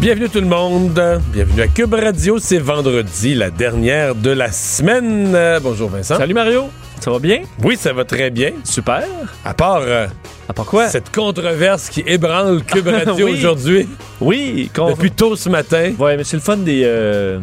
Bienvenue tout le monde. Bienvenue à Cube Radio. C'est vendredi, la dernière de la semaine. Euh, bonjour Vincent. Salut Mario, ça va bien? Oui, ça va très bien. Super. À part euh, À part quoi? cette controverse qui ébranle Cube Radio Oui. aujourd'hui, Oui, depuis tôt ce matin. Ouais, mais c'est le fun des... euh,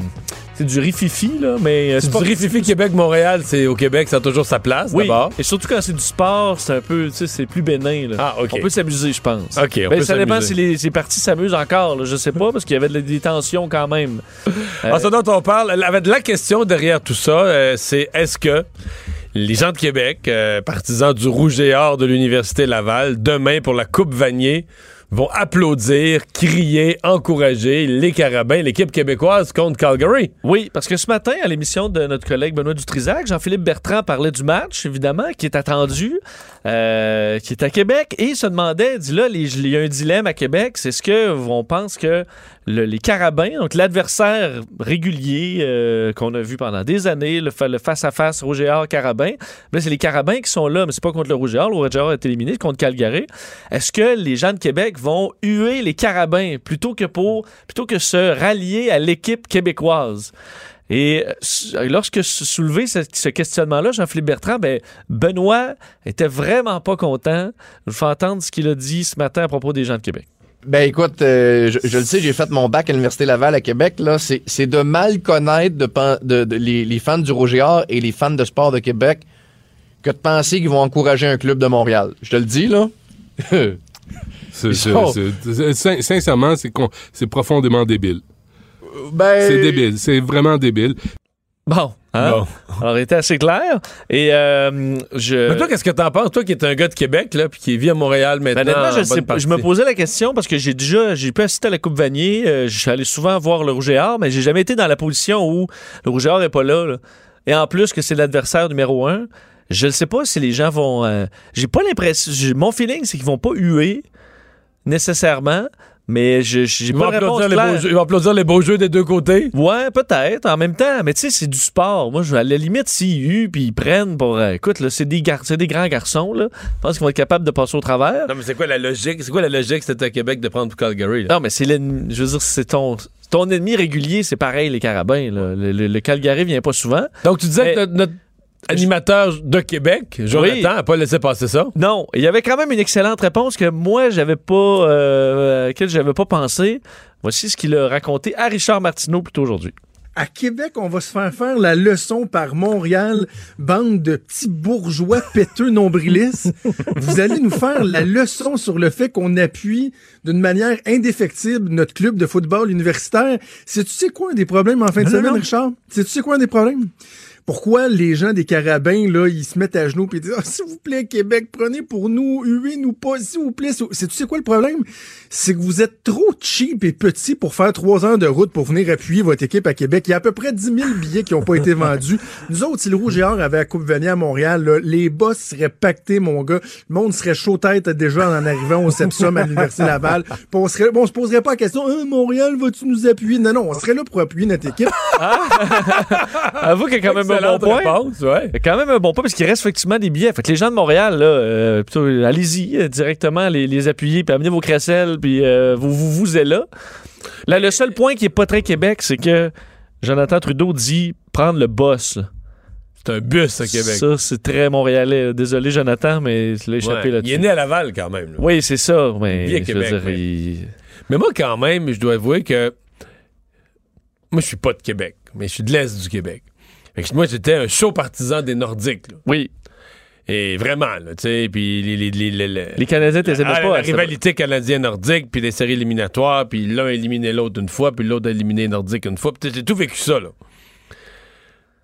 C'est du rififi, là, mais... euh, C'est du Rififi Québec-Montréal, c'est au Québec, ça a toujours sa place Oui, d'abord. et surtout quand c'est du sport, c'est un peu, tu sais, c'est plus bénin, là. Ah, OK. On peut s'amuser, je pense. OK, on Ben, peut ça dépend si les, les parties s'amusent encore, là, je sais pas, parce qu'il y avait de- des tensions quand même. Ah, ce dont on parle, la, la question derrière tout ça, euh, c'est est-ce que les gens de Québec, euh, partisans du rouge et or de l'Université Laval, demain pour la Coupe Vanier, vont applaudir, crier, encourager les Carabins, l'équipe québécoise contre Calgary. Oui, parce que ce matin, à l'émission de notre collègue Benoît Dutrisac, Jean-Philippe Bertrand parlait du match, évidemment, qui est attendu, euh, qui est à Québec, et il se demandait, dit là, il y a un dilemme à Québec, c'est ce que on pense que le- les Carabins, donc l'adversaire régulier euh, qu'on a vu pendant des années, le, fa- le face-à-face Rouge et Or Carabin, là, c'est les Carabins qui sont là, mais c'est pas contre le Or, le Or est éliminé contre Calgary. Est-ce que les gens de Québec vont huer les Carabins plutôt que pour se rallier à l'équipe québécoise? Et euh, lorsque sou- soulevé ce, ce questionnement-là, Jean-Philippe Bertrand, ben, Benoît était vraiment pas content. Je vous fais entendre ce qu'il a dit ce matin à propos des gens de Québec. Ben écoute, euh, je, je le sais, j'ai fait mon bac à l'Université Laval à Québec. Là, c'est, c'est de mal connaître de, de- de- les, les fans du Rouge et Or et les fans de sport de Québec que de penser qu'ils vont encourager un club de Montréal. Je te le dis là. C'est- Ils c'est- sont- c'est- c'est- sin- sincèrement, c'est con- c'est profondément débile. ben, C'est débile. C'est vraiment débile. Bon, hein? Bon. Alors, il était assez clair. Et euh, je. Mais toi, qu'est-ce que t'en penses? Toi qui es un gars de Québec, là, puis qui vit à Montréal Ben, maintenant. honnêtement, je, sais je me posais la question parce que j'ai déjà j'ai pu assister à la Coupe Vanier. euh, je suis allé souvent voir le Rouge et Or, mais j'ai jamais été dans la position où le Rouge et Or est pas là. là. Et en plus que c'est l'adversaire numéro un, je ne sais pas si les gens vont. euh, j'ai pas l'impression. Mon feeling, c'est qu'ils vont pas huer nécessairement, mais je j'ai pas applaudir les beaux jeux, ils vont applaudir les beaux jeux des deux côtés? Ouais, peut-être, en même temps. Mais tu sais, c'est du sport. Moi, je, à la limite, s'ils huent puis ils prennent pour. euh, écoute, là, c'est des, gar- c'est des grands garçons, là. Je pense qu'ils vont être capables de passer au travers. Non, mais c'est quoi la logique? C'est quoi la logique, c'était à Québec de prendre pour Calgary? là? Non, mais c'est l'ennemi. Je veux dire, c'est ton. Ton ennemi régulier, c'est pareil, les carabins. là. Le, le- le Calgary vient pas souvent. Donc, tu disais Mais- que notre, notre animateur de Québec, Jonathan, Oui. n'a pas laissé passer ça? Non, il y avait quand même une excellente réponse que moi, j'avais pas. Euh, j'avais pas pensé. Voici ce qu'il a raconté à Richard Martineau plus tôt aujourd'hui. À Québec, on va se faire faire la leçon par Montréal, bande de petits bourgeois péteux nombrilistes. Vous allez nous faire la leçon sur le fait qu'on appuie d'une manière indéfectible notre club de football universitaire. C'est tu sais quoi un des problèmes en fin de Non, semaine, non. Richard? C'est tu sais quoi un des problèmes? Pourquoi les gens des carabins, là, ils se mettent à genoux et disent, Ah, s'il vous plaît, Québec, prenez pour nous, huez-nous pas, s'il vous plaît. C'est, tu sais quoi le problème? C'est que vous êtes trop cheap et petit pour faire trois heures de route pour venir appuyer votre équipe à Québec. Il y a à peu près 10 000 billets qui n'ont pas été vendus. Nous autres, si le Rouge et Or avait la Coupe Vanier à Montréal, là, les boss seraient pactés, mon gars. Le monde serait chaud tête déjà en arrivant au Sepsum à l'Université Laval. Puis on serait, bon, on se poserait pas la question, Hein, Montréal, vas-tu nous appuyer? Non, non, on serait là pour appuyer notre équipe. Avoue qu'il y a quand même un bon point. réponse, ouais. Quand même un bon point parce qu'il reste effectivement des billets. Fait que les gens de Montréal, là, euh, allez-y euh, directement les, les appuyer, puis amenez vos crécelles, puis euh, vous, vous vous êtes là. Là, le seul point qui est pas très Québec, c'est que Jonathan Trudeau dit prendre le boss. là. C'est un bus à Québec. Ça, c'est très montréalais. Désolé, Jonathan, mais il a échappé Ouais. là-dessus. Il est né à Laval quand même. là. Oui, c'est ça. Mais, je Québec, veux dire, mais- il- Mais moi, quand même, je dois avouer que. Moi, je suis pas de Québec, mais je suis de l'Est du Québec. Fait que moi, j'étais un chaud partisan des Nordiques. là. Oui. Et vraiment, tu sais, puis les, les, les, les- Canadiens, t'es Ah, pas. la rivalité canadien-nordique, puis les séries éliminatoires, puis l'un a éliminé l'autre une fois, puis l'autre a éliminé Nordique une fois. Puis j'ai tout vécu ça, là.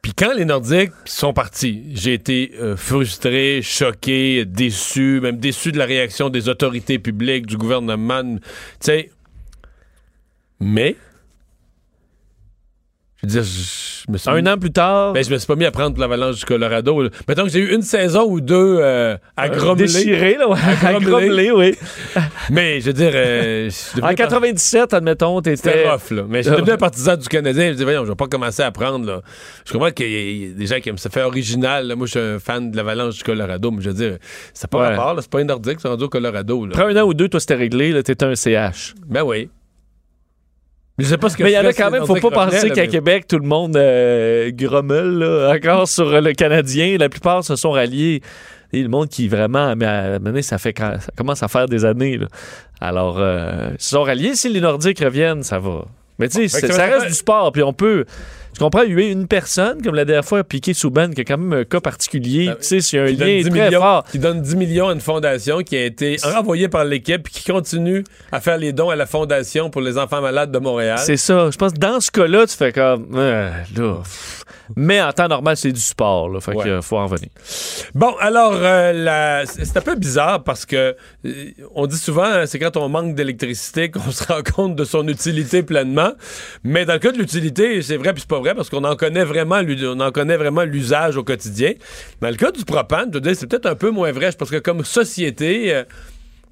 Puis quand les Nordiques sont partis, j'ai été euh, frustré, choqué, déçu, même déçu de la réaction des autorités publiques, du gouvernement. Tu sais. Mais Je veux dire, je, me suis Un an plus tard, Ben, je me suis pas mis à prendre l'avalanche du Colorado. Mettons que j'ai eu une saison ou deux euh, à grommeler. déchiré, là, ouais, à grommeler. oui. Mais je veux dire, euh, je En devenu par- 97, admettons, C'était t'étais... rough, là. Mais je suis devenu un partisan du Canadien. Je dis, voyons, je vais pas commencer à prendre, là. Je comprends qu'il y a- il y a des gens qui aiment ça fait original. là. Moi, je suis un fan de l'avalanche du Colorado. Mais je veux dire, ça n'a pas Ouais. rapport. C'est pas un nordique, c'est rendu au Colorado, là. Après un an ou deux, toi, c'était réglé, là, t'étais un CH. Ben oui. Mais je sais pas ce que Mais il y en a quand même, faut pas penser qu'à Québec, tout le monde euh, grommelle là, encore sur le Canadien. La plupart se sont ralliés. Et le monde qui vraiment, mais à ça fait quand- ça commence à faire des années. là. Alors, euh, ils se sont ralliés. Si les Nordiques reviennent, ça va. Mais tu sais, c'est- ça ça reste du sport. Puis on peut. Je comprends, il y a eu une personne, comme la dernière fois, Piqué Souban, qui a quand même un cas particulier. Ah, tu sais, c'est un lien 10 très millions, fort. qui donne 10 millions à une fondation qui a été renvoyée par l'équipe et qui continue à faire les dons à la fondation pour les enfants malades de Montréal. C'est ça. Je pense que dans ce cas-là, tu fais comme. euh, là. Mais en temps normal, c'est du sport. Là, fait Ouais. euh, faut en revenir. Bon, alors, euh, la- c'est un peu bizarre parce que euh, on dit souvent, hein, c'est quand on manque d'électricité qu'on se rend compte de son utilité pleinement. Mais dans le cas de l'utilité, c'est vrai puis c'est pas vrai parce qu'on en connaît vraiment, l'usage au quotidien. Dans le cas du propane, je c'est peut-être un peu moins vrai parce que comme société, euh,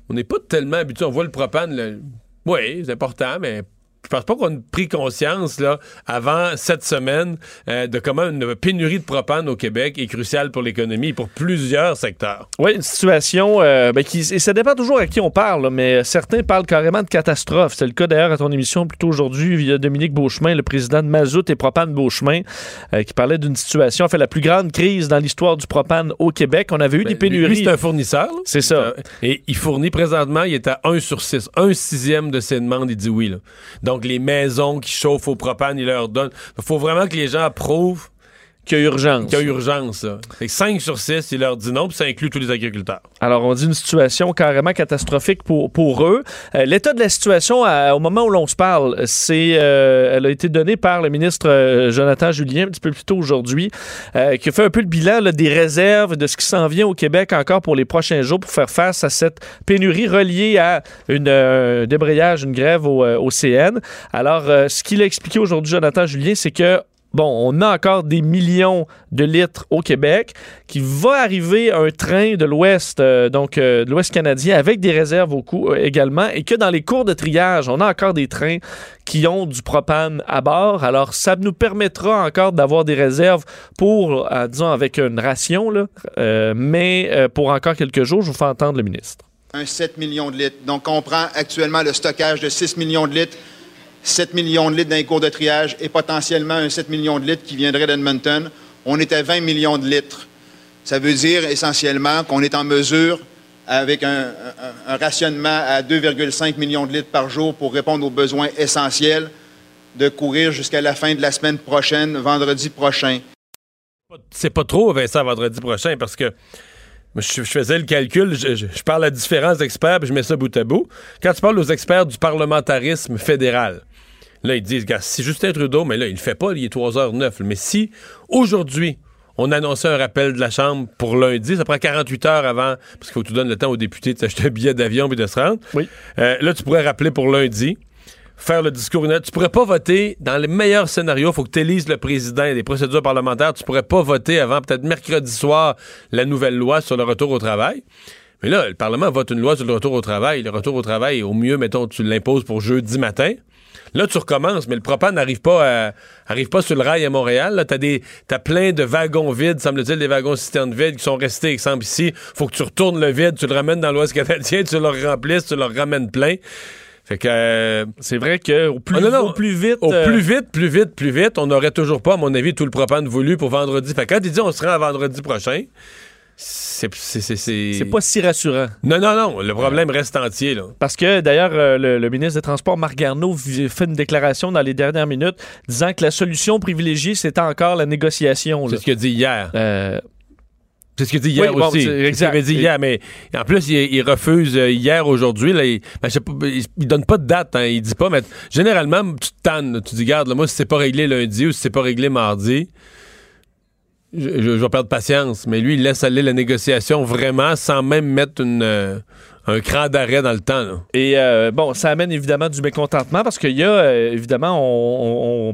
on n'est pas tellement habitué. On voit le propane, oui, c'est important, mais je pense pas qu'on ait pris conscience là, avant cette semaine euh, de comment une pénurie de propane au Québec est cruciale pour l'économie et pour plusieurs secteurs. Oui, une situation euh, ben, qui. Et ça dépend toujours à qui on parle, là, mais certains parlent carrément de catastrophe. C'est le cas d'ailleurs à ton émission plus tôt aujourd'hui via Dominique Beauchemin, le président de Mazout et Propane Beauchemin, euh, qui parlait d'une situation, en fait, la plus grande crise dans l'histoire du propane au Québec. On avait eu des Ben, lui, pénuries. c'est un fournisseur. là. C'est ça. Et il fournit présentement, il est à 1 sur 6. Un sixième de ses demandes, il dit oui. là. Donc, les maisons qui chauffent au propane, il leur donne. Il faut vraiment que les gens approuvent qu'il y a urgence. qu'il y a urgence. là. Fait que 5 sur 6, il leur dit non, puis ça inclut tous les agriculteurs. Alors, on dit une situation carrément catastrophique pour, pour eux. Euh, L'état de la situation à- au moment où l'on se parle, c'est, euh, elle a été donnée par le ministre euh, Jonathan Julien un petit peu plus tôt aujourd'hui, euh, qui a fait un peu le bilan là, des réserves, de ce qui s'en vient au Québec encore pour les prochains jours pour faire face à cette pénurie reliée à une, euh, un débrayage, une grève au, au CN. Alors, euh, ce qu'il a expliqué aujourd'hui, Jonathan Julien, c'est que Bon, on a encore des millions de litres au Québec, qui va arriver un train de l'Ouest, euh, donc euh, de l'Ouest canadien, avec des réserves au euh, également, et que dans les cours de triage, on a encore des trains qui ont du propane à bord. Alors, ça nous permettra encore d'avoir des réserves pour, disons, avec une ration, mais pour encore quelques jours, je vous fais entendre le ministre. un 7 millions de litres. Donc, on prend actuellement le stockage de 6 millions de litres, 7 millions de litres les cours de triage et potentiellement un 7 millions de litres qui viendrait d'Edmonton. On est à 20 millions de litres. Ça veut dire essentiellement qu'on est en mesure, avec un, rationnement à 2,5 millions de litres par jour pour répondre aux besoins essentiels, de courir jusqu'à la fin de la semaine prochaine, vendredi prochain. C'est pas trop, Vincent, vendredi prochain, parce que je, faisais le calcul, je parle à différents experts, puis je mets ça bout à bout. Quand tu parles aux experts du parlementarisme fédéral, là, ils disent, gars, si Justin Trudeau, mais là, il le fait pas, il est 3h09, mais si aujourd'hui, on annonçait un rappel de la Chambre pour lundi, ça prend 48 heures avant, parce qu'il faut que tu donnes le temps aux députés de s'acheter un billet d'avion et de se rendre. Oui. Euh, là, tu pourrais rappeler pour lundi, faire le discours. Tu pourrais pas voter, dans les meilleurs scénarios, il faut que tu élises le président et des procédures parlementaires. Tu pourrais pas voter avant peut-être mercredi soir la nouvelle loi sur le retour au travail. Mais là, le Parlement vote une loi sur le retour au travail. Le retour au travail, au mieux, mettons, tu l'imposes pour jeudi matin. Là, tu recommences, mais le propane n'arrive pas, à- arrive pas sur le rail à Montréal. Là, t'as des, t'as plein de wagons vides, semble-t-il, des wagons citernes vides qui sont restés, exemple ici. Faut que tu retournes le vide, tu le ramènes dans l'Ouest canadien, tu le remplisses, tu le ramènes plein. Fait que, euh, C'est vrai qu'au plus, non, non. au plus vite. au euh, plus vite, plus vite, plus vite, on n'aurait toujours pas, à mon avis, tout le propane voulu pour vendredi. Fait que quand il dit on se rend à vendredi prochain, c'est, pas si rassurant. Non, non, non, le problème reste entier, là. Parce que d'ailleurs, euh, le, le ministre des Transports, Marc Garneau, fait une déclaration dans les dernières minutes disant que la solution privilégiée, c'était encore la négociation. C'est ce qu'il a dit hier. Euh, C'est ce qu'il a dit hier Oui, aussi. ce dit hier, mais en plus, il, il refuse euh, hier, aujourd'hui. Là, il, ben, je sais pas, il, il donne pas de date. Hein, il dit pas, mais généralement, tu te tannes. tu dis, garde, là, moi, si c'est pas réglé lundi ou si c'est pas réglé mardi, je, je- vais perdre patience. Mais lui, il laisse aller la négociation vraiment sans même mettre une, euh, un cran d'arrêt dans le temps. Et euh, bon, ça amène évidemment du mécontentement parce qu'il y a, euh, évidemment, on,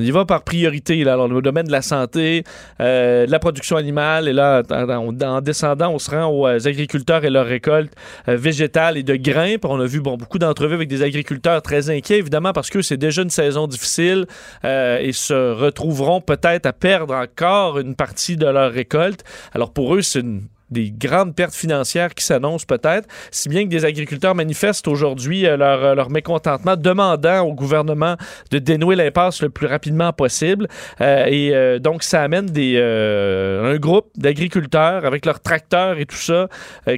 y va par priorité. Là. Alors, le domaine de la santé, euh, de la production animale, et là, en, en- en descendant, on se rend aux agriculteurs et leurs récoltes végétales et de grains. On a vu beaucoup d'entrevues avec des agriculteurs très inquiets, évidemment, parce que c'est déjà une saison difficile et se retrouveront peut-être à perdre encore une partie de leur récolte. Alors, pour eux, c'est une des grandes pertes financières qui s'annoncent peut-être, si bien que des agriculteurs manifestent aujourd'hui euh, leur, euh, leur mécontentement, demandant au gouvernement de dénouer l'impasse le plus rapidement possible. Euh, et donc, ça amène des, un groupe d'agriculteurs avec leurs tracteurs et tout ça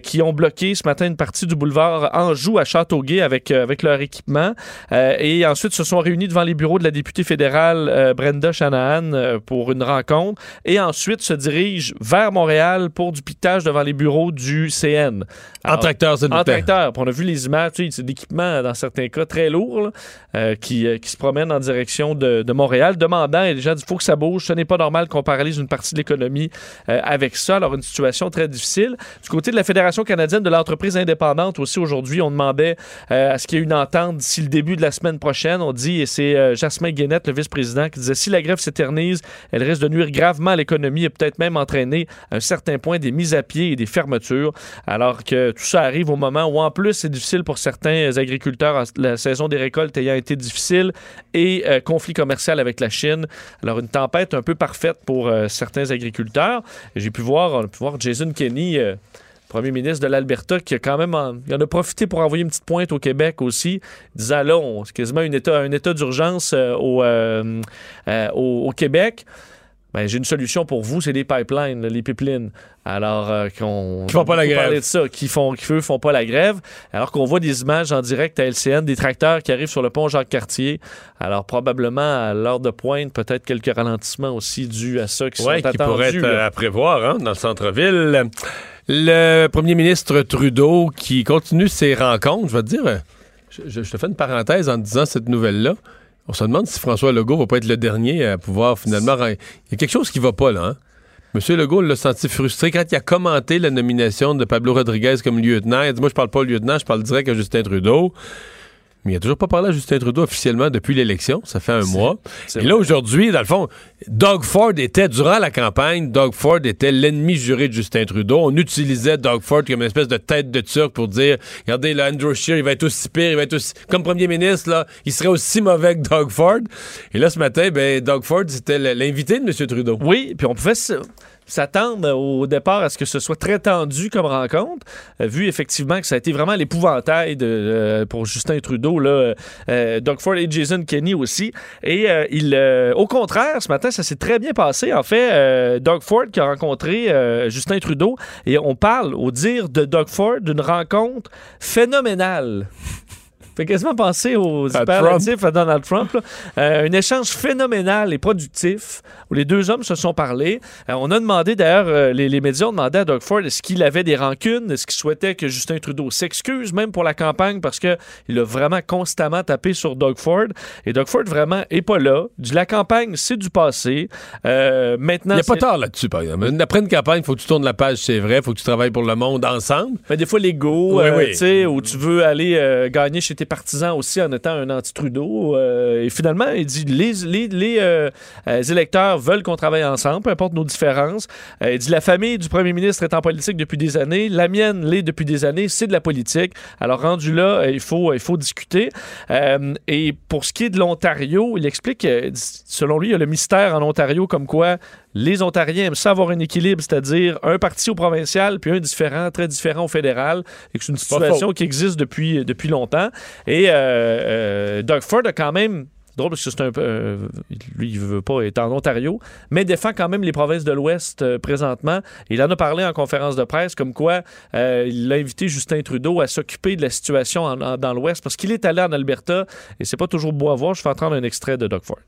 qui ont bloqué ce matin une partie du boulevard Anjou à Châteauguay avec, avec leur équipement. Et ensuite, se sont réunis devant les bureaux de la députée fédérale Brenda Shanahan pour une rencontre. Et ensuite, se dirigent vers Montréal pour du devant les bureaux du CN. En Alors, tracteur, c'est en tracteur. Puis on a vu les images, tu sais, c'est d'équipements, dans certains cas, très lourds, euh, qui, euh, qui se promènent en direction de, de Montréal, demandant, et les gens disent, il faut que ça bouge, ce n'est pas normal qu'on paralyse une partie de l'économie euh, avec ça. Alors, une situation très difficile. Du côté de la Fédération canadienne de l'entreprise indépendante aussi, aujourd'hui, on demandait euh, à ce qu'il y ait une entente d'ici le début de la semaine prochaine. On dit, et c'est Jasmin Guénette, le vice-président, qui disait, si la grève s'éternise, elle risque de nuire gravement à l'économie et peut-être même entraîner à un certain point des mises à et des fermetures, alors que tout ça arrive au moment où, en plus, c'est difficile pour certains agriculteurs, la saison des récoltes ayant été difficile et euh, conflit commercial avec la Chine. Alors, une tempête un peu parfaite pour euh, certains agriculteurs. J'ai pu voir, voir Jason Kenney. euh, Premier ministre de l'Alberta, qui a quand même en, il en a profité pour envoyer une petite pointe au Québec aussi, disant là, c'est quasiment un état, un état d'urgence au, au Québec. Ben, j'ai une solution pour vous, c'est les pipelines, là, les pipelines. Alors euh, qu'on Qui font pas la grève. de ça, qui font qui eux font pas la grève, alors qu'on voit des images en direct à LCN des tracteurs qui arrivent sur le pont Jacques Cartier. Alors probablement à l'heure de pointe, peut-être quelques ralentissements aussi dus à ça qui Ouais, sont qui pourrait attendus. être là. euh, à prévoir hein, dans le centre-ville. Le premier ministre Trudeau qui continue ses rencontres, je vais te dire, je, te fais une parenthèse en te disant cette nouvelle-là. On se demande si François Legault va pas être le dernier à pouvoir finalement. Il y a quelque chose qui va pas là. Hein? Monsieur Legault l'a senti frustré quand il a commenté la nomination de Pablo Rodriguez comme lieutenant. Il a dit Moi, je parle pas au lieutenant, je parle direct à Justin Trudeau. Mais il a toujours pas parlé à Justin Trudeau officiellement depuis l'élection. Ça fait un mois. Et là, aujourd'hui, dans le fond, Doug Ford était, durant la campagne, Doug Ford était l'ennemi juré de Justin Trudeau. On utilisait Doug Ford comme une espèce de tête de turc pour dire regardez, là, Andrew Scheer, il va être aussi pire, il va être aussi. Comme premier ministre, là, il serait aussi mauvais que Doug Ford. Et là, ce matin, ben, Doug Ford, c'était l'invité de M. Trudeau. Oui, puis on pouvait s'attendre au départ à ce que ce soit très tendu comme rencontre, euh, vu effectivement que ça a été vraiment l'épouvantail euh, pour Justin Trudeau, là, euh, Doug Ford et Jason Kenney aussi. Et il, au contraire, ce matin, ça s'est très bien passé. En fait, Doug Ford qui a rencontré Justin Trudeau, et on parle, au dire de Doug Ford, d'une rencontre phénoménale. Fait quasiment penser aux À à Donald Trump. là. Euh, un échange phénoménal et productif où les deux hommes se sont parlé. Euh, on a demandé d'ailleurs, euh, les, les médias ont demandé à Doug Ford est-ce qu'il avait des rancunes, est-ce qu'il souhaitait que Justin Trudeau s'excuse même pour la campagne parce que il a vraiment constamment tapé sur Doug Ford? Et Doug Ford vraiment est pas là. La campagne, c'est du passé. Euh, maintenant, Il n'y a pas tard là-dessus, par exemple. Après une campagne, il faut que tu tournes la page, c'est vrai. Il faut que tu travailles pour le monde ensemble. Mais des fois, l'ego, Oui, euh, oui. tu sais, où tu veux aller euh, gagner chez tes partisans aussi en étant un anti-Trudeau. euh, et finalement, il dit les, les, euh, euh, électeurs veulent qu'on travaille ensemble, peu importe nos différences. Il dit la famille du premier ministre est en politique depuis des années, la mienne l'est depuis des années, c'est de la politique. Alors, rendu là, il faut, il faut discuter. Et pour ce qui est de l'Ontario, il explique que, selon lui, il y a le mystère en Ontario comme quoi les Ontariens aiment ça avoir un équilibre, c'est-à-dire un parti au provincial puis un différent, très différent au fédéral, et que c'est une situation qui existe depuis, depuis longtemps. Et euh, euh, Doug Ford a quand même drôle parce que c'est un peu. euh, lui, il veut pas être en Ontario, mais défend quand même les provinces de l'Ouest euh, présentement. Il en a parlé en conférence de presse, comme quoi euh, il a invité Justin Trudeau à s'occuper de la situation en- en- dans l'Ouest parce qu'il est allé en Alberta et c'est pas toujours beau à voir. Je vais entendre un extrait de Doug Ford.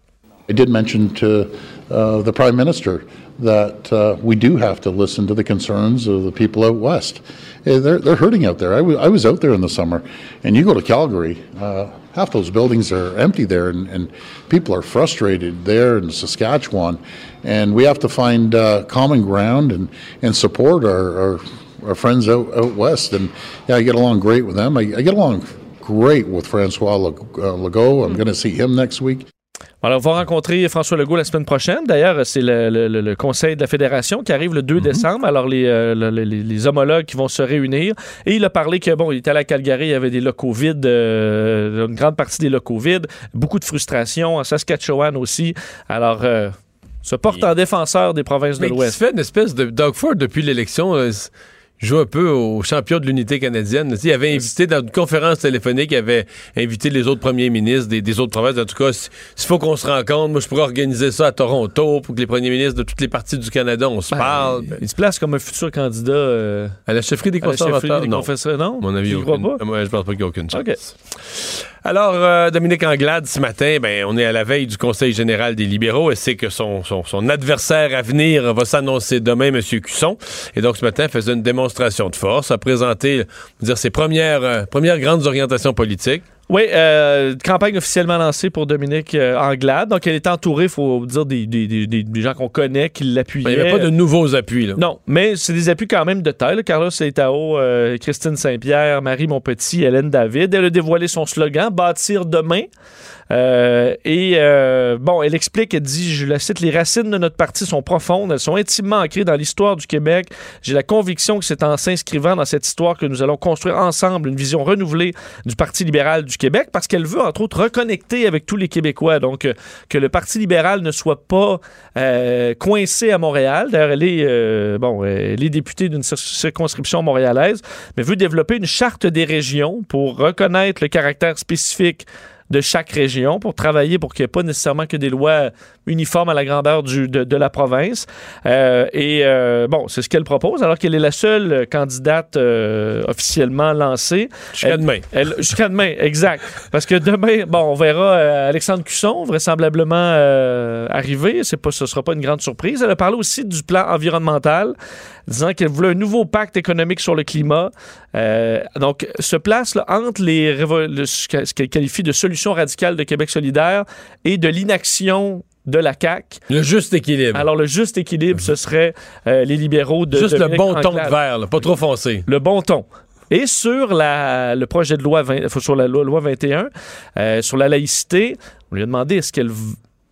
I did mention to uh, the Prime Minister that uh, we do have to listen to the concerns of the people out west. Eh, They're, they're hurting out there. I I was out there in the summer, and you go to Calgary, uh, half those buildings are empty there, and, and people are frustrated there in Saskatchewan. And we have to find uh, common ground and, and support our, our our friends out, out west, and yeah, I get along great with them. I, I get along great with Francois uh, Legault. I'm going to see him next week. Alors, on va rencontrer François Legault la semaine prochaine. D'ailleurs, c'est le, le- le- le conseil de la fédération qui arrive le 2 décembre. Alors, les, euh, le- le- les, les homologues qui vont se réunir. Et il a parlé que, bon, il était allé à Calgary, il y avait des locaux vides, euh, une grande partie des locaux vides, beaucoup de frustration, en Saskatchewan aussi. Alors, euh, se porte en défenseur des provinces de se l'Ouest. fait une espèce de. Doug Ford, depuis l'élection, joue un peu au champion de l'unité canadienne. Il avait invité dans une conférence téléphonique, il avait invité les autres premiers ministres des, des autres provinces. En tout cas, s'il faut qu'on se rencontre, moi je pourrais organiser ça à Toronto pour que les premiers ministres de toutes les parties du Canada, on se parle. Ben, il se place comme un futur candidat euh, À la chefferie des conservateurs, des non. mon avis, y crois pas? Moi, je pense pas qu'il y a aucune chance. Alors, euh, Dominique Anglade, ce matin, ben, on est à la veille du Conseil général des libéraux et c'est que son, son, son adversaire à venir va s'annoncer demain, M. Cusson. Et donc, ce matin, il faisait une démonstration de force, a présenté dire, ses premières, euh, premières grandes orientations politiques. Oui, euh, campagne officiellement lancée pour Dominique euh, Anglade. Donc, elle est entourée, il faut dire, des, des- des- des- gens qu'on connaît qui l'appuyaient. Il n'y avait pas de nouveaux appuis. Là. Non, mais c'est des appuis quand même de taille. là. Carlos Leitao, euh, Christine Saint-Pierre, Marie Monpetit, Hélène David. Elle a dévoilé son slogan Bâtir demain. Euh, et euh, bon, elle explique, elle dit, je la cite, les racines de notre parti sont profondes, elles sont intimement ancrées dans l'histoire du Québec. J'ai la conviction que c'est en s'inscrivant dans cette histoire que nous allons construire ensemble une vision renouvelée du Parti libéral du Québec, parce qu'elle veut entre autres reconnecter avec tous les Québécois, donc euh, que le Parti libéral ne soit pas euh, coincé à Montréal. D'ailleurs, elle est euh, bon, elle est députée d'une cir- circonscription montréalaise, mais veut développer une charte des régions pour reconnaître le caractère spécifique de chaque région pour travailler pour qu'il n'y ait pas nécessairement que des lois uniformes à la grandeur du- de, de la province. Euh, et euh, bon, c'est ce qu'elle propose, alors qu'elle est la seule candidate euh, officiellement lancée. Jusqu'à demain. Jusqu'à demain, exact. Parce que demain, bon, on verra Alexandre Cusson vraisemblablement arriver. C'est pas, ce sera pas une grande surprise. Elle a parlé aussi du plan environnemental, disant qu'elle voulait un nouveau pacte économique sur le climat. Euh, donc, se place là, entre les le- ce qu'elle qualifie de radicale de Québec solidaire et de l'inaction de la CAQ. Le juste équilibre. Alors, le juste équilibre, ce serait euh, les libéraux de Juste le bon ton de vert, là, pas trop foncé. le bon ton. Et sur la, le projet de loi, 20 sur la loi, loi 21, euh, sur la laïcité, on lui a demandé est-ce qu'elle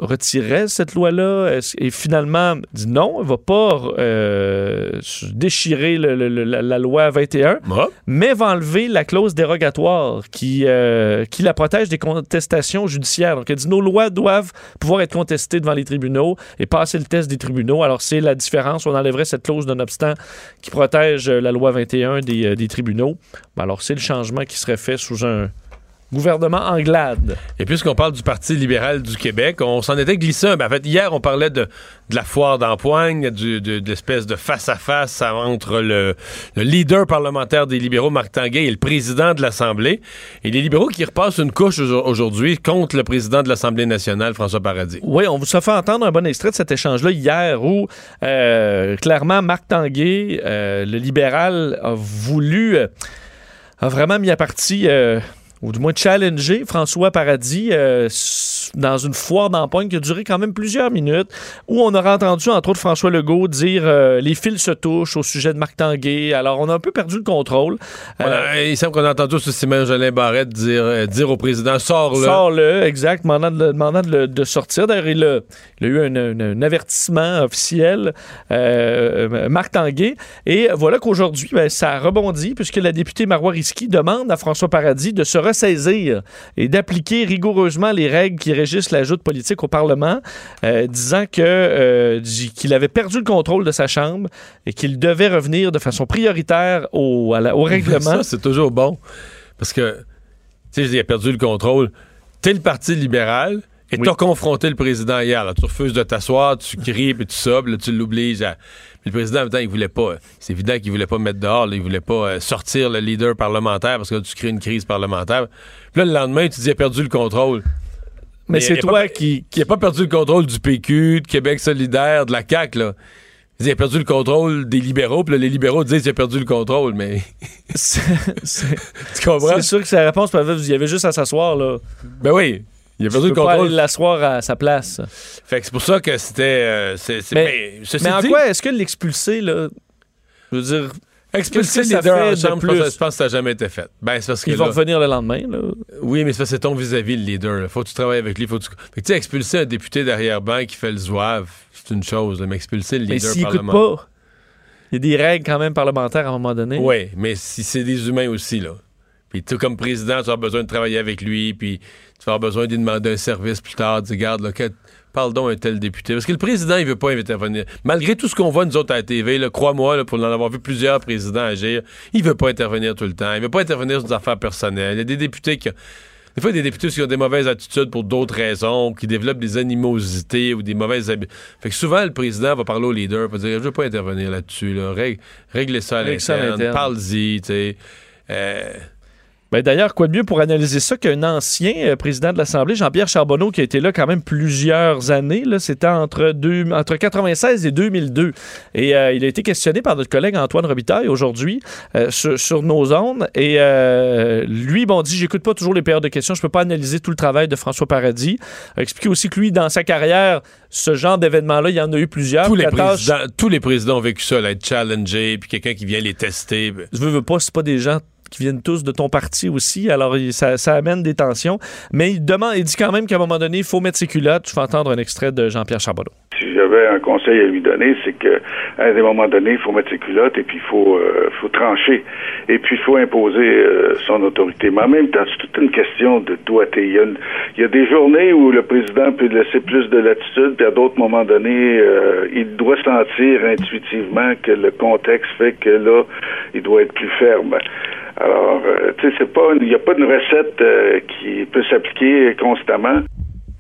retirerait cette loi-là et finalement dit non, elle va pas euh, déchirer le- le- le- la, la loi 21, Ah. mais va enlever la clause dérogatoire qui, euh, qui la protège des contestations judiciaires. Donc elle dit nos lois doivent pouvoir être contestées devant les tribunaux et passer le test des tribunaux. Alors c'est la différence, on enlèverait cette clause nonobstant qui protège euh, la loi 21 des, des tribunaux. Alors c'est le changement qui serait fait sous un gouvernement anglade. Et puisqu'on parle du Parti libéral du Québec, on s'en était glissé. un- ben, en fait, hier, on parlait de, de la foire d'empoigne, du- de, de l'espèce de face-à-face entre le, le leader parlementaire des libéraux, Marc Tanguay, et le président de l'Assemblée. Et les libéraux qui repassent une couche aujo- aujourd'hui contre le président de l'Assemblée nationale, François Paradis. Oui, on vous a fait entendre un bon extrait de cet échange-là hier où, euh, clairement, Marc Tanguay, euh, le libéral, a voulu, euh, a vraiment mis à partie, ou du moins challenger François Paradis euh, dans une foire d'empoigne qui a duré quand même plusieurs minutes, où on aura entendu, entre autres, François Legault dire euh, les fils se touchent au sujet de Marc Tanguay. Alors, on a un peu perdu le contrôle. Euh, il semble qu'on a entendu aussi Simon Jolin Barrette dire, dire au président sors-le. Sors-le, exact, demandant de, le- demandant de, le- de sortir. D'ailleurs, il a, il a eu un, un- un avertissement officiel, Marc Tanguay. Et voilà qu'aujourd'hui, ben, ça rebondit, puisque la députée Marois Risky demande à François Paradis de se ressaisir et d'appliquer rigoureusement les règles qui régissent la joute politique au Parlement, euh, disant que euh, qu'il avait perdu le contrôle de sa Chambre et qu'il devait revenir de façon prioritaire au, à la- au règlement. Ça, c'est toujours bon. Parce que, tu sais, il a perdu le contrôle. T'es le Parti libéral et t'as confronté le président hier. là. Tu refuses de t'asseoir, tu cries, puis puis là, tu l'obliges à... Le président, en même temps, il voulait pas... C'est évident qu'il voulait pas mettre dehors, là, il voulait pas euh, sortir le leader parlementaire parce que là, tu crées une crise parlementaire. Puis là, le lendemain, tu dis, il a perdu le contrôle. Mais c'est toi pas- qui, Qui a pas perdu le contrôle du PQ, de Québec solidaire, de la CAQ, là. Il a perdu le contrôle des libéraux, puis là, les libéraux disent qu'il a perdu le contrôle, mais... Tu comprends? c'est sûr que sa réponse, il y avait juste à s'asseoir, là. Ben oui, il a le pas contrôle. l'asseoir à sa place. Fait que c'est pour ça que c'était. euh, c'est- Mais- mais ceci Mais en dit, quoi est-ce que l'expulser, là, je veux dire, Expulser les que ça leader fait en de chambre, je plus? pense, je pense que ça n'a jamais été fait. Ben, c'est parce que Ils vont revenir le lendemain. Là. Oui, mais c'est ton vis-à-vis, le leader. là. Faut que tu travailles avec lui. Faut que tu... Fait que, expulser un député derrière-banc qui fait le zouave, c'est une chose. là, mais expulser le Mais leader parlementaire... pas, il y a des règles quand même parlementaires à un moment donné. Oui, mais si c'est des humains aussi, là. Puis tu comme président, tu vas avoir besoin de travailler avec lui, puis tu vas avoir besoin de lui demander un service plus tard. Dis, garde, là, que- parle donc à un tel député. Parce que le président, il veut pas intervenir. Malgré tout ce qu'on voit, nous autres, à la TV, crois-moi, pour en avoir vu plusieurs présidents agir, il veut pas intervenir tout le temps. Il veut pas intervenir sur des affaires personnelles. Il y a des députés qui... Des fois, il y a des députés qui ont des mauvaises attitudes pour d'autres raisons, qui développent des animosités ou des mauvaises habitudes. Fait que souvent, le président va parler au leader, va dire Je veux pas intervenir là-dessus. Là. Règle- réglez ça à l'interne. parle-y. tu sais. Euh, Ben, D'ailleurs, quoi de mieux pour analyser ça qu'un ancien euh, président de l'Assemblée, Jean-Pierre Charbonneau, qui a été là quand même plusieurs années. C'était entre, deux, entre 96 et 2002. Et euh, il a été questionné par notre collègue Antoine Robitaille aujourd'hui euh, sur, sur nos ondes. Et lui, bon, dit J'écoute pas toujours les périodes de questions. Je peux pas analyser tout le travail de François Paradis. A expliqué aussi que lui, dans sa carrière, ce genre d'événement-là, il y en a eu plusieurs. tous, les La tâche- présidents, tous les présidents ont vécu ça, là, être challengé, puis quelqu'un qui vient les tester. je veux, veux pas, c'est pas des gens qui viennent tous de ton parti aussi, alors ça, amène des tensions. Mais il demande, il dit quand même qu'à un moment donné, il faut mettre ses culottes. Je vais entendre un extrait de Jean-Pierre Charbonneau. Si j'avais un conseil à lui donner, c'est que à un moment donné, il faut mettre ses culottes et puis il faut, euh, faut trancher. Et puis il faut imposer euh, son autorité. Mais en même temps, c'est toute une question de doigté. Il y, a une- il y a des journées où le président peut laisser plus de latitude, puis à d'autres moments donnés, euh, il doit sentir intuitivement que le contexte fait que là, il doit être plus ferme. Alors, euh, tu sais, c'est pas, il n'y a pas une recette euh, qui peut s'appliquer constamment.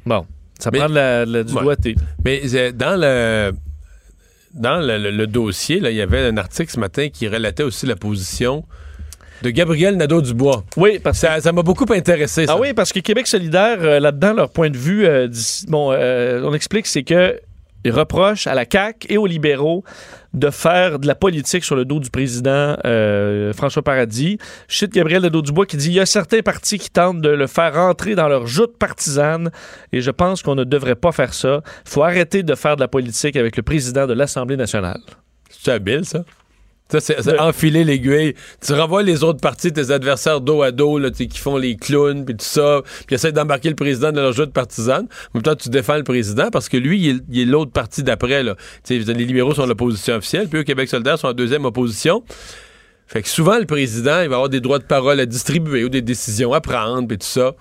Bon, ça Mais- prend de la, de la- du Ouais. doigté. Mais euh, dans le dans le, le- le dossier, là, il y avait un article ce matin qui relatait aussi la position de Gabriel Nadeau-Dubois. Oui, parce que Ça m'a beaucoup intéressé. ça. Ah oui, parce que Québec solidaire, euh, là-dedans, leur point de vue, euh, dis- bon, euh, on explique, c'est que ils reprochent à la CAQ et aux libéraux de faire de la politique sur le dos du président euh, François Paradis. Je cite Gabriel Nadeau-Dubois qui dit « Il y a certains partis qui tentent de le faire rentrer dans leur joute partisane et je pense qu'on ne devrait pas faire ça. Il faut arrêter de faire de la politique avec le président de l'Assemblée nationale. C'est habile, ça. Ça, c'est enfiler l'aiguille. Tu renvoies les autres partis, tes adversaires dos à dos, là, qui font les clowns, puis tout ça, puis essaient d'embarquer le président dans leur jeu de partisane. En même temps, tu défends le président parce que lui, il est, l'autre parti d'après. là. Les libéraux sont l'opposition officielle, puis eux, Québec solidaire, sont en deuxième opposition. Fait que souvent, le président, il va avoir des droits de parole à distribuer ou des décisions à prendre, puis tout ça.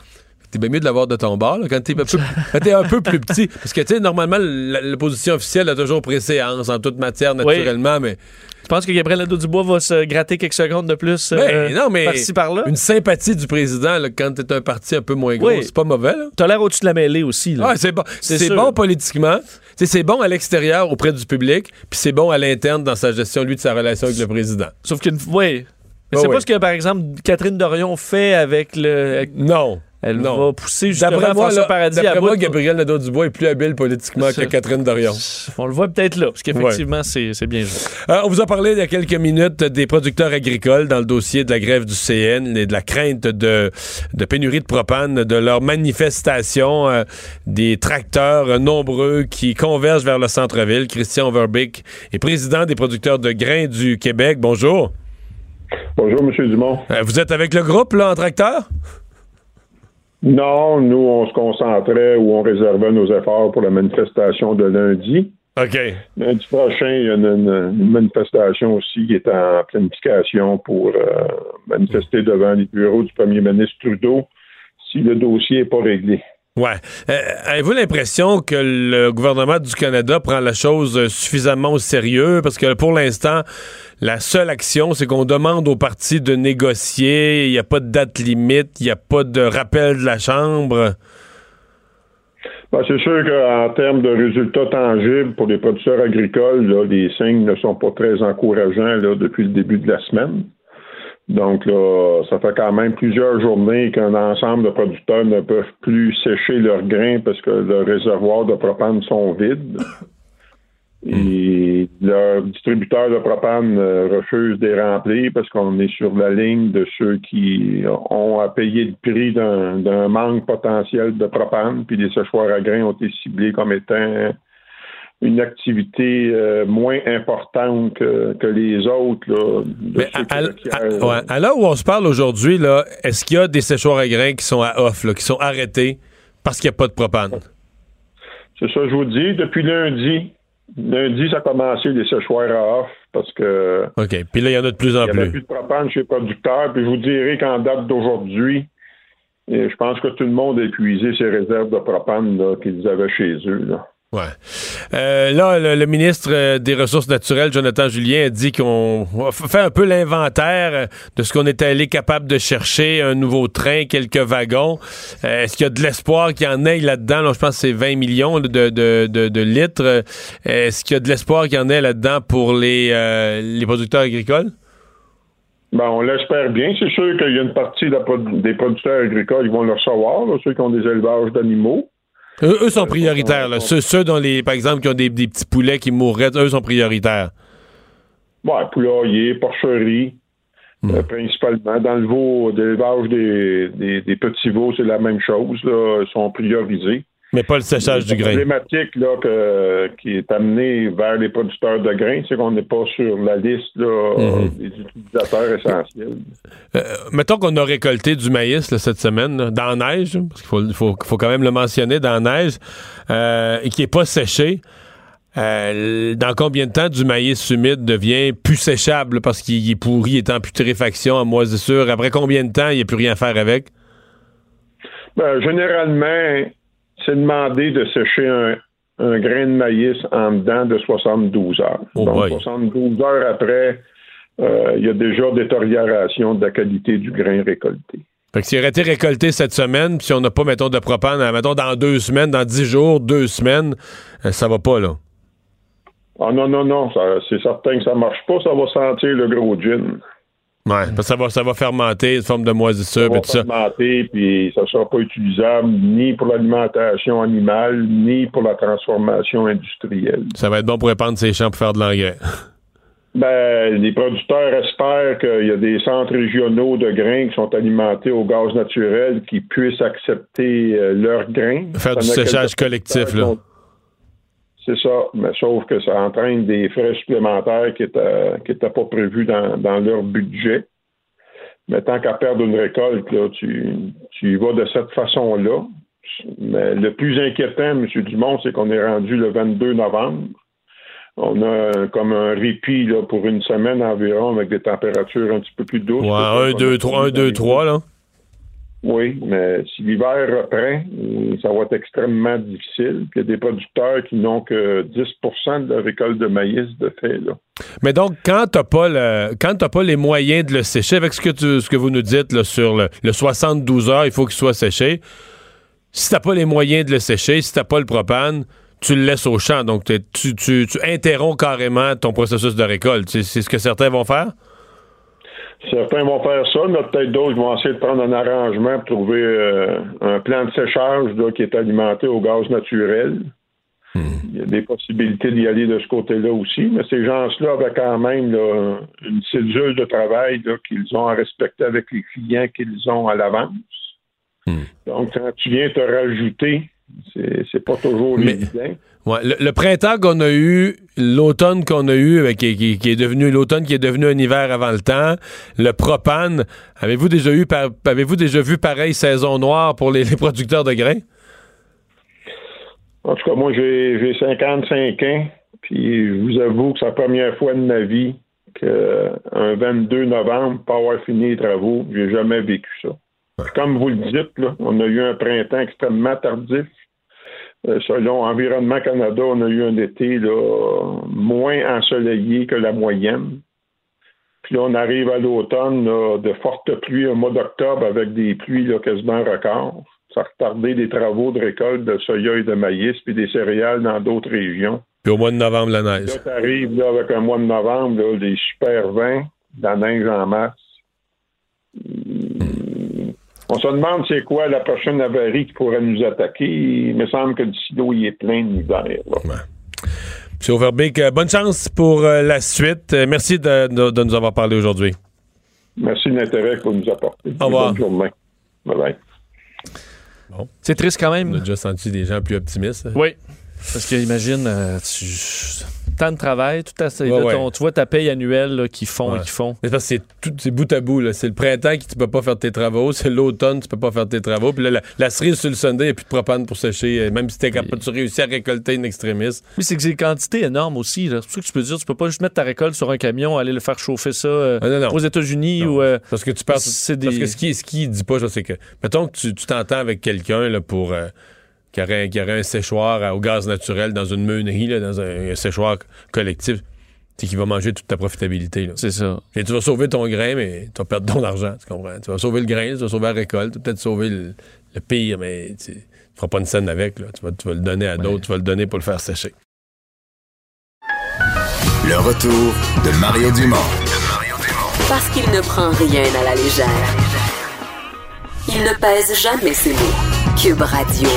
T'es bien mieux de l'avoir de ton bord, là, quand t'es un, un peu plus petit. Parce que, tu sais, normalement, l'opposition officielle a toujours préséance en toute matière, naturellement, mais Tu penses que Gabriel Nadeau-Dubois va se gratter quelques secondes de plus euh, Ben, non, mais par-ci, par-là? une sympathie du président là, quand t'es un parti un peu moins gros, Oui. c'est pas mauvais. T'as l'air au-dessus de la mêlée aussi. Là. Ah, c'est bon, C'est politiquement, c'est bon à l'extérieur auprès du public, puis c'est bon à l'interne dans sa gestion lui de sa relation avec le président. Sauf qu'une oui. Mais c'est oui. pas ce que, par exemple, Catherine Dorion fait avec le. Non. Elle non. va pousser justement D'après moi, François là, Paradis à d'après bout. moi, Gabriel Nadeau-Dubois est plus habile politiquement que Catherine Dorion. On le voit peut-être là, parce qu'effectivement, c'est c'est bien joué. Euh, on vous a parlé il y a quelques minutes des producteurs agricoles dans le dossier de la grève du CN et de la crainte de, de pénurie de propane, de leur manifestation, euh, des tracteurs euh, nombreux qui convergent vers le centre-ville. Christian Verbeek est président des producteurs de grains du Québec. Bonjour. Bonjour, M. Dumont. Euh, vous êtes avec le groupe, là, en tracteur? Non, nous, on se concentrait ou on réservait nos efforts pour la manifestation de lundi. OK. Lundi prochain, il y a une, manifestation aussi qui est en planification pour euh, manifester devant les bureaux du premier ministre Trudeau si le dossier n'est pas réglé. Ouais. Euh, Avez-vous l'impression que le gouvernement du Canada prend la chose suffisamment au sérieux? Parce que pour l'instant, la seule action, c'est qu'on demande aux partis de négocier. Il n'y a pas de date limite, il n'y a pas de rappel de la Chambre. Ben, c'est sûr qu'en termes de résultats tangibles pour les producteurs agricoles, là, les signes ne sont pas très encourageants là, depuis le début de la semaine. Donc là, ça fait quand même plusieurs journées qu'un ensemble de producteurs ne peuvent plus sécher leurs grains parce que leurs réservoirs de propane sont vides. Et leurs distributeurs de propane euh, refusent de les remplir parce qu'on est sur la ligne de ceux qui ont à payer le prix d'un manque potentiel de propane. Puis les séchoirs à grains ont été ciblés comme étant une activité euh, moins importante que, que les autres. Là, Mais à, à- l'heure où on se parle aujourd'hui, est-ce qu'il y a des séchoirs à grains qui sont à off, là, qui sont arrêtés parce qu'il n'y a pas de propane? C'est ça, je vous dis. Depuis lundi, lundi, ça a commencé les séchoirs à off parce que OK. Puis là, il y en a de plus en il n'y avait plus. plus de propane chez les producteurs. Puis je vous dirais qu'en date d'aujourd'hui, et je pense que tout le monde a épuisé ses réserves de propane qu'ils avaient chez eux. Là. Euh, là, le, ministre euh, des Ressources naturelles, Jonathan Julien, a dit qu'on fait un peu l'inventaire euh, de ce qu'on était allé capable de chercher, un nouveau train, quelques wagons. Est-ce qu'il y a de l'espoir qu'il y en ait là-dedans? Là, je pense que c'est 20 millions de, litres. Est-ce qu'il y a de l'espoir qu'il y en ait là-dedans pour les, producteurs agricoles? Ben, on l'espère bien. C'est sûr qu'il y a une partie des producteurs agricoles qui vont le recevoir, ceux qui ont des élevages d'animaux. Eux, eux sont prioritaires. là. Ceux, ceux dont les, par exemple, qui ont des, des petits poulets qui mourraient, eux sont prioritaires. Ouais, poulailler, porcherie, euh, principalement. Dans le veau, d'élevage des, des, des petits veaux, c'est la même chose. Là, ils sont priorisés. Mais pas le séchage du La grain. problématique là, que- qui est amenée vers les producteurs de grains, c'est qu'on n'est pas sur la liste là, Mhm. des utilisateurs essentiels. Euh, mettons qu'on a récolté du maïs là, cette semaine, là, dans la neige, parce qu'il faut, il faut, faut quand même le mentionner, dans la neige, euh, et qui n'est pas séché. Euh, dans combien de temps du maïs humide devient plus séchable parce qu'il est pourri, il est en putréfaction, en moisissure? Après combien de temps il n'y a plus rien à faire avec? Ben, généralement, c'est demandé de sécher un, un grain de maïs en dedans de 72 heures. Oh Donc, boy. 72 heures après, euh, il y a déjà détérioration de la qualité du grain récolté. Fait que s'il aurait été récolté cette semaine, puis si on n'a pas, mettons, de propane, euh, mettons, dans deux semaines, dans dix jours, deux semaines, euh, ça va pas, là. Ah non, non, non, c'est certain que ça marche pas, ça va sentir le gros gin. Ouais, parce que ça va, ça va fermenter, une forme de moisissure, Ça va et tout ça. fermenter, puis ça sera pas utilisable ni pour l'alimentation animale, ni pour la transformation industrielle. Ça va être bon pour répandre ses champs pour faire de l'engrais. Ben, les producteurs espèrent qu'il y a des centres régionaux de grains qui sont alimentés au gaz naturel qui puissent accepter euh, leurs grains. Faire du Ça séchage collectif, là. C'est ça, mais sauf que ça entraîne des frais supplémentaires qui étaient, qui étaient pas prévus dans, dans leur budget. Mais tant qu'à perdre une récolte, là, tu, tu y vas de cette façon-là. Mais le plus inquiétant, M. Dumont, c'est qu'on est rendu le 22 novembre. On a comme un répit là, pour une semaine environ avec des températures un petit peu plus douces. Ouais, un, deux, trois, un, deux, trois, là. Oui, mais si l'hiver reprend, ça va être extrêmement difficile. Il y a des producteurs qui n'ont que 10% de leur récolte de maïs de fait. Là. Mais donc, quand t'as pas le, quand pas les moyens de le sécher, avec ce que tu, ce que vous nous dites sur le, le 72 heures, il faut qu'il soit séché. Si t'as pas les moyens de le sécher, si t'as pas le propane, tu le laisses au champ. Donc, tu, tu, tu interromps carrément ton processus de récolte. C'est ce que certains vont faire? Certains vont faire ça, mais peut-être d'autres vont essayer de prendre un arrangement pour trouver euh, un plan de séchage là, qui est alimenté au gaz naturel. Il y a des possibilités d'y aller de ce côté-là aussi, mais ces gens-là avaient quand même là, une cédule de travail qu'ils ont à respecter avec les clients qu'ils ont à l'avance. Donc, quand tu viens te rajouter, c'est pas toujours Mais- évident. Ouais, le, le printemps qu'on a eu, l'automne qu'on a eu, qui, qui- qui est devenu l'automne qui est devenu un hiver avant le temps, le propane, avez-vous déjà eu avez-vous déjà vu pareille saison noire pour les, les producteurs de grains? En tout cas, moi, j'ai j'ai 55 ans, puis je vous avoue que c'est la première fois de ma vie qu'un 22 novembre, pas avoir fini les travaux, j'ai jamais vécu ça. Comme vous le dites, là, on a eu un printemps extrêmement tardif. Euh, selon Environnement Canada, on a eu un été là, moins ensoleillé que la moyenne. Puis là, on arrive à l'automne, de fortes pluies, un mois d'octobre avec des pluies là, quasiment records. Ça a retardé les travaux de récolte de soya et de maïs, puis des céréales dans d'autres régions. Puis au mois de novembre, la neige. Là, tu arrives là, avec un mois de novembre, là, des super de la neige en masse. On se demande c'est quoi la prochaine avarie qui pourrait nous attaquer. Il me semble que le silo il est plein d'hiver. là. M. Overbeek, euh, bonne chance pour euh, la suite. Euh, merci de, de- de nous avoir parlé aujourd'hui. Merci de l'intérêt que vous nous apportez. Au revoir. Bonne journée. Bye bye. Bon. C'est triste quand même. On a déjà senti des gens plus optimistes. Oui. Parce que imagine, euh, tu... tant de travail, tout à Ouais, là, ouais. tu vois ta paye annuelle qu'ils font Ouais. et qu'ils font. Mais c'est parce que c'est tout, c'est bout à bout. là. C'est le printemps que tu peux pas faire tes travaux, c'est l'automne tu peux pas faire tes travaux. Puis là, la, la cerise sur le Sunday, il n'y a plus de propane pour sécher. euh, Même si t'es capable, tu réussis à récolter une extrémiste. Oui, c'est que c'est des quantités énormes aussi. là. C'est pour ça que tu peux dire, tu peux pas juste mettre ta récolte sur un camion, aller le faire chauffer ça euh, Ah, non, non. aux États-Unis ou. euh, Parce que tu perds. c'est Parce des- que ce qui, ce qui dit pas, je sais que. Mettons que tu tu t'entends avec quelqu'un là, pour. euh, qui, aurait, qui aurait un séchoir à- au gaz naturel dans une meunerie, là, dans un, un séchoir collectif. C'est qu'il va manger toute ta profitabilité. là. C'est ça. Et tu vas sauver ton grain, mais tu vas perdre ton argent, tu comprends? Tu vas sauver le grain, tu vas sauver la récolte, tu vas peut-être sauver le, le pire, mais tu ne feras pas une scène avec. Là. Tu, vas, tu vas le donner à d'autres, tu vas le donner pour le faire sécher. Le retour de Mario Dumont. Parce qu'il ne prend rien à la légère. Il ne pèse jamais ses mots. Cube Radio.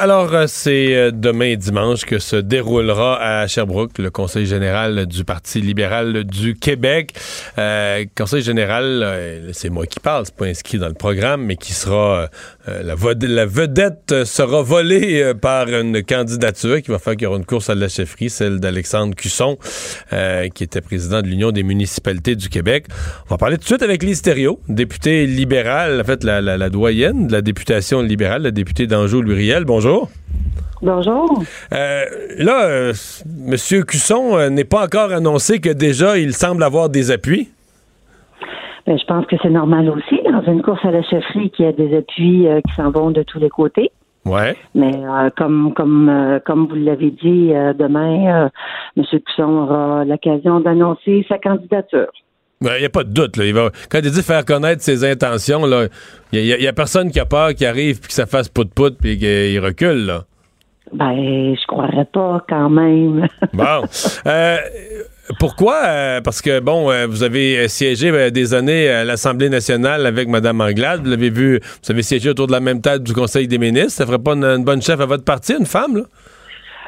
Alors, euh, c'est euh, demain dimanche que se déroulera à Sherbrooke le Conseil général du Parti libéral du Québec. Euh, Conseil général, c'est moi qui parle, c'est pas inscrit dans le programme, mais qui sera la, vedette sera volée par une candidature qui va faire qu'il y aura une course à la chefferie, celle d'Alexandre Cusson, qui était président de l'Union des municipalités du Québec. On va parler tout de suite avec Lise Thériault, députée libérale, en fait la, la- la doyenne de la députation libérale, la députée d'Anjou-Luriel. Bonjour. Bonjour. Euh, là, euh, M. Cusson euh, n'est pas encore annoncé que déjà il semble avoir des appuis? Ben, je pense que c'est normal aussi dans une course à la chefferie qu'il y a des appuis qui s'en vont de tous les côtés. Ouais. Mais comme comme comme vous l'avez dit, demain, M. Cusson aura l'occasion d'annoncer sa candidature. Il n'y a pas de doute. Là. Il va, quand il dit faire connaître ses intentions, il n'y a, personne qui a peur qui arrive puis que ça fasse pout-pout puis qu'il recule. Là. Ben, je croirais pas quand même. Bon. Euh, pourquoi? Euh, parce que, bon, euh, vous avez siégé euh, des années à l'Assemblée nationale avec Mme Anglade. Vous l'avez vu, vous avez siégé autour de la même table du Conseil des ministres. Ça ferait pas une, une bonne chef à votre parti, une femme, là?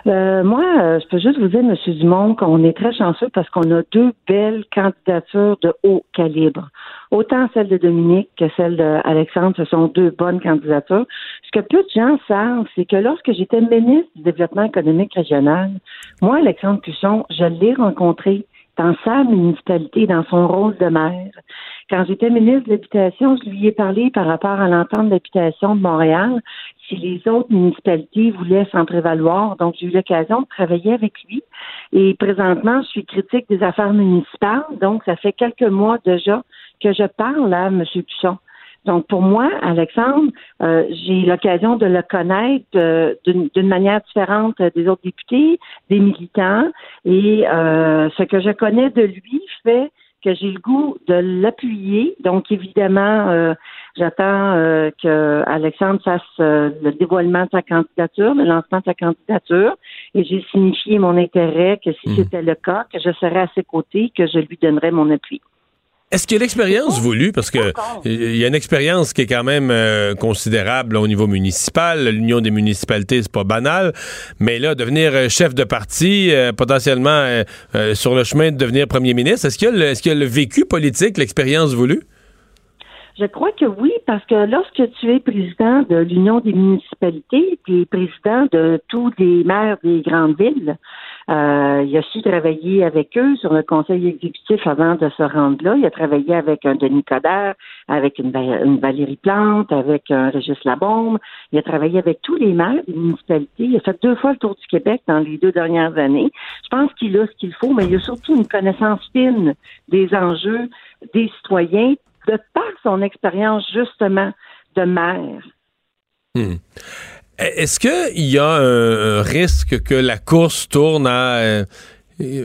Euh, moi, euh, je peux juste vous dire, M. Dumont, qu'on est très chanceux parce qu'on a deux belles candidatures de haut calibre. Autant celle de Dominique que celle d'Alexandre, ce sont deux bonnes candidatures. Ce que peu de gens savent, c'est que lorsque j'étais ministre du Développement économique régional, moi, Alexandre Cusson, je l'ai rencontré dans sa municipalité, dans son rôle de maire. Quand j'étais ministre de l'Habitation, je lui ai parlé par rapport à l'entente d'habitation de Montréal, si les autres municipalités voulaient s'en prévaloir. Donc, j'ai eu l'occasion de travailler avec lui. Et présentement, je suis critique des affaires municipales. Donc, ça fait quelques mois déjà que je parle à M. Cusson. Donc, pour moi, Alexandre, euh, j'ai l'occasion de le connaître euh, d'une d'une manière différente des autres députés, des militants. Et euh, ce que je connais de lui fait que j'ai le goût de l'appuyer. Donc, évidemment, euh, j'attends euh, que Alexandre fasse euh, le dévoilement de sa candidature, le lancement de sa candidature. Et j'ai signifié mon intérêt que si c'était le cas, que je serais à ses côtés, que je lui donnerais mon appui. Est-ce qu'il y a l'expérience voulue? Parce que il y a une expérience qui est quand même euh, considérable là, au niveau municipal. L'Union des municipalités, c'est pas banal. Mais là, devenir euh, chef de parti, euh, potentiellement euh, euh, sur le chemin de devenir premier ministre, est-ce qu'il y a le, est-ce qu'il y a le vécu politique, l'expérience voulue? Je crois que oui, parce que lorsque tu es président de l'Union des municipalités, tu es président de tous les maires des grandes villes. Euh, il a su travailler avec eux sur le conseil exécutif avant de se rendre là. Il a travaillé avec un Denis Coderre, avec une, une Valérie Plante, avec un Régis Labombe. Il a travaillé avec tous les maires des municipalités. Il a fait deux fois le tour du Québec dans les deux dernières années. Je pense qu'il a ce qu'il faut, mais il a surtout une connaissance fine des enjeux des citoyens de par son expérience justement de maire. Hmm. Est-ce qu'il y a un, risque que la course tourne à euh,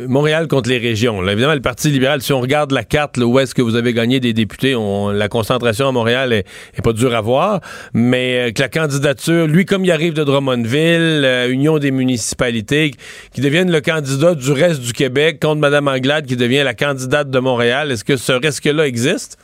Montréal contre les régions? Évidemment, le Parti libéral, si on regarde la carte, là, où est-ce que vous avez gagné des députés, la concentration à Montréal est, est, pas dure à voir, mais euh, que la candidature, lui, comme il arrive de Drummondville, euh, Union des municipalités, qui devienne le candidat du reste du Québec contre Mme Anglade, qui devient la candidate de Montréal, est-ce que ce risque-là existe?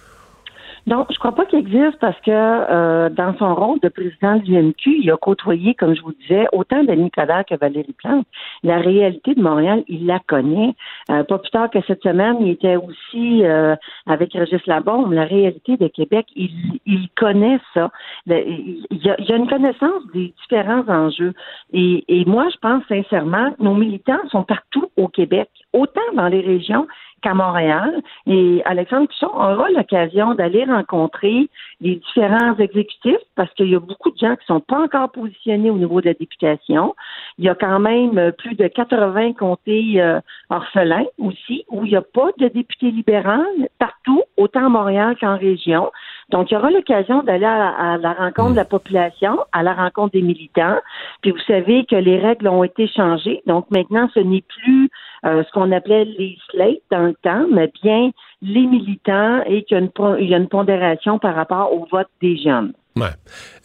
Donc, je crois pas qu'il existe parce que euh, dans son rôle de président du MQ, il a côtoyé, comme je vous disais, autant Denis Coderre que Valérie Plante. La réalité de Montréal, il la connaît. Euh, pas plus tard que cette semaine, il était aussi euh, avec Régis Labombe. La réalité de Québec, il, il connaît ça. Il, y a, il a une connaissance des différents enjeux. Et, et moi, je pense sincèrement nos militants sont partout au Québec, autant dans les régions qu'à Montréal. Et Alexandre Pichon aura l'occasion d'aller rencontrer les différents exécutifs parce qu'il y a beaucoup de gens qui sont pas encore positionnés au niveau de la députation. Il y a quand même euh, plus de 80 comtés euh, orphelins aussi où il n'y a pas de député libéral partout, autant à Montréal qu'en région. Donc, il y aura l'occasion d'aller à, la rencontre de la population, à la rencontre des militants. Puis vous savez que les règles ont été changées. Donc maintenant, ce n'est plus euh, ce qu'on appelait les slates dans le temps, mais bien les militants et qu'il y y a une pondération par rapport au vote des jeunes. Ouais.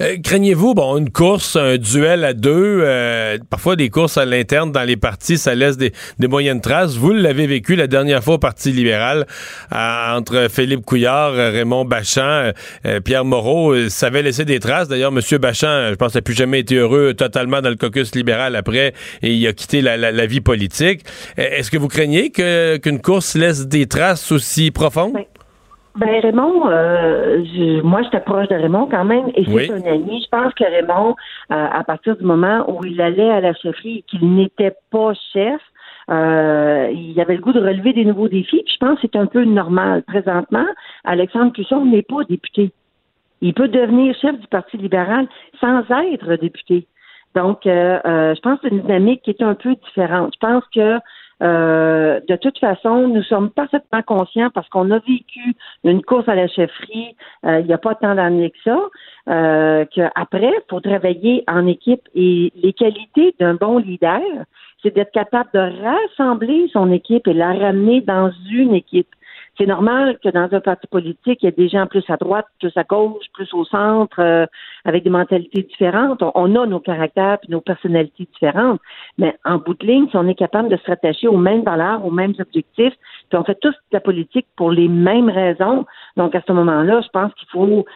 Euh, Craignez-vous, bon, une course, un duel à deux, euh, parfois des courses à l'interne dans les partis, ça laisse des, moyennes traces. Vous l'avez vécu la dernière fois au Parti libéral entre Philippe Couillard, Raymond Bachand, euh, euh, Pierre Moreau. Ça avait laissé des traces. D'ailleurs, M. Bachand, je pense, n'a plus jamais été heureux totalement dans le caucus libéral après et il a quitté la, vie politique. Est-ce que vous craignez qu'une course laisse des traces aussi profondes? Ben Raymond, euh, je- moi j'étais proche de Raymond quand même, et c'est Oui. un ami. Je pense que Raymond, euh, à partir du moment où il allait à la chefferie et qu'il n'était pas chef, euh, il avait le goût de relever des nouveaux défis. Puis je pense que c'est un peu normal. Présentement, Alexandre Cusson n'est pas député. Il peut devenir chef du Parti libéral sans être député. Donc, euh, euh, je pense que c'est une dynamique qui est un peu différente. Je pense que euh, de toute façon, nous sommes parfaitement conscients parce qu'on a vécu une course à la chefferie euh, il n'y a pas tant d'années que ça, euh, qu'après, il faut travailler en équipe. Et les qualités d'un bon leader, c'est d'être capable de rassembler son équipe et la ramener dans une équipe. C'est normal que dans un parti politique, il y a des gens plus à droite, plus à gauche, plus au centre, euh, avec des mentalités différentes. On, a nos caractères et nos personnalités différentes. Mais en bout de ligne, si on est capable de se rattacher aux mêmes valeurs, aux mêmes objectifs, puis on fait tous de la politique pour les mêmes raisons. Donc, à ce moment-là, je pense qu'il faut...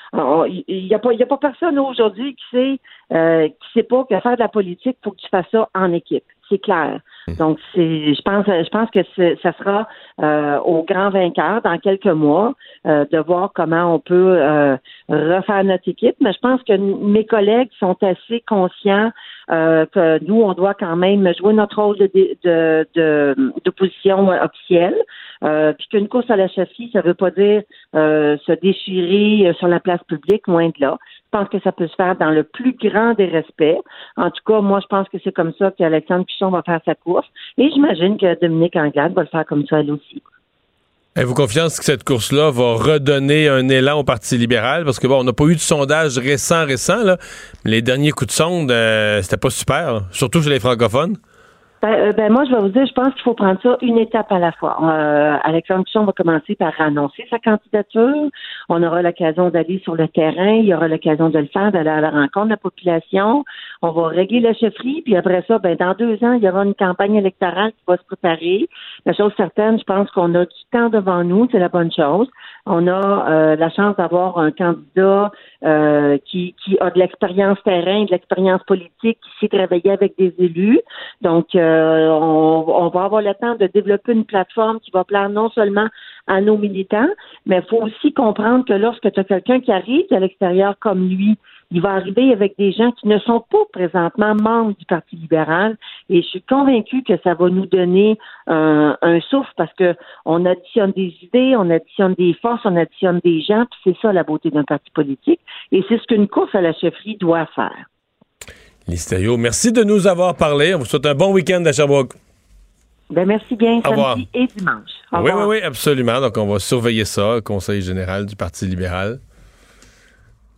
Il n'y a, pas- y a pas personne aujourd'hui qui sait, euh, qui sait pas que faire de la politique, faut que tu fasses ça en équipe. C'est clair. Donc, c'est, je pense, je pense que ça sera euh, au grand vainqueur dans quelques mois euh, de voir comment on peut euh, refaire notre équipe. Mais je pense que mes collègues sont assez conscients euh, que nous, on doit quand même jouer notre rôle de, dé- de, de, d'opposition euh, officielle. Euh, puis qu'une course à la chefferie, ça veut pas dire euh, se déchirer sur la place publique, loin de là. Je pense que ça peut se faire dans le plus grand des respects. En tout cas, moi, je pense que c'est comme ça qu'Alexandre Pichon va faire sa course. Et j'imagine que Dominique Anglade va le faire comme ça, elle aussi. Avez-vous confiance que cette course-là va redonner un élan au Parti libéral? Parce que bon, on n'a pas eu de sondage récent, récent, là. Les derniers coups de sonde, euh, c'était pas super, surtout chez les francophones. Ben, euh, ben, moi, je vais vous dire, je pense qu'il faut prendre ça une étape à la fois. Euh, Alexandre Pichon va commencer par annoncer sa candidature. On aura l'occasion d'aller sur le terrain. Il y aura l'occasion de le faire, d'aller à la rencontre de la population. On va régler la chefferie. Puis après ça, ben, dans deux ans, il y aura une campagne électorale qui va se préparer. La chose certaine, je pense qu'on a du temps devant nous. C'est la bonne chose. On a euh, la chance d'avoir un candidat euh, qui, qui a de l'expérience terrain, de l'expérience politique, qui sait travailler avec des élus. Donc, euh, on, on va avoir le temps de développer une plateforme qui va plaire non seulement à nos militants, mais il faut aussi comprendre que lorsque tu as quelqu'un qui arrive de l'extérieur comme lui, il va arriver avec des gens qui ne sont pas présentement membres du Parti libéral. Et je suis convaincue que ça va nous donner un, un souffle parce que on additionne des idées, on additionne des forces, on additionne des gens, puis c'est ça la beauté d'un parti politique. Et c'est ce qu'une course à la chefferie doit faire. Listerio, merci de nous avoir parlé. On vous souhaite un bon week-end à Sherbrooke. Ben merci bien, Au revoir. samedi et dimanche. Au Oui, oui, revoir. oui, absolument. Donc, on va surveiller ça, Conseil général du Parti libéral.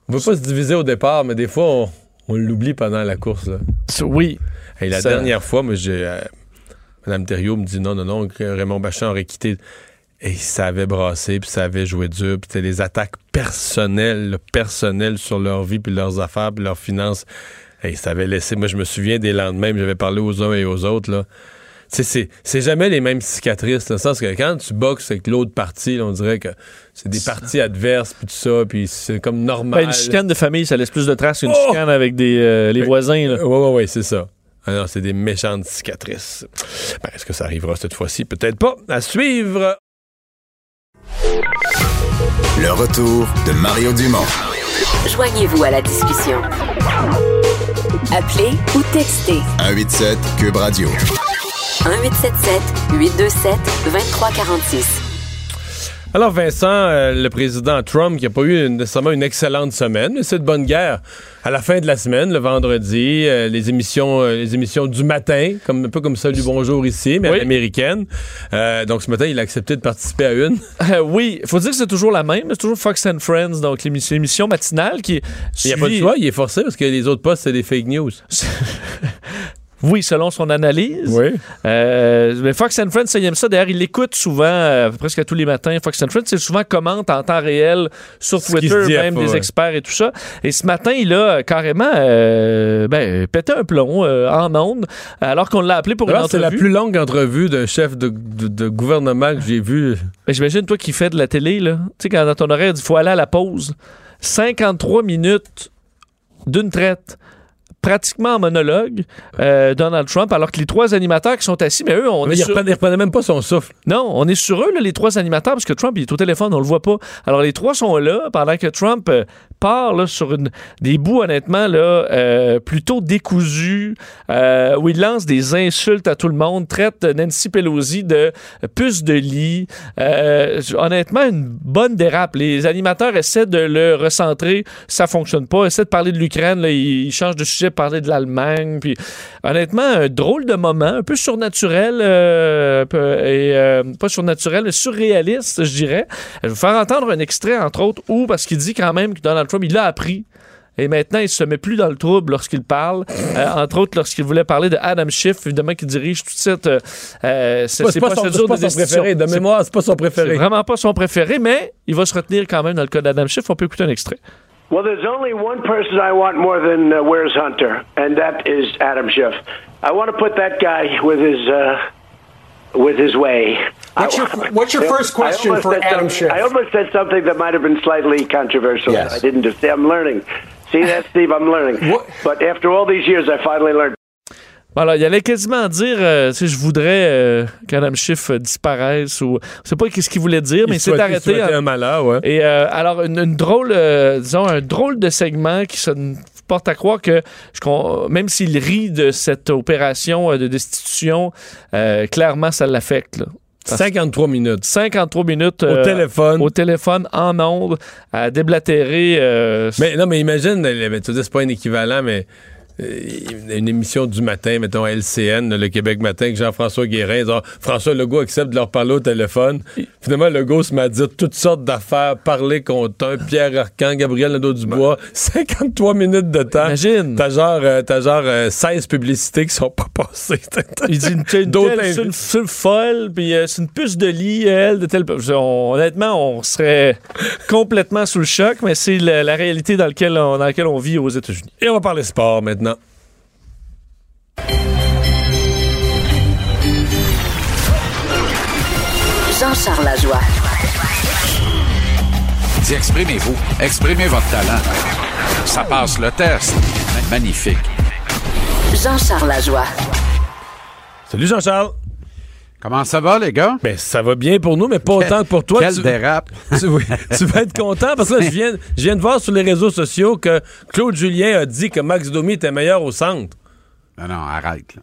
On ne veut pas se diviser au départ, mais des fois, on, on l'oublie pendant la course. Là. Oui. Et la Ça- dernière fois, moi, j'ai, euh, Mme Thériault me dit non, non, non, que Raymond Bachand aurait quitté. Et ça avait brassé, puis ça avait joué dur, puis c'était des attaques personnelles, personnelles sur leur vie, puis leurs affaires, puis leurs finances. Et ça avait laissé. Moi, je me souviens des lendemains, j'avais parlé aux uns et aux autres, là. sais, c'est c'est jamais les mêmes cicatrices, dans le sens que quand tu boxes avec l'autre partie, là, on dirait que c'est des parties adverses, puis tout ça, puis c'est comme normal. Ben, une chicane de famille, ça laisse plus de traces qu'une Oh! chicane avec des, euh, les Ben, voisins. Oui, oui, oui, c'est ça. Ah non, c'est des méchantes cicatrices. Ben, Est-ce que ça arrivera cette fois-ci? Peut-être pas. À suivre. Le retour de Mario Dumont. Joignez-vous à la discussion. Appelez ou textez 187 Cube Radio. 1877 827 2346. Alors, Vincent, euh, le président Trump, qui n'a pas eu une- nécessairement une excellente semaine, mais c'est de bonne guerre. À la fin de la semaine, le vendredi, euh, les émissions euh, les émissions du matin, comme un peu comme celle du Bonjour ici, mais Oui. américaine. Donc, ce matin, il a accepté de participer à une. Oui, il faut dire que c'est toujours la même. C'est toujours Fox and Friends, donc l'émission matinale qui. Il n'y a pas de choix, il est forcé parce que les autres postes, c'est des fake news. Oui, selon son analyse. Oui. Euh, mais Fox and Friends, ça, il aime ça. D'ailleurs, il l'écoute souvent, euh, presque tous les matins. Fox and Friends, c'est souvent commente en temps réel sur Ce Twitter, même des ouais. experts et tout ça. Et ce matin, il a euh, carrément euh, ben, pété un plomb en ondes, alors qu'on l'a appelé pour une D'ailleurs, C'est entrevue. la plus longue entrevue d'un chef de, de- de gouvernement que j'ai vu. Ben, J'imagine, toi qui fais de la télé, là, tu sais, quand dans ton oreille, il faut aller à la pause. 53 minutes d'une traite. Pratiquement en monologue, euh, Donald Trump, alors que les trois animateurs qui sont assis, mais eux, on Mais est il, sur... reprenait, même pas son souffle. Non, on est sur eux, là, les trois animateurs, parce que Trump, il est au téléphone, on le voit pas. Alors, les trois sont là, pendant que Trump euh, part là, sur une, des bouts, honnêtement, là, euh, plutôt décousus, euh, où il lance des insultes à tout le monde, traite Nancy Pelosi de puce de lit. Honnêtement, une bonne dérape. Les animateurs essaient de le recentrer, ça fonctionne pas. Essaient de parler de l'Ukraine, ils changent de sujet, parler de l'Allemagne. Puis, honnêtement, un drôle de moment, un peu surnaturel, euh, et euh, pas surnaturel, surréaliste, je dirais. Je vais vous faire entendre un extrait, entre autres, où, parce qu'il dit quand même que Donald Trump, il l'a appris. Et maintenant, il se met plus dans le trouble lorsqu'il parle. Euh, entre autres, lorsqu'il voulait parler de Adam Schiff, évidemment, qui dirige toute cette euh, C'est pas, c'est pas son, c'est pas son préféré. De mémoire, c'est pas son C'est préféré. vraiment pas son préféré, mais il va se retenir quand même dans le cas d'Adam Schiff. On peut écouter un extrait. Well, there's only one person I want more than uh, Where's Hunter, and that is Adam Schiff. I want to put that guy with his uh, with his way. What's your- what's your first question for Adam some- Schiff? I almost said something that might have been slightly controversial. Yes. I didn't just say I'm learning. See that, Steve? I'm learning. But after all these years, I finally learned. Voilà, il allait quasiment dire, euh, sais, je voudrais euh, qu'Adam Schiff disparaisse ou, je sais pas qu'est-ce qu'il voulait dire, mais il s'est arrêté. en- un malheur, ouais. Et euh, alors, une, une drôle, euh, disons, un drôle de segment qui se porte à croire que, je même s'il rit de cette opération euh, de destitution, clairement, ça l'affecte. là. Parce- 53 minutes. 53 minutes Au téléphone. au téléphone, en ondes, à déblatérer. euh, Mais non, mais imagine, ben, tu dis, c'est pas un équivalent, mais une émission du matin, mettons à LCN, le Québec matin, avec Jean-François Guérin, François Legault accepte de leur parler au téléphone. Finalement, Legault se met à dire toutes sortes d'affaires, parler contre un, Pierre Arcan, Gabriel Nadeau-Dubois, 53 minutes de temps. Imagine. T'as genre, euh, t'as genre euh, 16 publicités qui sont pas passées. Il dit une, telle- c'est une, folle, puis euh, c'est une puce de lit, elle, de telle. on- honnêtement, on serait complètement sous le choc, mais c'est la, la réalité dans, laquelle on, dans laquelle on vit aux États-Unis. Et on va parler sport maintenant. Jean-Charles Lajoie. Dis, exprimez-vous. Exprimez votre talent. Ça passe le test. Magnifique. Jean-Charles Lajoie. Salut Jean-Charles. Comment ça va, les gars? Ben, ça va bien pour nous, mais pas autant que pour toi. Quel Tu- dérape. tu, oui, tu vas être content parce que là, je viens, je viens de voir sur les réseaux sociaux que Claude Julien a dit que Max Domi était meilleur au centre. Non, non, arrête. Là.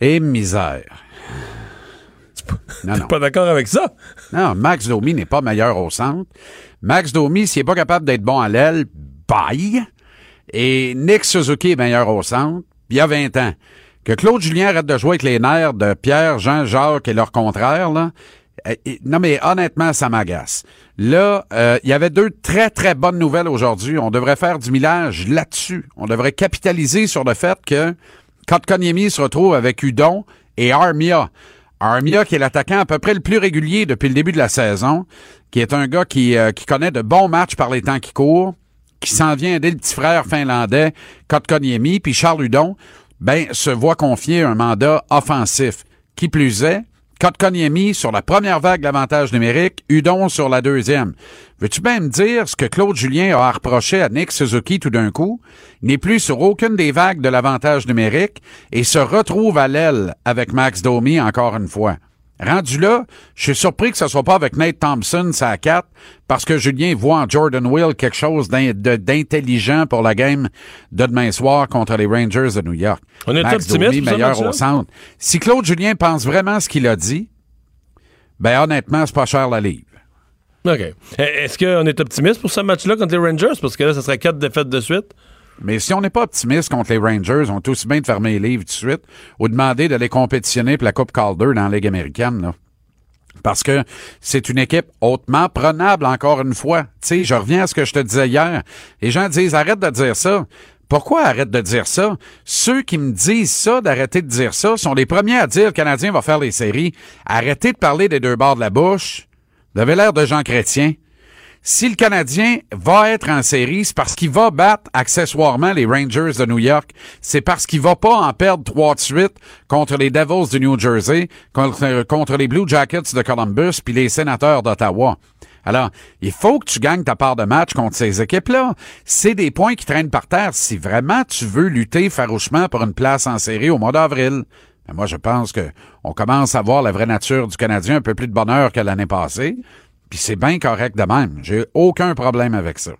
Et misère. Non, non. Pas d'accord avec ça? Non, Max Domi n'est pas meilleur au centre. Max Domi, s'il n'est pas capable d'être bon à l'aile, bye. Et Nick Suzuki est meilleur au centre. Il y a 20 ans. Que Claude Julien arrête de jouer avec les nerfs de Pierre, Jean, Jacques et leur contraire, là. euh, et- Non, mais honnêtement, ça m'agace. Là, euh, il y avait deux très, très bonnes nouvelles aujourd'hui. On devrait faire du millage là-dessus. On devrait capitaliser sur le fait que Kotkaniemi se retrouve avec Udon et Armia. Armia, qui est l'attaquant à peu près le plus régulier depuis le début de la saison, qui est un gars qui, euh, qui connaît de bons matchs par les temps qui courent, qui s'en vient aider le petit frère finlandais Kotkaniemi, puis Charles Hudon. ben, se voit confier un mandat offensif. Qui plus est, Kotkaniemi sur la première vague d'avantage numérique, Udon sur la deuxième. Veux-tu bien me dire ce que Claude Julien a reproché à Nick Suzuki tout d'un coup? N'est plus sur aucune des vagues de l'avantage numérique et se retrouve à l'aile avec Max Domi encore une fois. Rendu là, je suis surpris que ce soit pas avec Nate Thompson, ça 4, parce que Julien voit en Jordan Will quelque chose d'intelligent pour la game de demain soir contre les Rangers de New York. On est Max Domi, meilleur au centre. Si Claude Julien pense vraiment ce qu'il a dit, ben honnêtement, c'est pas cher la livre. OK. Est-ce qu'on est optimiste pour ce match-là contre les Rangers? Parce que là, ça serait quatre défaites de suite. Mais si on n'est pas optimiste contre les Rangers, on est aussi bien de fermer les livres tout de suite ou demander d'aller compétitionner pour la Coupe Calder dans la Ligue américaine. Parce que c'est une équipe hautement prenable, encore une fois. Tu je reviens à ce que je te disais hier. Les gens disent, arrête de dire ça. Pourquoi arrête de dire ça? Ceux qui me disent ça, d'arrêter de dire ça, sont les premiers à dire le Canadien va faire les séries. Arrêtez de parler des deux bords de la bouche. Vous avez l'air de gens chrétiens. Si le Canadien va être en série, c'est parce qu'il va battre accessoirement les Rangers de New York. C'est parce qu'il va pas en perdre trois de suite contre les Devils du New Jersey, contre, les Blue Jackets de Columbus puis les Sénateurs d'Ottawa. Alors, il faut que tu gagnes ta part de match contre ces équipes-là. C'est des points qui traînent par terre si vraiment tu veux lutter farouchement pour une place en série au mois d'avril. Moi, je pense que on commence à voir la vraie nature du Canadien un peu plus de bonheur que l'année passée. Puis c'est bien correct de même. J'ai aucun problème avec ça. Tu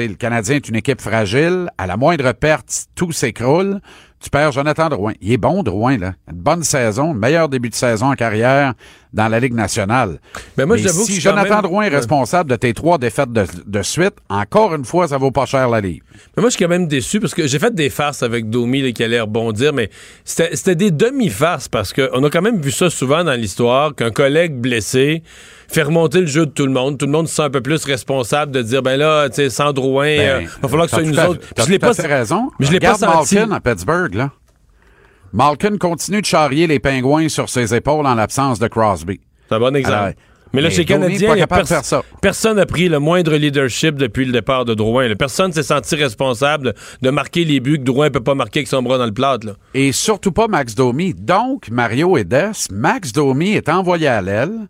sais, le Canadien est une équipe fragile. À la moindre perte, tout s'écroule. Tu perds Jonathan Drouin. Il est bon, Drouin, là. Une bonne saison, meilleur début de saison en carrière dans la Ligue nationale. Mais moi, Mais j'avoue que si je suis quand Jonathan même- Drouin est responsable de tes trois défaites de, de suite, encore une fois, ça vaut pas cher la livre. Mais moi, je suis quand même déçu parce que j'ai fait des farces avec Domi là, qui allait rebondir, mais c'était c'était des demi-farces parce qu'on a quand même vu ça souvent dans l'histoire, qu'un collègue blessé fait remonter le jeu de tout le monde. Tout le monde se sent un peu plus responsable de dire, ben là, tu sais, sans Drouin, euh, Ben, va falloir que ce soit nous autres. Je l'ai pas raison. Mais je l'ai pas senti. Malkin à Pittsburgh, là. Malkin continue de charrier les pingouins sur ses épaules en l'absence de Crosby. C'est un bon exemple. Alors, mais là, mais chez Canadien, il y a pers- faire ça. personne n'a pris le moindre leadership depuis le départ de Drouin. là. Personne s'est senti responsable de, marquer les buts que Drouin peut pas marquer avec son bras dans le plâtre. là. Et surtout pas Max Domi. Donc, Mario et Des, Max Domi est envoyé à l'aile.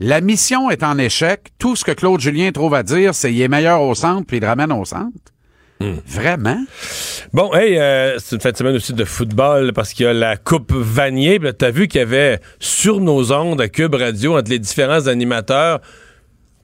La mission est en échec. Tout ce que Claude Julien trouve à dire, c'est qu'il est meilleur au centre, puis il le ramène au centre. Vraiment? Bon, hey, euh, c'est une fin de semaine aussi de football parce qu'il y a la Coupe Vanier. T'as vu qu'il y avait sur nos ondes à Cube Radio, entre les différents animateurs,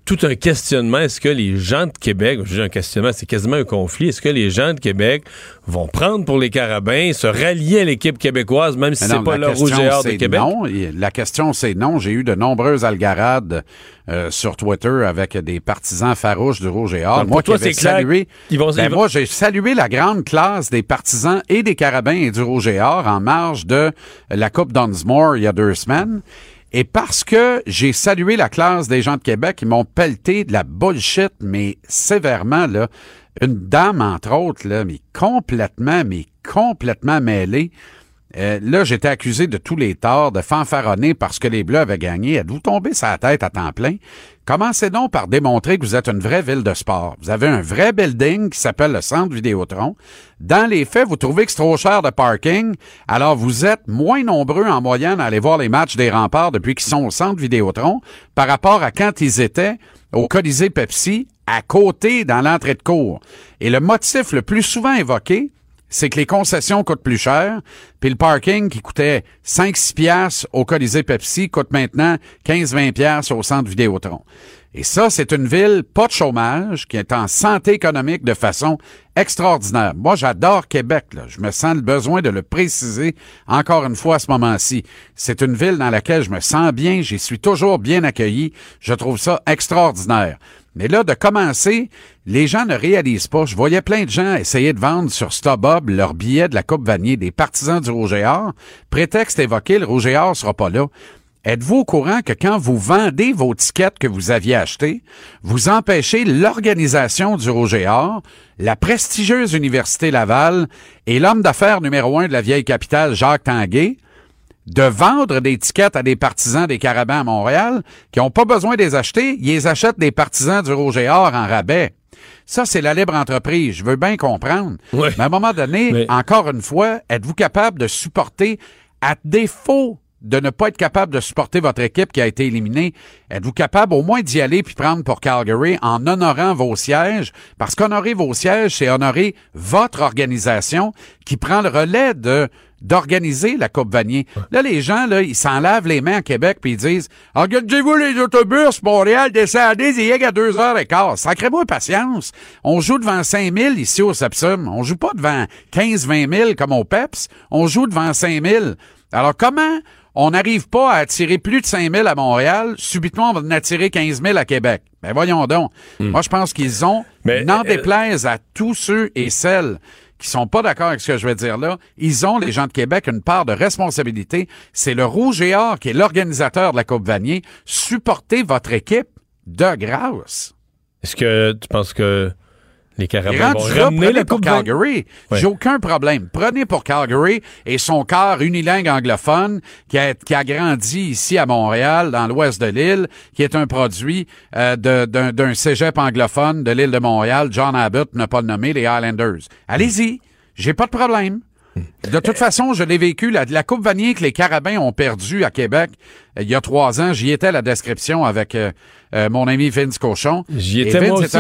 tout un questionnement. Est-ce que les gens de Québec, je dis un questionnement, c'est quasiment un conflit, est-ce que les gens de Québec vont prendre pour les carabins, se rallier à l'équipe québécoise, même si c'est pas la le rouge et or de Québec? Non. La question, c'est non. J'ai eu de nombreuses algarades euh, sur Twitter avec des partisans farouches du rouge et or. Donc, moi, toi, c'est salué, vont- ben, ils vont- moi, j'ai salué la grande classe des partisans et des carabins et du rouge et or en marge de la Coupe Dunsmore il y a deux semaines. Et parce que j'ai salué la classe des gens de Québec, ils m'ont pelleté de la bullshit, mais sévèrement, là. Une dame, entre autres, là, mais complètement, mais complètement mêlée. Euh, là, j'étais accusé de tous les torts, de fanfaronner parce que les Bleus avaient gagné. Êtes-vous tombé sa tête à temps plein? Commencez donc par démontrer que vous êtes une vraie ville de sport. Vous avez un vrai building qui s'appelle le Centre Vidéotron. Dans les faits, vous trouvez que c'est trop cher de parking, alors vous êtes moins nombreux en moyenne à aller voir les matchs des remparts depuis qu'ils sont au Centre Vidéotron par rapport à quand ils étaient au Colisée Pepsi à côté dans l'entrée de cours. Et le motif le plus souvent évoqué, c'est que les concessions coûtent plus cher, puis le parking qui coûtait 5-6 piastres au Colisée Pepsi coûte maintenant 15-20 piastres au centre Vidéotron. Et ça, c'est une ville pas de chômage, qui est en santé économique de façon extraordinaire. Moi, j'adore Québec. Là. Je me sens le besoin de le préciser encore une fois à ce moment-ci. C'est une ville dans laquelle je me sens bien, j'y suis toujours bien accueilli. Je trouve ça extraordinaire. Mais là, de commencer, les gens ne réalisent pas. Je voyais plein de gens essayer de vendre sur StubHub leurs billets de la Coupe Vanier, des partisans du Rouge et. Prétexte évoqué, le Rouge et Or sera pas là. Êtes-vous au courant que quand vous vendez vos tickets que vous aviez achetés, vous empêchez l'organisation du Rouge et la prestigieuse Université Laval et l'homme d'affaires numéro un de la vieille capitale, Jacques Tanguay, de vendre des tickets à des partisans des Carabins à Montréal qui n'ont pas besoin de les acheter, ils les achètent des partisans du Rouge et Or en rabais. Ça, c'est la libre entreprise. Je veux bien comprendre. Mais à un moment donné, Mais- encore une fois, êtes-vous capable de supporter, à défaut de ne pas être capable de supporter votre équipe qui a été éliminée, êtes-vous capable au moins d'y aller puis prendre pour Calgary en honorant vos sièges? Parce qu'honorer vos sièges, c'est honorer votre organisation qui prend le relais de d'organiser la Coupe Vanier. Là, les gens, là, ils s'en lavent les mains à Québec puis ils disent Regardez-vous les autobus, Montréal, descendez, il y a qu'à deux heures et quart. Sacrez-moi patience. On joue devant 5000 ici au Sepsum. On joue pas devant 15-20 000 comme au PEPS. On joue devant 5000. Alors, comment on n'arrive pas à attirer plus de 5 000 à Montréal, subitement, on va en attirer 15 000 à Québec. Ben voyons donc. Moi, je pense qu'ils ont, Mais, n'en euh, déplaise à tous ceux et celles qui sont pas d'accord avec ce que je vais dire là, ils ont, les gens de Québec, une part de responsabilité. C'est le Rouge et Or qui est l'organisateur de la Coupe Vanier. Supportez votre équipe de grâce. Est-ce que tu penses que les Carabins vont ramener prenez la pour Coupe? Calgary. Ouais. J'ai aucun problème. Prenez pour Calgary et son corps unilingue anglophone qui a, qui a grandi ici à Montréal, dans l'ouest de l'île, qui est un produit euh, d'un cégep anglophone de l'île de Montréal, John Abbott, ne pas le nommer, les Highlanders. Allez-y. J'ai pas de problème. De toute façon, je l'ai vécu. La, la Coupe Vanier que les Carabins ont perdue à Québec euh, il y a trois ans, j'y étais à la description avec euh, euh, mon ami Vince Cochon. J'y étais moi aussi.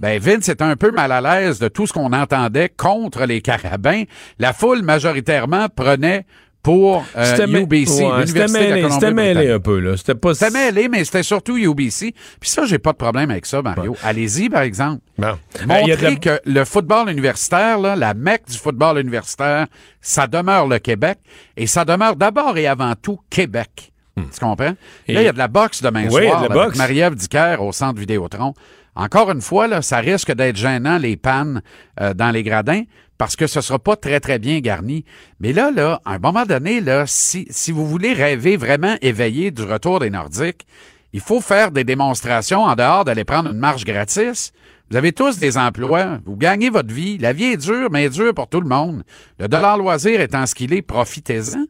Ben Vince était un peu mal à l'aise de tout ce qu'on entendait contre les Carabins. La foule majoritairement prenait pour euh, UBC, ouais, c'était l'Université de la mêlé, c'était mêlé Colombie-Britannique. un peu, là. C'était pas... C'était mêlé, mais c'était surtout UBC. Puis ça, j'ai pas de problème avec ça, Mario. Allez-y, par exemple. Bon. Euh, de la- que le football universitaire, là, la mecque du football universitaire, ça demeure le Québec et ça demeure d'abord et avant tout Québec. Tu comprends? Hmm. Et- Là, il y a de la boxe demain Oui, soir de la là, avec boxe. Marie-Ève Dicker au centre Vidéotron. Encore une fois, là, ça risque d'être gênant, les pannes euh, dans les gradins, parce que ce sera pas très, très bien garni. Mais là, là, à un moment donné, là, si, si vous voulez rêver vraiment éveillé du retour des Nordiques, il faut faire des démonstrations en dehors d'aller prendre une marche gratis. Vous avez tous des emplois, vous gagnez votre vie. La vie est dure, mais dure pour tout le monde. Le dollar loisir étant ce qu'il est, profitez-en.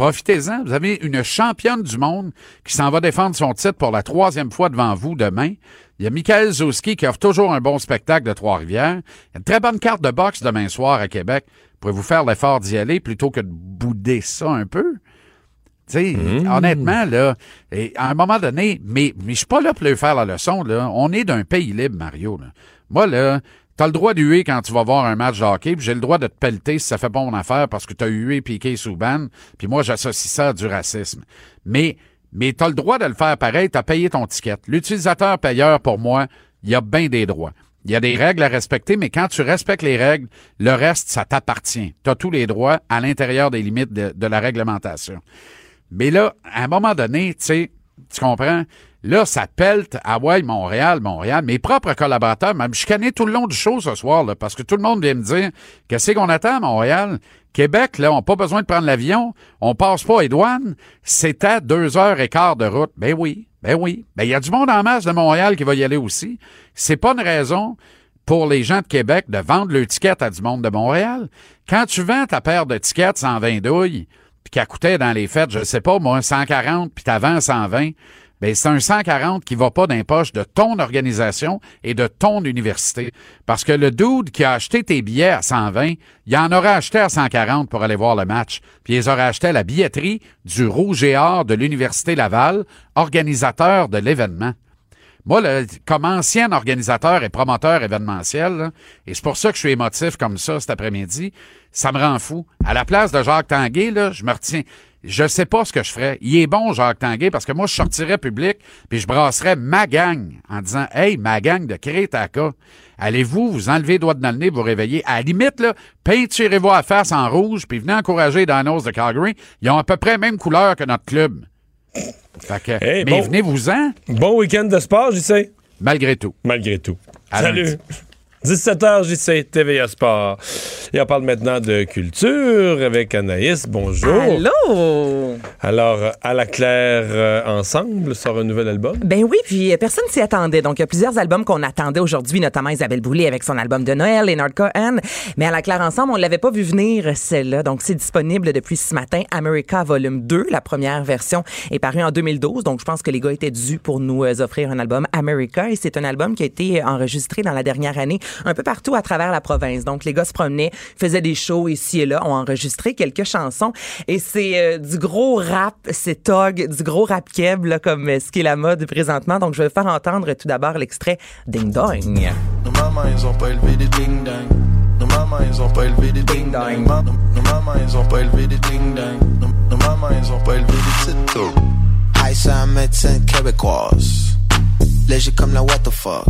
Profitez-en. Vous avez une championne du monde qui s'en va défendre son titre pour la troisième fois devant vous demain. Il y a Michael Zouski qui offre toujours un bon spectacle de Trois-Rivières. Il y a une très bonne carte de boxe demain soir à Québec. Pourrez-vous faire l'effort d'y aller plutôt que de bouder ça un peu? Tu sais, honnêtement, là, et à un moment donné, mais, mais je suis pas là pour leur faire la leçon, là. On est d'un pays libre, Mario, là. Moi, là, t'as le droit de huer quand tu vas voir un match de hockey, puis j'ai le droit de te pelleter si ça fait pas mon affaire parce que t'as hué Piqué Souban, puis moi, j'associe ça à du racisme. Mais, mais t'as le droit de le faire pareil, t'as payé ton ticket. L'utilisateur payeur, pour moi, il y a bien des droits. Il y a des règles à respecter, mais quand tu respectes les règles, le reste, ça t'appartient. Tu as tous les droits à l'intérieur des limites de, de la réglementation. Mais là, à un moment donné, tu sais, tu comprends? Là, ça pelte à Montréal, Montréal. Mes propres collaborateurs, je connais tout le long du show ce soir, là, parce que tout le monde vient me dire qu'est-ce qu'on attend à Montréal? Québec, là, on n'a pas besoin de prendre l'avion, on passe pas aux douanes, c'est à deux heures et quart de route. Ben oui, ben oui. Ben, il y a du monde en masse de Montréal qui va y aller aussi. C'est pas une raison pour les gens de Québec de vendre le ticket à du monde de Montréal. Quand tu vends ta paire de tickets 120 douilles, puis qui coûtait dans les fêtes, je sais pas, moi, 140, puis t'avais 120, ben c'est un 140 qui va pas dans les poches de ton organisation et de ton université. Parce que le dude qui a acheté tes billets à 120, il en aurait acheté à 140 pour aller voir le match. Puis ils auraient acheté la billetterie du Rouge et Or de l'Université Laval, organisateur de l'événement. Moi, comme ancien organisateur et promoteur événementiel, et c'est pour ça que je suis émotif comme ça cet après-midi, ça me rend fou. À la place de Jacques Tanguay, là, je me retiens. Je sais pas ce que je ferais. Il est bon, Jacques Tanguay, parce que moi, je sortirais public, puis je brasserais ma gang en disant Hey, ma gang de Crétaka, allez-vous vous enlever les doigts dans le nez, vous réveiller. À la limite, là, peinturez-vous la face en rouge, puis venez encourager Dinos de Calgary. Ils ont à peu près la même couleur que notre club. Fait que, Hey, mais bon. venez-vous-en. Bon week-end de sport, j'y sais. Malgré tout. Malgré tout. À Salut. Lundi. 17h, JC, TVA Sport. Et on parle maintenant de culture avec Anaïs. Bonjour. Allô? Alors, à la Claire euh, Ensemble sort un nouvel album? Ben oui, puis euh, personne s'y attendait. Donc, il y a plusieurs albums qu'on attendait aujourd'hui, notamment Isabelle Boulay avec son album de Noël, Leonard Cohen. Mais à la Claire Ensemble, on l'avait pas vu venir, celle-là. Donc, c'est disponible depuis ce matin. America Volume 2, la première version, est parue en 2012. Donc, je pense que les gars étaient dus pour nous euh, offrir un album America. Et c'est un album qui a été enregistré dans la dernière année un peu partout à travers la province. Donc, les gars se promenaient, faisaient des shows ici et là, ont enregistré quelques chansons. Et c'est euh, du gros rap, c'est tog, du gros rap keb, là, comme euh, ce qui est la mode présentement. Donc, je vais faire entendre tout d'abord l'extrait Ding Dong. Nos mamans, ils ont pas élevé des ding dang. Nos mamans, ils ont pas élevé des ding dang. Nos, mamans, ils ont pas élevé des ding dang. Nos, mamans, ils ont pas élevé des titos. Aïssa médecine québécoise. Léger comme la what the fuck.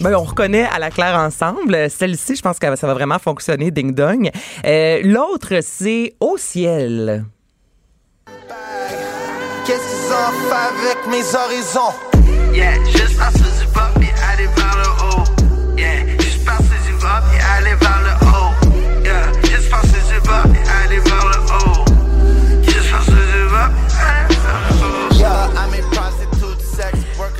Ben, on reconnaît à la claire ensemble. Celle-ci, je pense que ça va vraiment fonctionner, ding dong. Euh, L'autre, c'est Au ciel. Qu'est-ce qu'ils ont fait avec mes horizons? Yeah,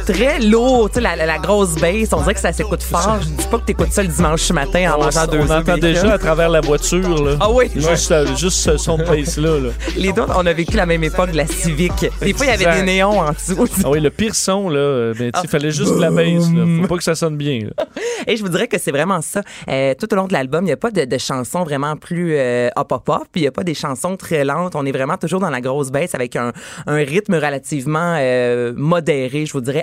Très lourd, tu sais, la, la- la grosse bass. On dirait que ça s'écoute fort. Je dis pas que t'écoutes ça le dimanche matin en On, mangeant deux on entend déjà à travers la voiture. Là. Ah oui? Juste, euh, juste ce son de bass-là. Là. Les deux, on a vécu la même époque de la Civic. Des fois, il y avait des néons en dessous. Ah oui, le pire son, là, euh, ben, il fallait juste de la bass. Là. Faut pas que ça sonne bien. là. Et je vous dirais que c'est vraiment ça. Euh, tout au long de l'album, il n'y a pas de, de chansons vraiment plus euh, hop hop hop, puis il n'y a pas des chansons très lentes. On est vraiment toujours dans la grosse baisse avec un, un rythme relativement euh, modéré, je vous dirais,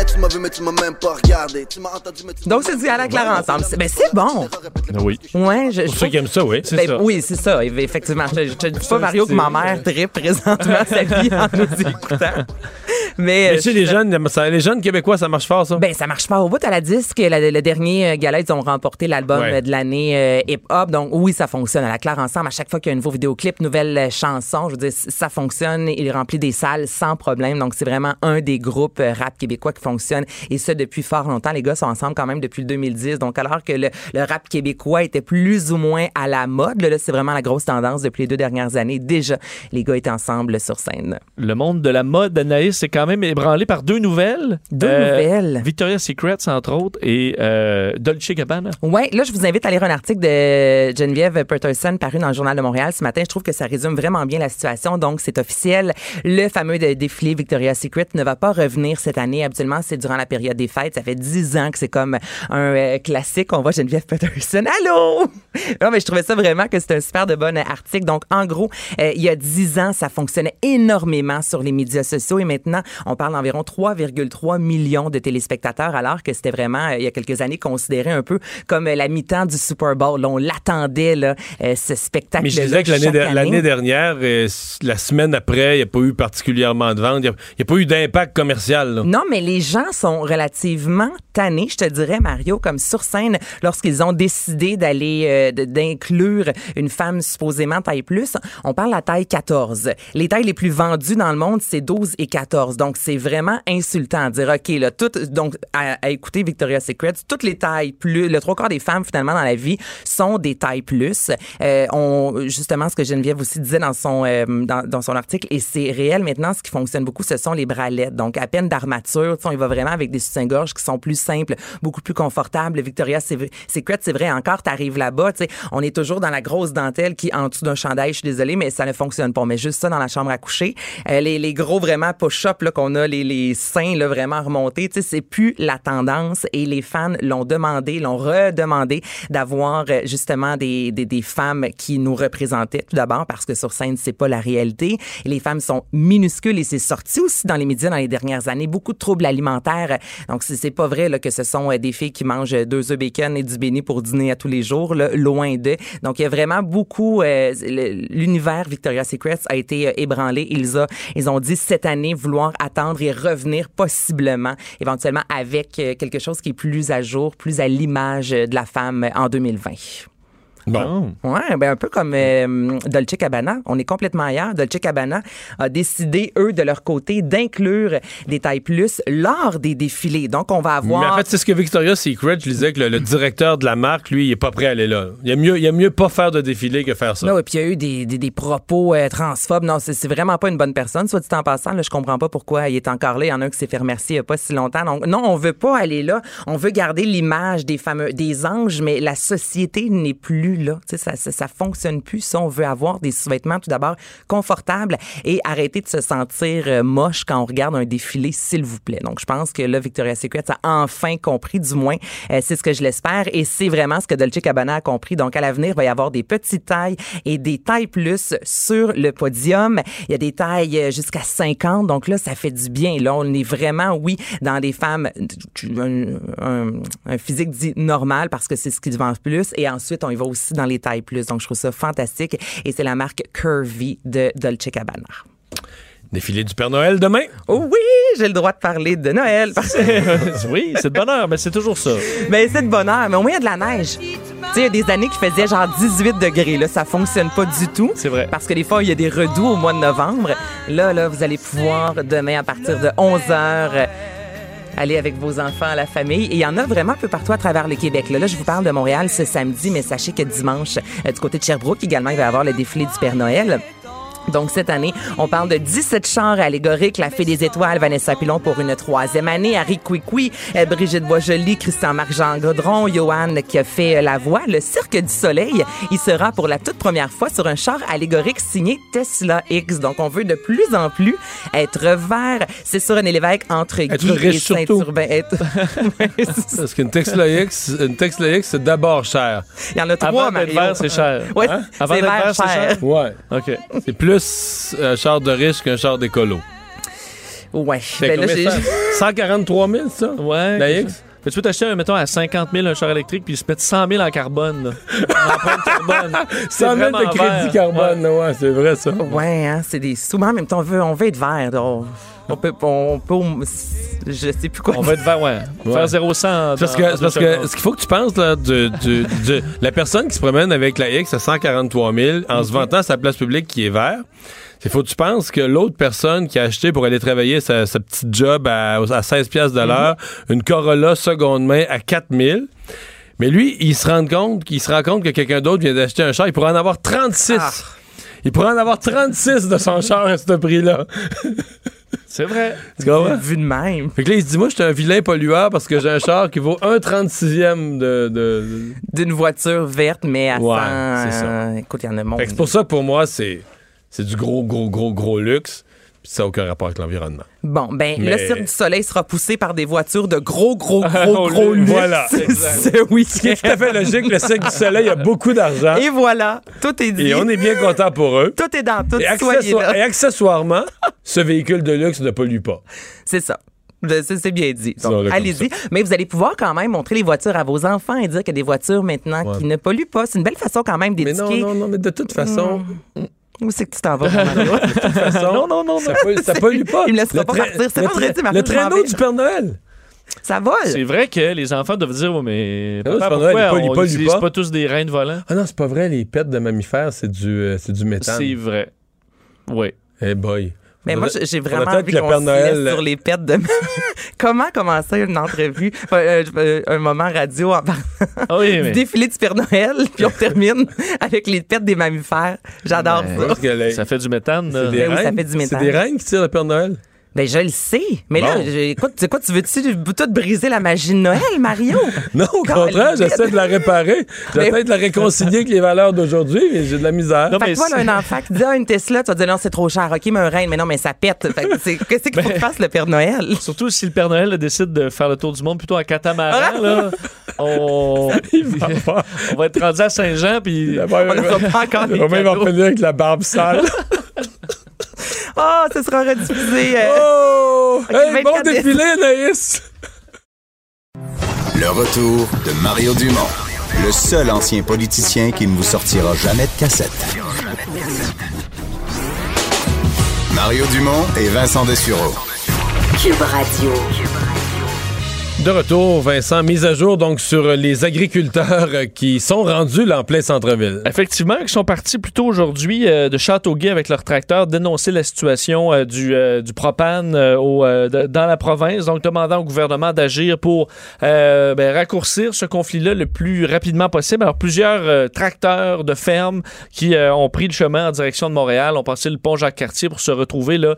Yeah, tu m'as vu, mais tu m'as même pas regardé. Tu m'as entendu, mais tu Donc, c'est dit à la claire ensemble. C'est- Ben, c'est bon. Oui. Ouais, je, Pour ceux qui aiment ça, oui. Ben, Oui, c'est ça, eff- effectivement. Je, je te dis pas, Mario, que ma mère tripe présentement sa vie en nous écoutant. Mais, Mais euh, tu sais, les jeunes, ça- les jeunes Québécois, ça marche fort, ça? Ben, ça marche pas au bout à la disque. La- le dernier euh, gala, ils ont remporté l'album Ouais. de l'année euh, hip-hop. Donc, oui, ça fonctionne. À la claire ensemble, à chaque fois qu'il y a un nouveau vidéoclip, nouvelle chanson, je veux dire, ça fonctionne. Il remplit des salles sans problème. Donc, c'est vraiment un des groupes rap québécois qui fonctionne. Et ça, depuis fort longtemps. Les gars sont ensemble quand même depuis le 2010. Donc, alors que le, le rap québécois était plus ou moins à la mode, là, là, c'est vraiment la grosse tendance depuis les deux dernières années. Déjà, les gars étaient ensemble sur scène. Le monde de la mode, Anaïs, c'est quand même ébranlé par deux nouvelles. Deux Euh, nouvelles. Victoria's Secret, entre autres, et euh, Dolce Gabbana. Ouais, là, je vous invite à lire un article de Geneviève Peterson paru dans le Journal de Montréal ce matin. Je trouve que ça résume vraiment bien la situation. Donc, c'est officiel. Le fameux défilé Victoria's Secret ne va pas revenir cette année. C'est durant la période des fêtes. Ça fait dix ans que c'est comme un euh, classique. On voit Geneviève Peterson. Allô? Non, mais je trouvais ça vraiment que c'était un super de bon article. Donc, en gros, euh, il y a dix ans, ça fonctionnait énormément sur les médias sociaux et maintenant, on parle d'environ 3,3 millions de téléspectateurs alors que c'était vraiment, euh, il y a quelques années, considéré un peu comme euh, la mi-temps du Super Bowl. Là, on l'attendait, là, euh, ce spectacle. Mais je disais que l'année de- l'année dernière, euh, la semaine après, il n'y a pas eu particulièrement de vente. Il n'y a, pas eu d'impact commercial. là. Non, mais les gens sont relativement tannés, je te dirais, Mario, comme sur scène, lorsqu'ils ont décidé d'aller, euh, de- d'inclure une femme supposément taille plus. On parle à taille 14. Les tailles les plus vendues dans le monde, c'est 12 et 14. Donc, c'est vraiment insultant de dire, OK, là, tout, donc, à, écouter Victoria's Secret, toutes les tailles plus, le trois quarts des femmes, finalement, dans la vie, sont des tailles plus. Euh, on, justement, ce que Geneviève aussi disait dans son, euh, dans, son article, et c'est réel maintenant, ce qui fonctionne beaucoup, ce sont les bralettes. Donc, à peine d'armature, tu sais, va vraiment avec des soutiens-gorge qui sont plus simples, beaucoup plus confortables. Victoria's Secret, c'est vrai, encore, t'arrives là-bas, tu sais, on est toujours dans la grosse dentelle qui, en dessous d'un chandail, je suis désolée, mais ça ne fonctionne pas. Mais juste ça dans la chambre à coucher. Euh, les, les gros, vraiment, push-up, qu'on a, les, les seins, là, vraiment remontés, tu sais, c'est plus la tendance et les fans l'ont demandé, l'ont redemandé d'avoir, euh, justement, des, des, des femmes qui nous représentaient, tout d'abord, parce que sur scène, c'est pas la réalité. Les femmes sont minuscules et c'est sorti aussi dans les médias dans les dernières années. Beaucoup de troubles alimentaires alimentaire. Donc, c'est pas vrai que ce sont euh, des filles qui mangent deux œufs bacon et du béni pour dîner à tous les jours, loin d'eux. Donc, il y a vraiment beaucoup... euh, L'univers Victoria's Secret a été euh, ébranlé. Ils, ils ont dit cette année vouloir attendre et revenir possiblement, éventuellement, avec euh, quelque chose qui est plus à jour, plus à l'image de la femme en 2020. Bon. Ouais, ben un peu comme euh, Dolce Cabana. On est complètement ailleurs. Dolce Cabana a décidé, eux, de leur côté, d'inclure des tailles plus lors des défilés. Donc, on va avoir... Mais en fait, c'est ce que Victoria's Secret, je disais que le, le directeur de la marque, lui, il est pas prêt à aller là. Il y a mieux, il y a mieux pas faire de défilé que faire ça. Non, et puis il y a eu des, des, des propos euh, transphobes. Non, c'est c'est vraiment pas une bonne personne. Soit dit en passant, là, je comprends pas pourquoi il est encore là. Il y en a un qui s'est fait remercier il y a pas si longtemps. Donc, non, on veut pas aller là. On veut garder l'image des fameux des anges, mais la société n'est plus ça, ça, fonctionne plus. Ça, on veut avoir des sous-vêtements tout d'abord confortables et arrêter de se sentir euh, moche quand on regarde un défilé, s'il vous plaît. Donc, je pense que là, Victoria's Secret a enfin compris, du moins, euh, c'est ce que je l'espère, et c'est vraiment ce que Dolce Cabana a compris. Donc, à l'avenir, il va y avoir des petites tailles et des tailles plus sur le podium. Il y a des tailles euh, jusqu'à 50, donc là, ça fait du bien. Là, on est vraiment, oui, dans des femmes, un, physique dit normal parce que c'est ce qui vend plus, et ensuite, on y va aussi dans les tailles plus. Donc, je trouve ça fantastique, et c'est la marque Curvy de Dolce Cabana. Défilé du Père Noël demain? Oh oui, j'ai le droit de parler de Noël. oui, c'est de bonheur, mais c'est toujours ça. Ben, c'est de bonheur, mais au moins, il y a de la neige. Tu sais, il y a des années qui faisaient genre 18 degrés. Là, ça fonctionne pas du tout. C'est vrai. Parce que des fois, il y a des redoux au mois de novembre. Là, là, vous allez pouvoir demain, à partir de 11 h aller avec vos enfants, la famille. Et il y en a vraiment un peu partout à travers le Québec. Là, je vous parle de Montréal ce samedi, mais sachez que dimanche, euh, du côté de Sherbrooke, également, il va y avoir le défilé du Père Noël. Donc, cette année, on parle de 17 chars allégoriques. La Fée des Étoiles, Vanessa Pilon pour une troisième année. Harry Quickie, euh, Brigitte Boisjoli, Christian-Marc Jean Godron, Johan qui a fait euh, la voix. Le Cirque du Soleil, il sera pour la toute première fois sur un char allégorique signé Tesla X. Donc, on veut de plus en plus être vert. C'est sur René Lévesque entre Être Guy et riche surtout. Saint-Urbain. Être... Parce qu'une Tesla X, une Tesla X, c'est d'abord cher. Il y en a trois, Avant d'être vert, c'est cher. Ouais, Hein? Avant c'est d'être vert vert, c'est cher. cher? Ouais. OK. C'est plus un char de riche qu'un char d'écolo. Ouais. C'est Ben là, combien j'ai- ça? 143 000, ça? Ouais. La X? Mais tu peux t'acheter, mettons, à 50 000 un char électrique, puis se mettre 100 000 en carbone. là. En empreinte carbone. C'est 100 000 vraiment de crédit vert. carbone, ouais, c'est vrai, ça. Ouais, hein, c'est des sous. Mais en même temps, on veut, on veut être vert. donc On peut, on peut, je sais plus quoi. On va être vert, ouais. Ouais. Faire 0 100 C'est Parce que, c'est parce que ce qu'il faut que tu penses, là, de, de- de- la personne qui se promène avec la X à 143 000 en se vantant sa place publique qui est vert, il faut que tu penses que l'autre personne qui a acheté pour aller travailler sa, sa petite job à, à 16 piastres de l'heure, une Corolla seconde main à 4 000, mais lui, il se rend compte, qu'il se rend compte que quelqu'un d'autre vient d'acheter un char, il pourrait en avoir 36. Il pourrait en avoir 36 de son char à ce prix-là. C'est vrai. Tu comprends? Vu de même. Fait que là, il se dit, moi, je suis un vilain pollueur parce que j'ai un char qui vaut 1 36e de- de, D'une voiture verte, mais à Ouais, 100. c'est ça. euh, écoute, il y en a monde. Fait que c'est pour ça, pour moi, c'est, c'est du gros, gros, gros, gros luxe. Ça n'a aucun rapport avec l'environnement. Bon, ben, Mais- le Cirque du Soleil sera poussé par des voitures de gros, gros, Oh, gros, gros luxe. Voilà. ce week-end. Ce qui est tout à fait logique, le Cirque du Soleil a beaucoup d'argent. Et voilà, tout est dit. Et on est bien content pour eux. Tout est dans tout. Et, là. et accessoirement, ce véhicule de luxe ne pollue pas. C'est ça. C'est c'est bien dit. Allez-y. Mais vous allez pouvoir quand même montrer les voitures à vos enfants et dire qu'il y a des voitures maintenant Ouais. qui ne polluent pas. C'est une belle façon quand même Mais d'éduquer. non, non, non, mais de toute façon, Où c'est que tu t'en vas, de toute façon, Non, non, non, ça, pollue, ça pollue pas. Il me laissera Le pas partir. C'est train- Mario, Le traîneau du Père Noël. Ça vole. C'est vrai que les enfants doivent dire, oh, mais Ah non, papa, c'est pas vrai, pourquoi pollue on pas, il n'utilise pas. pas. tous des reins de volant? Ah non, c'est pas vrai, les pets de mammifères, c'est du, euh, c'est du méthane. C'est vrai. Oui. Eh boy. Mais moi, j'ai vraiment envie qu'on se Noël- sur les pets de... Comment commencer une entrevue, euh, euh, un moment radio en parlant Ah oui, du défilé du Père Noël, puis on termine avec les pets des mammifères. J'adore Ben, ça. Parce que les- Ça fait du méthane. là. c'est des Ben oui, ça fait du C'est méthane. des reines qui tirent le Père Noël? Ben, je le sais. Mais là, Bon. écoute, tu sais quoi, tu veux-tu tout briser la magie de Noël, Mario? Non, au contraire, j'essaie de la réparer. J'essaie Mais- de la réconcilier avec les valeurs d'aujourd'hui, mais j'ai de la misère. Non, Fait mais que toi, là, c'est- un enfant qui dit, ah, une Tesla, tu vas dire, non, c'est trop cher. OK, mais un reine, mais non, mais ça pète. Qu'est-ce qu'il faut que fasse le Père Noël? Surtout si le Père Noël décide de faire le tour du monde plutôt en catamaran, là, on... on va être rendu à Saint-Jean, puis On n'aura pas encore les On va même en finir avec la barbe sale. Oh, ce sera rediffusé. euh, Oh! Hey, bon 24 décembre. défilé, Anaïs! Le retour de Mario Dumont, le seul ancien politicien qui ne vous sortira jamais de cassette. Mario Dumont et Vincent Dessureau. Cube Radio. De retour, Vincent, mise à jour donc sur les agriculteurs euh, qui sont rendus là, en plein centre-ville. Effectivement, ils sont partis plus tôt aujourd'hui euh, de Châteauguay avec leur tracteur dénoncer la situation euh, du, propane dans la province, donc demandant au gouvernement d'agir pour ben, raccourcir ce conflit-là le plus rapidement possible. Alors, plusieurs tracteurs de ferme qui ont pris le chemin en direction de Montréal, ont passé le pont Jacques-Cartier pour se retrouver là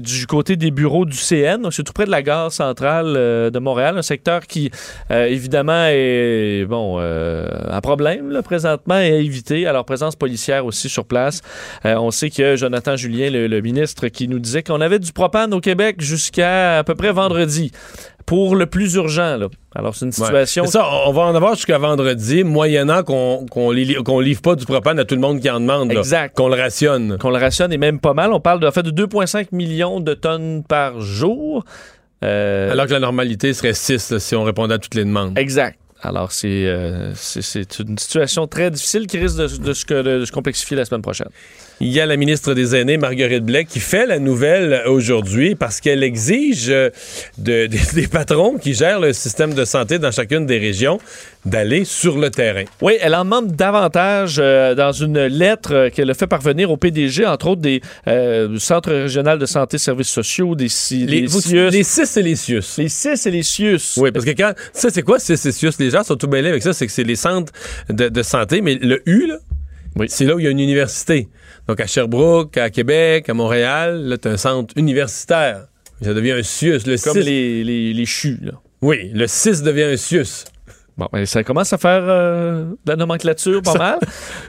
du côté des bureaux du CN, c'est tout près de la gare centrale de Montréal, un secteur qui euh, évidemment est bon euh, un problème là, présentement et à éviter. Alors présence policière aussi sur place. Euh, on sait que Jonathan Julien, le, le ministre, qui nous disait qu'on avait du propane au Québec jusqu'à à peu près vendredi pour le plus urgent. Là. Alors c'est une situation. Ça, on va en avoir jusqu'à vendredi, moyennant qu'on qu'on li- qu'on livre pas du propane à tout le monde qui en demande. Exact. Qu'on le rationne. qu'on le rationne et même pas mal. On parle de, en fait, de 2,5 millions de tonnes par jour. Euh, Alors que la normalité serait 6 si on répondait à toutes les demandes. Exact. Alors, c'est euh, une situation très difficile qui risque de, de se, de se complexifier la semaine prochaine. Il y a la ministre des Aînés, Marguerite Blais, qui fait la nouvelle aujourd'hui parce qu'elle exige euh, de- des, patrons qui gèrent le système de santé dans chacune des régions d'aller sur le terrain. Oui, elle en demande davantage euh, dans une lettre qu'elle a fait parvenir au PDG, entre autres des euh, centres régionaux de santé services sociaux, des, ci- Les, des vous- CIUS. les CIS et les CIUS. Les CIS et les CIUS. Oui, parce que quand. Ça, c'est quoi CIS et CIUS? Les gens sont tout mêlés avec ça. C'est que c'est les centres de, de santé, mais le U, là, c'est là où il y a une université. Donc à Sherbrooke, à Québec, à Montréal, là, tu un centre universitaire. Ça devient un CIUS. Le Comme les, les, les CHU, là. Oui, le 6 devient un CIUS. Bon, ben, ça commence à faire euh, de la nomenclature pas mal.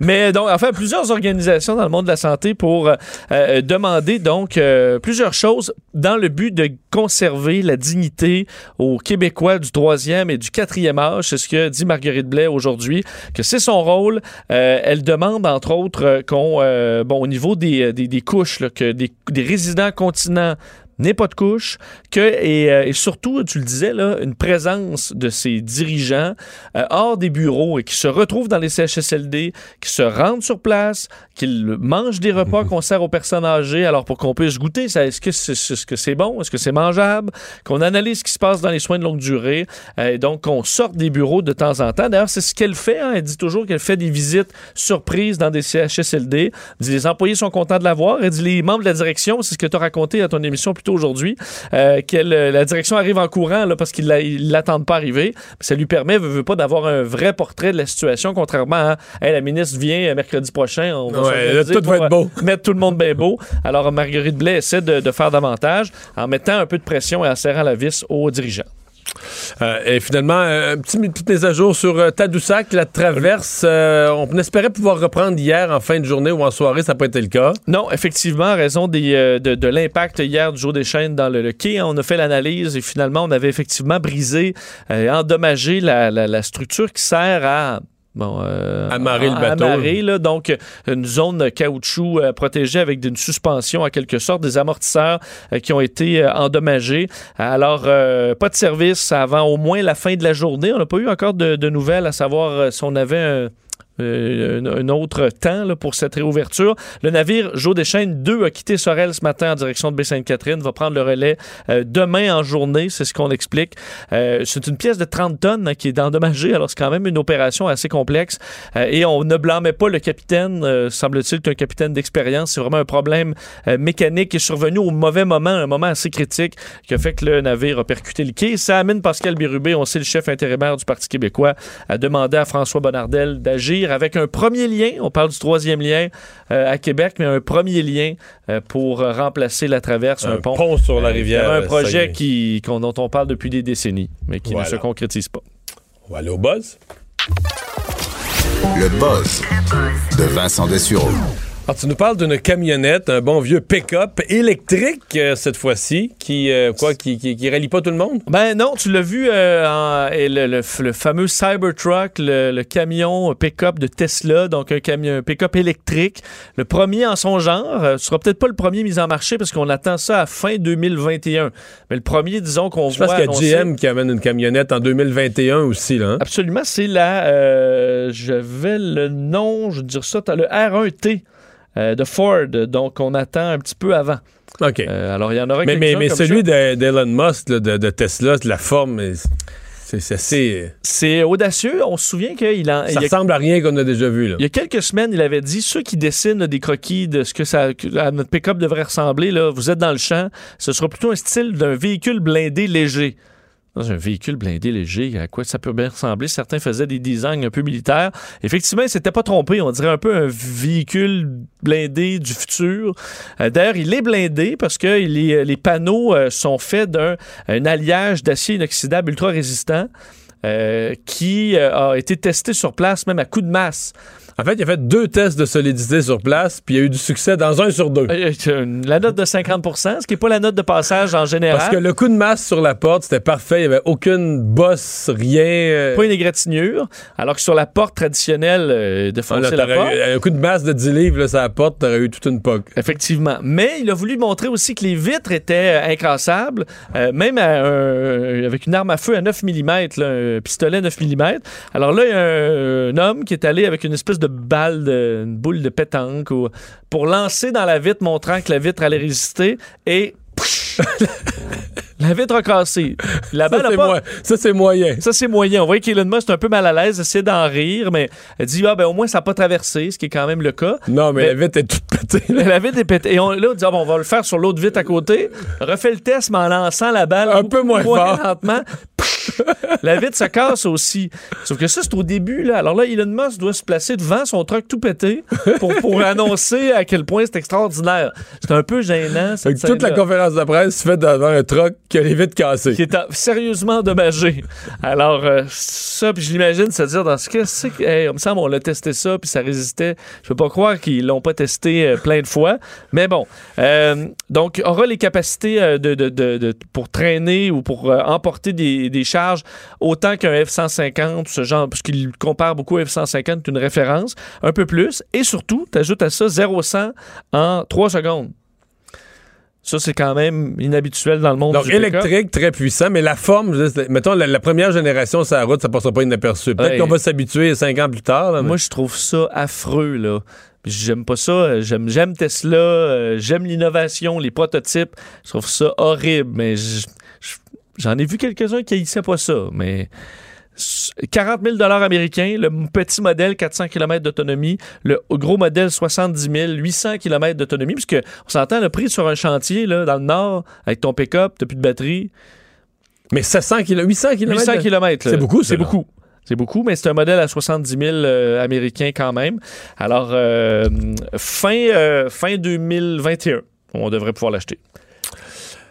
Mais donc, enfin, plusieurs organisations dans le monde de la santé pour euh, euh, demander donc euh, plusieurs choses dans le but de conserver la dignité aux Québécois du troisième et du quatrième âge. C'est ce que dit Marguerite Blais aujourd'hui, que c'est son rôle. Elle demande, entre autres, qu'on, bon, au niveau des, des, des couches, là, que des, des résidents continents n'aient pas de couche, que, et, euh, et surtout, tu le disais, là, une présence de ces dirigeants euh, hors des bureaux et qui se retrouvent dans les CHSLD, qui se rendent sur place, qu'ils mangent des repas qu'on sert aux personnes âgées, alors pour qu'on puisse goûter, est-ce que c'est bon, est-ce que c'est mangeable, qu'on analyse ce qui se passe dans les soins de longue durée, euh, et donc qu'on sorte des bureaux de temps en temps. D'ailleurs, c'est ce qu'elle fait, hein. elle dit toujours qu'elle fait des visites surprises dans des CHSLD. Elle dit, les employés sont contents de la voir. Elle dit les membres de la direction, c'est ce que tu as raconté à ton émission plus tôt aujourd'hui, euh, que la direction arrive en courant là, parce qu'ils ils l'attendent pas arriver. Ça lui permet, veut, veut pas, d'avoir un vrai portrait de la situation, contrairement à Hey, la ministre vient euh, mercredi prochain, on va Ouais, s'organiser là, tout pour, va être euh, beau. mettre tout le monde bien beau. Alors Marguerite Blais essaie de, de faire davantage en mettant un peu de pression et en serrant la vis aux dirigeants. Euh, et finalement, euh, une petite mise à jour sur euh, Tadoussac, la traverse. on espérait pouvoir reprendre hier en fin de journée ou en soirée, ça n'a pas été le cas. Non, effectivement, à raison de, de l'impact hier du jour des chaînes dans le, le quai, hein, on a fait l'analyse et finalement, on avait effectivement brisé, endommagé la- la structure qui sert à Bon, euh, Amarrer le bateau. amarrer, là, donc une zone caoutchouc euh, protégée avec une suspension en quelque sorte, des amortisseurs euh, qui ont été euh, endommagés. Alors, pas de service avant au moins la fin de la journée. On n'a pas eu encore de, de nouvelles à savoir si on avait un, euh, un, autre temps pour cette réouverture. Le navire Joe Deschênes 2 a quitté Sorel ce matin en direction de Baie-Sainte-Catherine, va prendre le relais euh, demain en journée, c'est ce qu'on explique. Euh, c'est une pièce de 30 tonnes hein, qui est endommagée, alors c'est quand même une opération assez complexe et on ne blâmait pas le capitaine, semble-t-il qu'un capitaine d'expérience, c'est vraiment un problème mécanique qui est survenu au mauvais moment, un moment assez critique qui a fait que le navire a percuté le quai. Ça amène Pascal Bérubé, on sait le chef intérimaire du Parti québécois, a demandé à François Bonnardel d'agir avec un premier lien, on parle du troisième lien euh, à Québec, mais un premier lien euh, pour euh, remplacer la traverse, un, Un pont sur la Euh, rivière, Un projet qui, dont on parle depuis des décennies, mais qui Voilà. ne se concrétise pas. On va aller au buzz. Le buzz de Vincent Dessureau. Alors, tu nous parles d'une camionnette, un bon vieux pick-up électrique euh, cette fois-ci, qui, euh, quoi, qui, qui, qui rallie pas tout le monde? Ben non, tu l'as vu, euh, en- et le, le- le fameux Cybertruck, le, le camion pick-up de Tesla, donc un camion pick-up électrique, le premier en son genre. Euh, ce sera peut-être pas le premier mis en marché parce qu'on attend ça à fin 2021. Mais le premier, disons qu'on Je voit pense qu'il y a GM qui amène une camionnette en 2021 aussi, là. hein? Absolument, c'est la. euh, J'avais le nom, je veux dire ça, t'as le R1T euh, de Ford, donc on attend un petit peu avant. OK. Euh, alors, il y en aura Mais, mais, mais comme celui de- d'Elon Musk, là, de, de Tesla, la forme, c'est assez. C'est audacieux. On se souvient qu'il en. Ça il a- ressemble à rien qu'on a déjà vu, là. Il y a quelques semaines, il avait dit ceux qui dessinent des croquis de ce que ça, que- notre pick-up devrait ressembler, là, vous êtes dans le champ, ce sera plutôt un style d'un véhicule blindé léger. Dans un véhicule blindé léger, à quoi ça peut bien ressembler? Certains faisaient des designs un peu militaires. Effectivement, il s'était pas trompé. On dirait un peu un véhicule blindé du futur. Euh, D'ailleurs, il est blindé parce que les panneaux euh, sont faits d'un un alliage d'acier inoxydable ultra résistant euh, qui euh, a été testé sur place, même à coup de masse. En fait, il a fait deux tests de solidité sur place, puis il y a eu du succès dans un sur deux. Euh, euh, La note de 50% ce qui n'est pas la note de passage en général. Parce que le coup de masse sur la porte, c'était parfait. Il n'y avait aucune bosse, rien. euh, Pas une égratignure. Alors que sur la porte traditionnelle euh, de Ah, foncer là, la t'aurais porte. eu- un coup de masse de 10 livres là, sur la porte, t'aurais eu toute une poque. Effectivement. Mais il a voulu montrer aussi que les vitres étaient euh, incrassables, euh, même à un- avec une arme à feu à 9 mm, un pistolet 9 mm. Alors là, il y a un, un homme qui est allé avec une espèce de balle, de, une boule de pétanque ou- pour lancer dans la vitre, montrant que la vitre allait résister et. La vitre a cassé. La Ça, balle a c'est pas- moi- ça, c'est moyen. Ça, c'est moyen. On voit qu'Elon Musk est un peu mal à l'aise, essaie d'en rire, mais elle dit ah, ben, au moins, ça n'a pas traversé, ce qui est quand même le cas. Non, mais, la vitre est toute pétée. La vitre est pétée. Et on, là, on dit, ah, bon, on va le faire sur l'autre vitre à côté. Refait le test, mais en lançant la balle Un peu moins fort. lentement. la vitre se casse aussi. Sauf que ça, c'est au début. Là. Alors là, Elon Musk doit se placer devant son truck tout pété pour, pour annoncer à quel point c'est extraordinaire. C'est un peu gênant. Cette toute la conférence de presse se fait devant un truck qui a les vitres cassées. qui est en- sérieusement endommagé. Alors, euh, ça, puis je l'imagine se dire dans ce cas, c'est que, hey, il me semble, on l'a testé ça, puis ça résistait. Je peux pas croire qu'ils l'ont pas testé euh, plein de fois. Mais bon, euh, donc, aura les capacités euh, de, de- de- de- pour traîner ou pour euh, emporter des, des charges autant qu'un F-150, ce genre, puisqu'il compare beaucoup à F-150, c'est une référence, un peu plus. Et surtout, tu ajoutes à ça 0-100 en 3 secondes. Ça, c'est quand même inhabituel dans le monde Donc, du électrique, très puissant, mais la forme, mettons, la, la première génération sur la route, ça passera pas inaperçu. Peut-être Ouais. qu'on va s'habituer cinq ans plus tard. là, mais- Moi, je trouve ça affreux, là. J'aime pas ça. J'aime, j'aime Tesla, euh, j'aime l'innovation, les prototypes. Je trouve ça horrible, mais je- je- j'en ai vu quelques-uns qui haïssaient pas ça. Mais s- 40 000 américains, le petit modèle 400 km d'autonomie, le gros modèle 70 000, 800 km d'autonomie, puisque on s'entend le prix sur un chantier là, dans le nord avec ton pick-up, t'as plus de batterie. Mais 700 km, 800 km. 800 km. C'est beaucoup, C'est beaucoup. C'est beaucoup, mais c'est un modèle à 70 000 euh, américains quand même. Alors, euh, fin, euh, fin 2021, on devrait pouvoir l'acheter.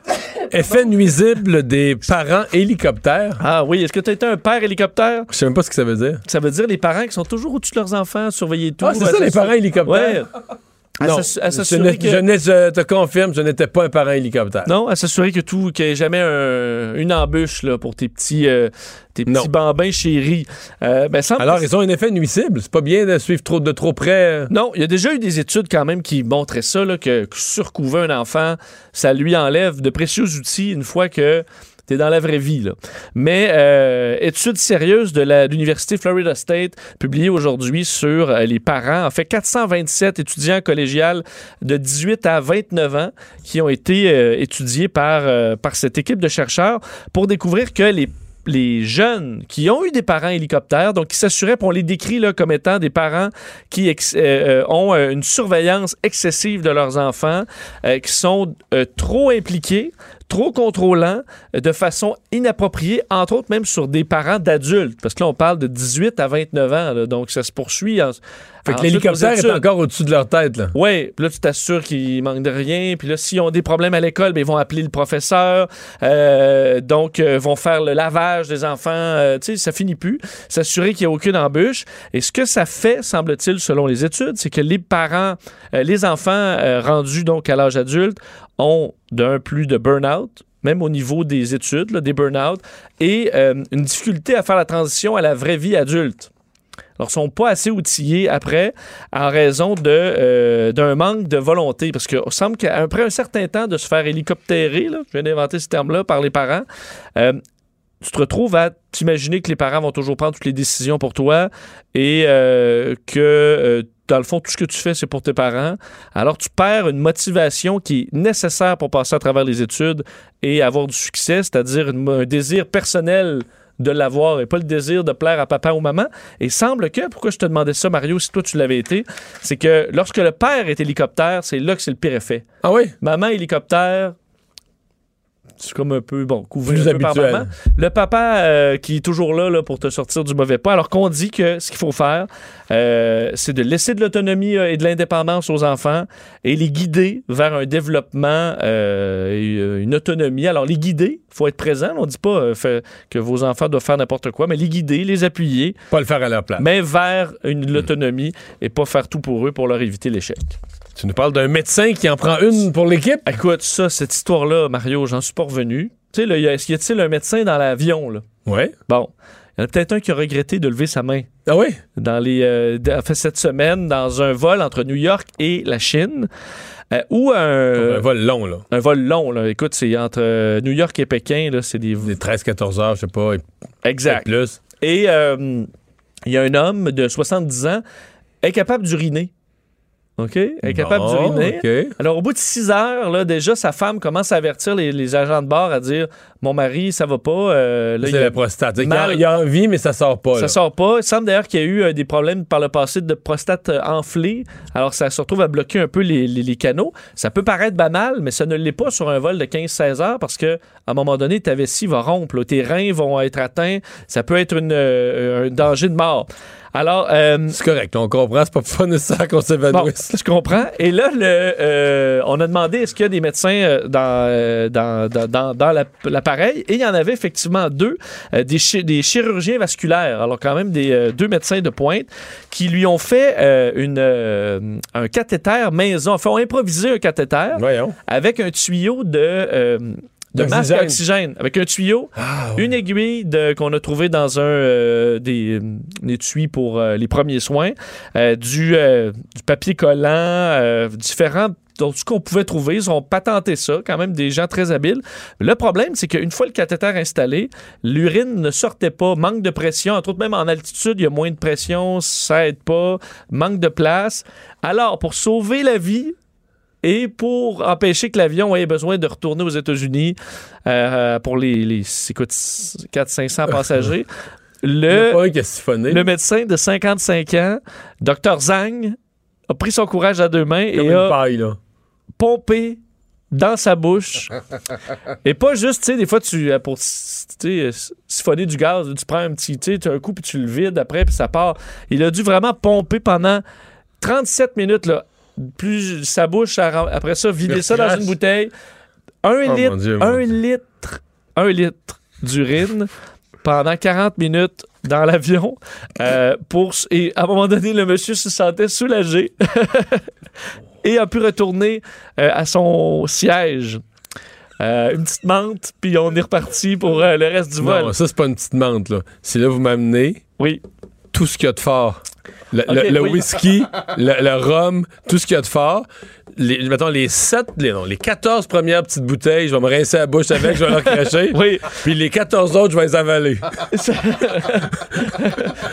Effet nuisible des parents hélicoptères. Ah oui, est-ce que tu as été un père hélicoptère? Je sais même pas ce que ça veut dire. Ça veut dire les parents qui sont toujours au-dessus de leurs enfants, surveiller tout. Ah, c'est ça, les parents hélicoptères? Ouais. À Non, à je, que- je te confirme, je n'étais pas un parent hélicoptère. Non, à s'assurer que tout, qu'il n'y ait jamais un- une embûche là, pour tes petits, euh, tes petits Non. bambins chéris. Euh, ben, Alors, que- ils ont un effet nuisible. C'est pas bien de suivre trop, de trop près. Non, il y a déjà eu des études quand même qui montraient ça, là, que, que surcouver un enfant, ça lui enlève de précieux outils une fois que t'es dans la vraie vie. Là. Mais euh, étude sérieuse de l'Université Florida State publiée aujourd'hui sur euh, les parents. En fait, 427 étudiants collégiales de 18 à 29 ans qui ont été euh, étudiés par, euh, par cette équipe de chercheurs pour découvrir que les les jeunes qui ont eu des parents hélicoptères, donc qui s'assuraient, on les décrit là, comme étant des parents qui ont une surveillance excessive de leurs enfants, qui sont trop impliqués, trop contrôlant euh, de façon inappropriée, entre autres même sur des parents d'adultes. Parce que là, on parle de 18 à 29 ans, donc ça se poursuit. En, Fait que l'hélicoptère est encore au-dessus de leur tête, là. Oui, puis là, tu t'assures qu'ils manquent de rien. Puis là, s'ils ont des problèmes à l'école, ben, ils vont appeler le professeur. Euh, donc, euh, vont faire le lavage des enfants. Euh, tu sais, ça finit plus. S'assurer qu'il n'y a aucune embûche. Et ce que ça fait, semble-t-il, selon les études, c'est que les parents, euh, les enfants rendus donc à l'âge adulte ont d'un plus de burn-out même au niveau des études, là, des burn-out, et euh, une difficulté à faire la transition à la vraie vie adulte. Alors, sont pas assez outillés après en raison euh, d'un manque de volonté. Parce qu'il semble qu'après un certain temps de se faire hélicoptérer, là, je viens d'inventer ce terme-là, par les parents, euh, tu te retrouves à t'imaginer que les parents vont toujours prendre toutes les décisions pour toi et euh, que, dans le fond, tout ce que tu fais, c'est pour tes parents. Alors, tu perds une motivation qui est nécessaire pour passer à travers les études et avoir du succès, c'est-à-dire un désir personnel de l'avoir et pas le désir de plaire à papa ou maman. Et semble que, pourquoi je te demandais ça, Mario, si toi tu l'avais été, c'est que lorsque le père est hélicoptère, c'est là que c'est le pire effet. Ah oui? Maman hélicoptère, c'est comme un peu, bon, couvert Plus un peu par habituel. maman. Le papa euh, qui est toujours là, là pour te sortir du mauvais pas, alors qu'on dit que ce qu'il faut faire, euh, c'est de laisser de l'autonomie euh, et de l'indépendance aux enfants et les guider vers un développement euh, et une autonomie. Alors, les guider, il faut être présent. On ne dit pas fait- que vos enfants doivent faire n'importe quoi, mais les guider, les appuyer. Pas le faire à leur place. Mais vers une, l'autonomie et pas faire tout pour eux pour leur éviter l'échec. Tu nous parles d'un médecin qui en prend une pour l'équipe? Écoute, ça, cette histoire-là, Mario, j'en suis pas revenu. Tu sais, est-ce qu'il y a-t-il un médecin dans l'avion, là? Ouais. Bon. Il y en a peut-être un qui a regretté de lever sa main. Ah oui? Dans les, euh, d- en fait, cette semaine, dans un vol entre New York et la Chine. euh, ou un, un vol long, là. Un vol long, là. Écoute, c'est entre euh, New York et Pékin, là. C'est des. Des 13-14 heures, je sais pas. Exact. Plus. Et euh, il y a un homme de 70 ans incapable d'uriner. OK? Incapable Bon, d'uriner. OK. Alors, au bout de 6 heures, là, déjà, sa femme commence à avertir les, les agents de bord à dire Mon mari, ça va pas. euh, C'est la prostate. Il y, a, mal- il y a envie, mais ça sort pas. ça là. sort pas. Il semble d'ailleurs qu'il y a eu euh, des problèmes par le passé de prostate euh, enflée. Alors, ça se retrouve à bloquer un peu les, les- les canaux. Ça peut paraître banal, mais ça ne l'est pas sur un vol de 15-16 heures parce que à un moment donné, ta vessie va rompre. là. Tes reins vont être atteints. Ça peut être une, euh, un danger de mort. Alors, euh, C'est correct, on comprend. C'est pas, pas nécessaire qu'on Bon, s'évanouisse. je comprends. Et là, le, euh, on a demandé est-ce qu'il y a des médecins euh, dans, euh, dans, dans, dans- dans la- l'appareil? Et il y en avait effectivement deux, euh, des, chi- des chirurgiens vasculaires. Alors, quand même, des, euh, deux médecins de pointe qui lui ont fait euh, une, euh, un cathéter maison. Enfin, ont improvisé un cathéter Voyons. avec un tuyau de. Euh, de masque D'oxygène. à oxygène, avec un tuyau, une aiguille de- qu'on a trouvé dans un euh, des, un étui pour euh, les premiers soins, euh, du, euh, du papier collant, euh, différents donc, ce qu'on pouvait trouver, ils ont patenté ça, quand même des gens très habiles. Le problème, c'est qu'une fois le cathéter installé, l'urine ne sortait pas, manque de pression, entre autres même en altitude, il y a moins de pression, ça aide pas, manque de place. Alors, pour sauver la vie, et pour empêcher que l'avion ait besoin de retourner aux États-Unis euh, pour les, les 400-500 passagers, le, le médecin de 55 ans, Dr Zhang, a pris son courage à deux mains Comme et a paille, là. pompé dans sa bouche. et pas juste, tu sais, des fois, tu, euh, pour euh, siphonner du gaz, tu prends un petit, tu un coup, puis tu le vides après, puis ça part. Il a dû vraiment pomper pendant 37 minutes, là. Plus sa bouche, après ça, vider ça dans une bouteille. Un Oh, litre, Dieu, un litre, un litre d'urine pendant 40 minutes dans l'avion. euh, pour, et à un moment donné, le monsieur se sentait soulagé et a pu retourner euh, à son siège. Euh, une petite menthe, puis on est reparti pour le reste du vol. Ça, c'est pas une petite menthe, là. Si là, vous m'amenez Oui. Tout ce qu'il y a de fort. Le, le- Ok, le oui. whisky, le, le rhum, tout ce qu'il y a de fort. Les, mettons, les 7, les, non, les 14 premières petites bouteilles, je vais me rincer la bouche avec, je vais leur cracher. Oui. Puis les 14 autres, je vais les avaler.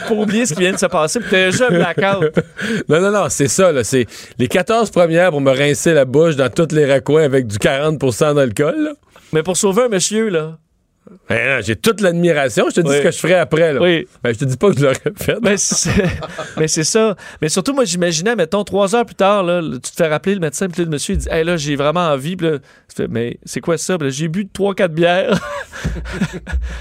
pour oublier ce qui vient de se passer, puis un jeu blackout. Non, non, non, c'est ça, là. C'est les 14 premières pour me rincer la bouche dans tous les raccoins avec du 40% d'alcool. Mais pour sauver un monsieur, là, Ben J'ai toute l'admiration. Je te dis Oui. ce que je ferais après. Là. Oui. Ben, je te dis pas que je l'aurais fait. Mais c'est mais c'est ça. Mais surtout, moi, j'imaginais, mettons, trois heures plus tard, là, tu te fais rappeler le médecin, puis le monsieur, il dit Hey, là, j'ai vraiment envie. Puis là, tu fais, Mais c'est quoi ça? J'ai bu trois, quatre bières.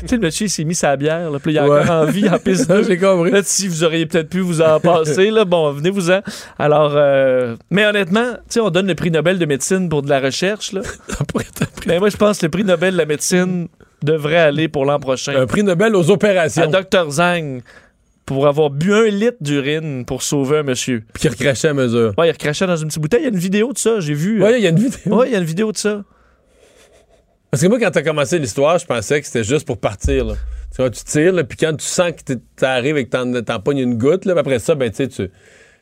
tu sais, le monsieur, il s'est mis sa bière, là, puis il a Ouais. encore envie en piste. J'ai compris. Là, si vous auriez peut-être pu vous en passer, là, bon, venez-vous-en. Alors, euh, mais honnêtement, tu sais, on donne le prix Nobel de médecine pour de la recherche, là. Mais moi, je pense que le prix Nobel de la médecine devrait aller pour l'an prochain. Un prix Nobel aux opérations. À Dr. Zhang pour avoir bu un litre d'urine pour sauver un monsieur. Puis qui recrachait à mesure. Ouais, il recrachait dans une petite bouteille. Il y a une vidéo de ça, j'ai vu. Ouais, il y a une vidéo. Ouais, il y a une vidéo de ça. Parce que moi, quand t'as commencé l'histoire, je pensais que c'était juste pour partir. Là. Tu vois, tu tires, là, puis quand tu sens que t'arrives et que t'en, pognes une goutte, là, après ça, ben, tu sais, tu-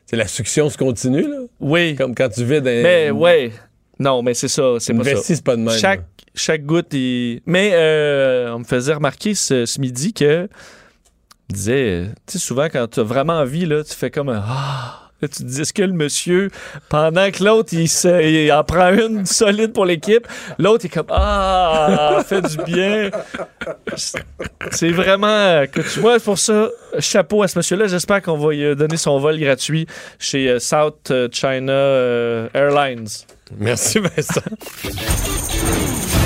c'est la succion se continue, là. Oui. Comme quand tu vides un... Mais ouais. Non, mais c'est ça, c'est pas ça. c'est pas de même, Chaque, chaque goutte est... Mais euh, on me faisait remarquer ce, ce midi que... disait, euh, tu sais, souvent quand tu as vraiment envie, là, tu fais comme un... Ah! Là, tu te dis, est-ce que le monsieur, pendant que l'autre, il, se- il en prend une solide pour l'équipe, l'autre est comme Ah, fait du bien. C'est vraiment. Que tu vois, pour ça, chapeau à ce monsieur-là. J'espère qu'on va lui donner son vol gratuit chez euh, South China euh, Airlines. Merci, Vincent.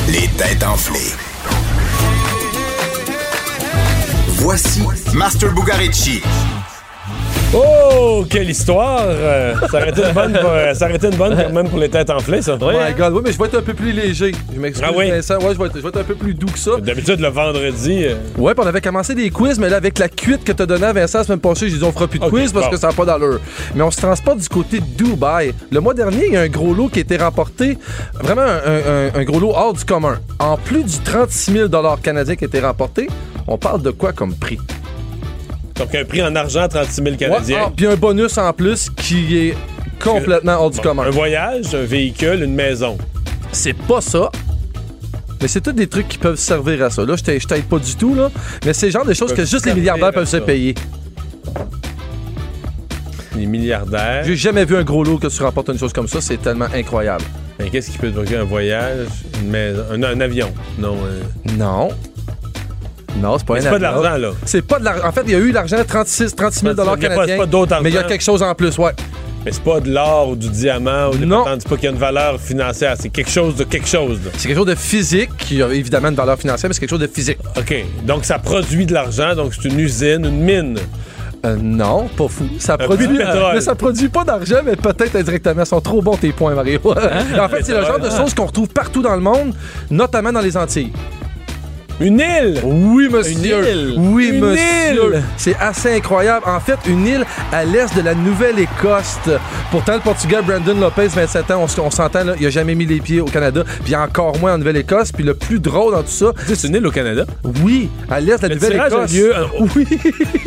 Les têtes enflées. Voici Master Bugarici. Oh, quelle histoire! Euh, ça aurait été une bonne, pour- euh, ça aurait été une bonne même pour les têtes enflées, ça. Oh my God, oui, mais je vais être un peu plus léger. Je m'excuse, Ah oui? Vincent. Ouais, je vais, être, je vais être un peu plus doux que ça. D'habitude, le vendredi... euh, Ouais, puis on avait commencé des quiz, mais là, avec la cuite que t'as donnée à Vincent la semaine passée, j'ai dit on fera plus de quiz parce bon. que ça n'a pas d'allure. Mais on se transporte du côté de Dubaï. Le mois dernier, il y a un gros lot qui a été remporté, vraiment un, un- un gros lot hors du commun. En plus du 36 000 canadiens qui a été remporté, on parle de quoi comme prix? Donc, un prix en argent, 36 000 Canadiens. Ouais, ah, puis un bonus en plus qui est complètement hors du commun. Un voyage, un véhicule, une maison. C'est pas ça. Mais c'est tous des trucs qui peuvent servir à ça. Là, je t'aide pas du tout, là. Mais c'est le genre de choses que juste les milliardaires peuvent se payer. Les milliardaires. J'ai jamais vu un gros lot que tu remportes une chose comme ça. C'est tellement incroyable. Mais qu'est-ce qui peut te procurer un voyage, une maison, un, un avion? Non. euh, Non. Non, c'est pas Mais un c'est pas de l'argent, là. C'est pas de l'argent. En fait, il y a eu l'argent 36, 36 000 Il y a pas- canadiens. c'est pas d'autre Mais il y a quelque chose en plus, ouais. Mais c'est pas de l'or ou du diamant ou des Non. pas qu'il y a une valeur financière, c'est quelque chose de quelque chose. C'est quelque chose de physique qui a évidemment une valeur financière, mais c'est quelque chose de physique. OK. Donc ça produit de l'argent, donc c'est une usine, une mine. Euh, non, pas fou. Ça Un produit, de pétrole. mais ça produit pas d'argent, mais peut-être indirectement. Ils sont trop bons tes points, Mario. en fait, c'est le genre de choses qu'on retrouve partout dans le monde, notamment dans les Antilles. Une île! Oui, monsieur. Une île? Oui, Une monsieur. île? C'est assez incroyable. En fait, une île à l'est de la Nouvelle-Écosse. Pourtant, le Portugais Brandon Lopez, 27 ans, on, on s'entend, là, il a jamais mis les pieds au Canada, puis encore moins en Nouvelle-Écosse. Puis le plus drôle dans tout ça, C'est une île au Canada. oui, à l'est de la Nouvelle-Écosse. lieu euh, Oui,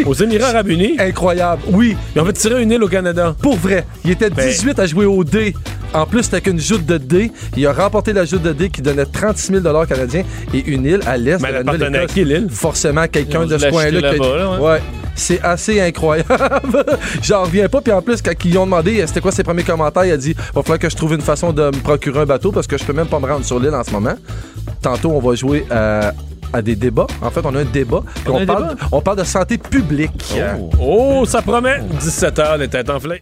aux Émirats Arabes Unis. incroyable. Oui, Ils ont fait tirer une île au Canada. Pour vrai, il était Ben- 18 à jouer au dé. En plus, c'était qu'une joute de dés. Il a remporté la joute de dés qui donnait 36 000 canadiens et une île à l'est Mais de elle la appartenait à Nouvelle-Écosse. qui, l'île? Forcément, quelqu'un de ce coin-là. qui- là, ouais. ouais. C'est assez incroyable. J'en reviens pas. Puis en plus, quand ils ont demandé euh, c'était quoi ses premiers commentaires, il a dit va falloir que je trouve une façon de me procurer un bateau parce que je peux même pas me rendre sur l'île en ce moment. Tantôt, on va jouer à, à des débats. En fait, on a un débat. On a on, un parle, débat? on parle de santé publique. Oh, ça promet. 17h, les têtes enflées.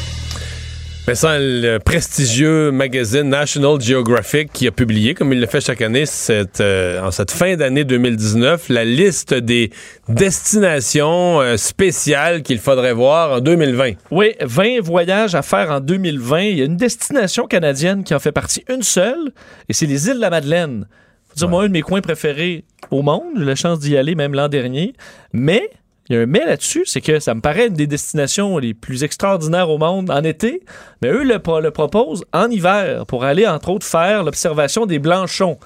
Mais ça, le prestigieux magazine National Geographic qui a publié, comme il le fait chaque année, cette, euh, en cette fin d'année 2019, la liste des destinations euh, spéciales qu'il faudrait voir en 2020. Oui, 20 voyages à faire en 2020. Il y a une destination canadienne qui en fait partie une seule, et c'est les îles de la Madeleine. Faut dire, moi, un de mes coins préférés au monde. J'ai eu la chance d'y aller même l'an dernier. Mais, il y a un mais là-dessus, c'est que ça me paraît une des destinations les plus extraordinaires au monde en été. Mais eux le, pro- le proposent en hiver pour aller, entre autres, faire l'observation des blanchons.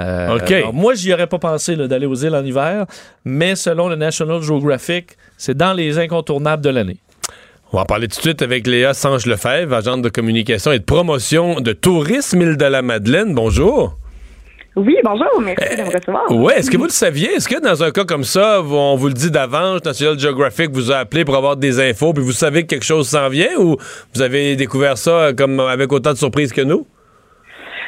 Euh, OK. alors, moi, j'y aurais pas pensé d'aller aux îles en hiver, mais selon le National Geographic, c'est dans les incontournables de l'année. On va en parler tout de suite avec Léa Sange-Lefebvre, agente de communication et de promotion de tourisme île de la Madeleine. Bonjour. Oui, bonjour, merci de me recevoir. Oui, est-ce que vous le saviez? Est-ce que dans un cas comme ça, on vous le dit d'avance, National Geographic vous a appelé pour avoir des infos, puis vous savez que quelque chose s'en vient, ou vous avez découvert ça euh, comme avec autant de surprises que nous?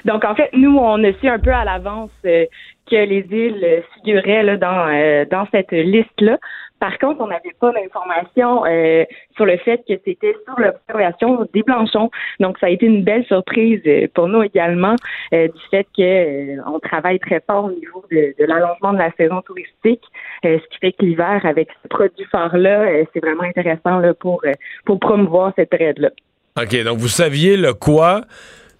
Donc, en fait, nous, on a su un peu à l'avance euh, que les îles euh, figuraient là, dans, euh, dans cette liste-là. Par contre, on n'avait pas d'informations euh, sur le fait que c'était sur l'observation des Blanchons. Donc, ça a été une belle surprise euh, pour nous également euh, du fait que on travaille très fort au niveau de, l'allongement de la saison touristique, ce qui fait que l'hiver, avec ce produit phare-là, c'est vraiment intéressant pour promouvoir cette période-là. OK, donc vous saviez le quoi,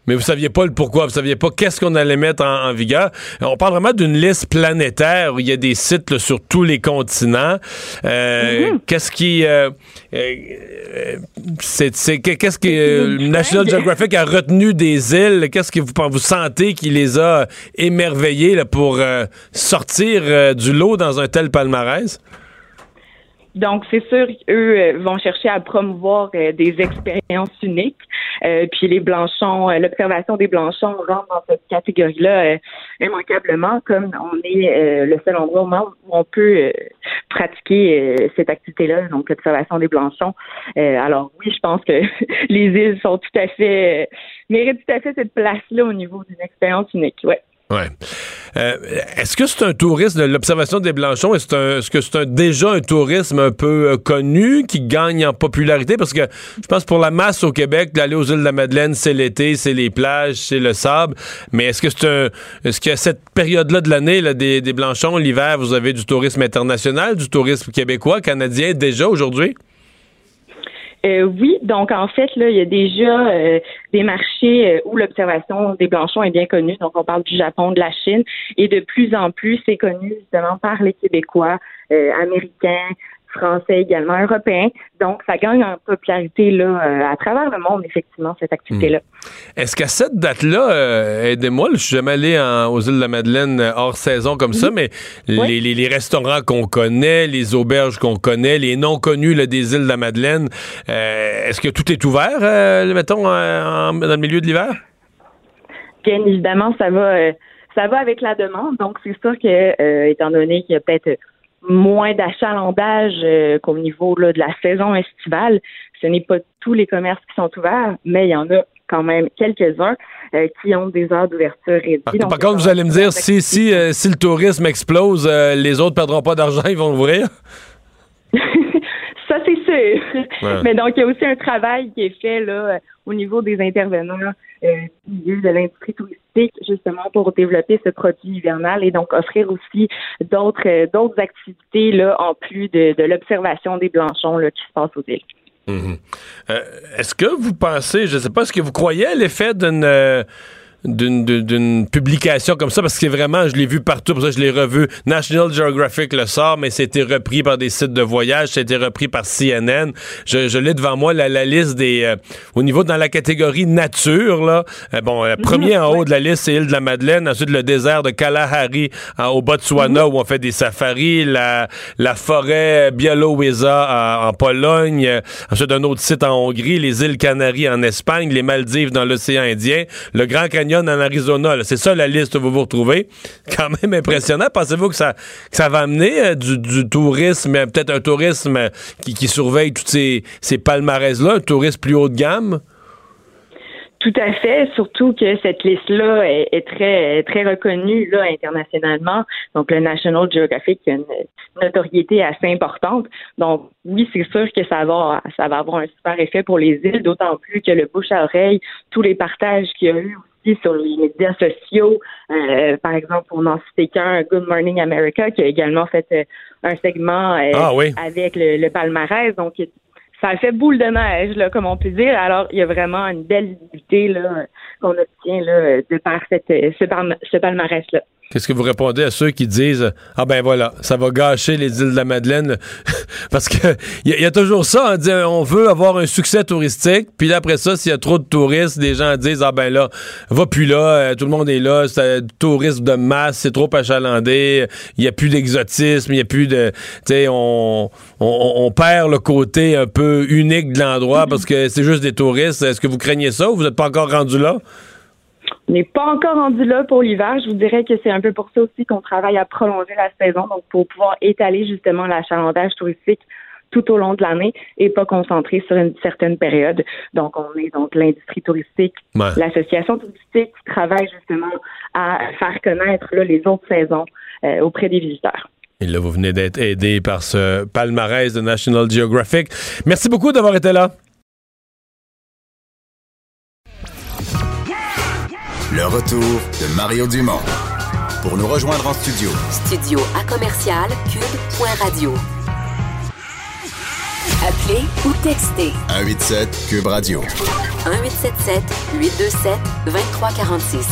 mais vous saviez pas le pourquoi. Vous saviez pas qu'est-ce qu'on allait mettre en, en vigueur. On parle vraiment d'une liste planétaire où il y a des sites là, sur tous les continents. Euh, Qu'est-ce qui... euh, euh, euh, c'est, c'est- qu'est-ce que euh, National Geographic a retenu des îles? Qu'est-ce que vous, vous sentez qui les a émerveillés là, pour euh, sortir euh, du lot dans un tel palmarès? Donc, c'est sûr qu'eux euh, vont chercher à promouvoir euh, des expériences uniques. Euh, puis les Blanchons, l'observation des Blanchons rentre dans cette catégorie-là immanquablement, comme on est le seul endroit au monde où on peut pratiquer cette activité-là, donc l'observation des Blanchons. Alors oui, je pense que les îles sont tout à fait méritent tout à fait cette place-là au niveau d'une expérience unique. Ouais. Ouais. Euh, est-ce que c'est un tourisme, l'observation des Blanchons, est-ce un- est-ce que c'est un, déjà un tourisme un peu euh, connu qui gagne en popularité? Parce que je pense pour la masse au Québec, d'aller aux îles de la Madeleine, c'est l'été, c'est les plages, c'est le sable. Mais est-ce que c'est un, est-ce que cette période-là de l'année, là, des, des Blanchons, l'hiver, vous avez du tourisme international, du tourisme québécois, canadien déjà aujourd'hui? Euh, oui, donc en fait, là, il y a déjà euh, des marchés euh, où l'observation des blanchons est bien connue. Donc, on parle du Japon, de la Chine, et de plus en plus, c'est connu justement par les Québécois, Américains, Français également, Européens. Donc, ça gagne en popularité là euh, à travers le monde, effectivement, cette activité-là. Est-ce qu'à cette date-là, euh, aidez-moi, je suis jamais allé en- aux îles de la Madeleine euh, hors saison comme ça, mais les, les- les restaurants qu'on connaît, les auberges qu'on connaît, les non connus là, des îles de la Madeleine, euh, est-ce que tout est ouvert, euh, mettons, en- dans le milieu de l'hiver? Bien évidemment, ça va, ça va avec la demande. Donc, c'est sûr que, étant donné qu'il y a peut-être moins d'achalandage euh, qu'au niveau là, de la saison estivale, ce n'est pas tous les commerces qui sont ouverts, mais il y en a quand même quelques-uns euh, qui ont des heures d'ouverture réduites. Par contre, vous allez me dire, si, si, euh, si le tourisme explose, euh, les autres perdront pas d'argent, ils vont ouvrir? Ouais. Mais donc, il y a aussi un travail qui est fait là, euh, au niveau des intervenants euh, milieu de l'industrie touristique, justement pour développer ce produit hivernal et donc offrir aussi d'autres euh, d'autres activités là, en plus de, de l'observation des blanchons là, qui se passent aux îles. Mhm. Euh, est-ce que vous pensez, je sais pas, est-ce que vous croyez à l'effet d'une d'une publication comme ça parce que c'est vraiment je l'ai vu partout pour ça je l'ai revu. National Geographic le sort mais c'était repris par des sites de voyage c'était repris par CNN je, je l'ai devant moi la, la liste des euh, au niveau dans la catégorie nature là euh, bon le premier en haut de la liste c'est l'île de la Madeleine ensuite le désert de Kalahari au Botswana où on fait des safaris la la forêt Białowieża en, en Pologne euh, ensuite un autre site en Hongrie les îles Canaries en Espagne les Maldives dans l'océan Indien le Grand Canyon en Arizona c'est ça la liste où vous vous retrouvez. Quand même impressionnant. Pensez-vous que ça ça va amener euh, du, tourisme euh, peut-être un tourisme euh, qui, surveille tous ces, ces palmarès là un tourisme plus haut de gamme? Tout à fait, surtout que cette liste-là est, est très très reconnue là internationalement. Donc le National Geographic a une notoriété assez importante. Donc oui, c'est sûr que ça va ça va avoir un super effet pour les îles, d'autant plus que le bouche à oreille, tous les partages qu'il y a eu aussi sur les médias sociaux, euh, par exemple, on en citer qu'un, Good Morning America, qui a également fait euh, un segment euh, Ah oui. avec le, le palmarès. Donc ça fait boule de neige, là, comme on peut dire. Alors, il y a vraiment une belle là, qu'on obtient là, de par cette, ce palmarès-là. Qu'est-ce que vous répondez à ceux qui disent Ah ben voilà, ça va gâcher les îles de la Madeleine? Parce que il y, a- toujours ça, on dit on veut avoir un succès touristique, puis après ça, s'il y a trop de touristes, les gens disent Ah ben là, va plus là, euh, tout le monde est là, c'est du tourisme de masse, c'est trop achalandé, il n'y a plus d'exotisme, il n'y a plus de. Tu sais, on, on, on perd le côté un peu unique de l'endroit parce que c'est juste des touristes. Est-ce que vous craignez ça ou vous n'êtes pas encore rendu là? N'est pas encore rendu là pour l'hiver. Je vous dirais que c'est un peu pour ça aussi qu'on travaille à prolonger la saison, donc pour pouvoir étaler justement l'achalandage touristique tout au long de l'année et pas concentré sur une certaine période. Donc, on est donc l'industrie touristique, Ouais. l'association touristique qui travaille justement à faire connaître là, les autres saisons euh, auprès des visiteurs. Et là, vous venez d'être aidé par ce palmarès de National Geographic. Merci beaucoup d'avoir été là. Le retour de Mario Dumont. Pour nous rejoindre en studio, Studio à commercial cube.radio. Appelez ou textez 187 Cube Radio. 1877 827 2346.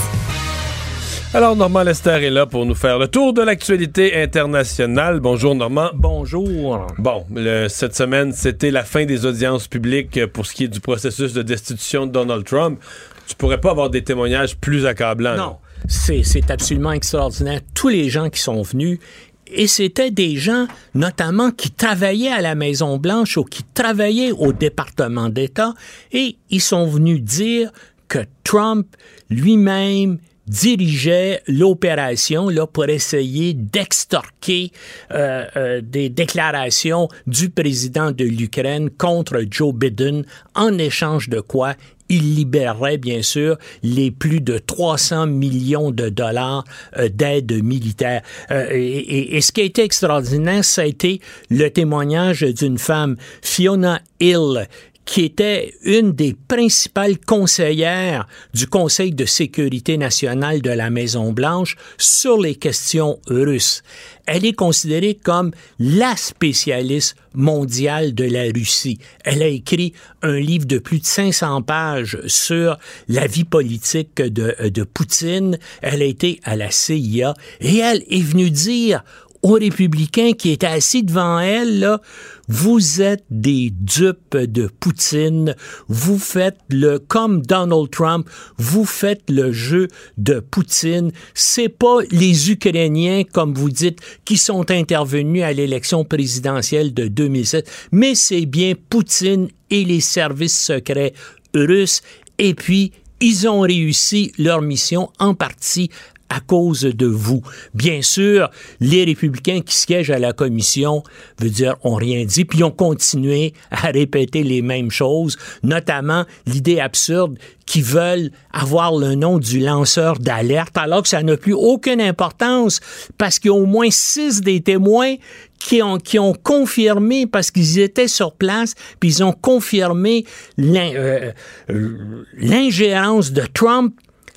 Alors, Normand Lester est là pour nous faire le tour de l'actualité internationale. Bonjour, Normand. Bonjour. Bon, le- cette semaine, c'était la fin des audiences publiques pour ce qui est du processus de destitution de Donald Trump. Tu pourrais pas avoir des témoignages plus accablants. Non, c'est absolument extraordinaire. Tous les gens qui sont venus, et c'était des gens notamment qui travaillaient à la Maison-Blanche ou qui travaillaient au département d'État, et ils sont venus dire que Trump lui-même dirigeait l'opération là pour essayer d'extorquer euh, euh, des déclarations du président de l'Ukraine contre Joe Biden en échange de quoi il libérerait bien sûr les plus de 300 millions de dollars euh, d'aide militaire. Euh, et, et- et ce qui a été extraordinaire, ça a été le témoignage d'une femme, Fiona Hill, qui était une des principales conseillères du Conseil de sécurité nationale de la Maison-Blanche sur les questions russes. Elle est considérée comme la spécialiste mondiale de la Russie. Elle a écrit un livre de plus de 500 pages sur la vie politique de, de Poutine. Elle a été à la CIA et elle est venue dire aux républicains qui étaient assis devant elle, là, vous êtes des dupes de Poutine, vous faites le, comme Donald Trump, vous faites le jeu de Poutine. C'est pas les Ukrainiens, comme vous dites, qui sont intervenus à l'élection présidentielle de 2007, mais c'est bien Poutine et les services secrets russes. Et puis, ils ont réussi leur mission en partie à cause de vous. Bien sûr, les républicains qui siègent à la commission, veut dire, ont rien dit, puis ont continué à répéter les mêmes choses, notamment l'idée absurde qu'ils veulent avoir le nom du lanceur d'alerte, alors que ça n'a plus aucune importance, parce qu'il y a au moins six des témoins qui ont, qui ont confirmé, parce qu'ils étaient sur place, puis ils ont confirmé euh, euh, l'ingérence de Trump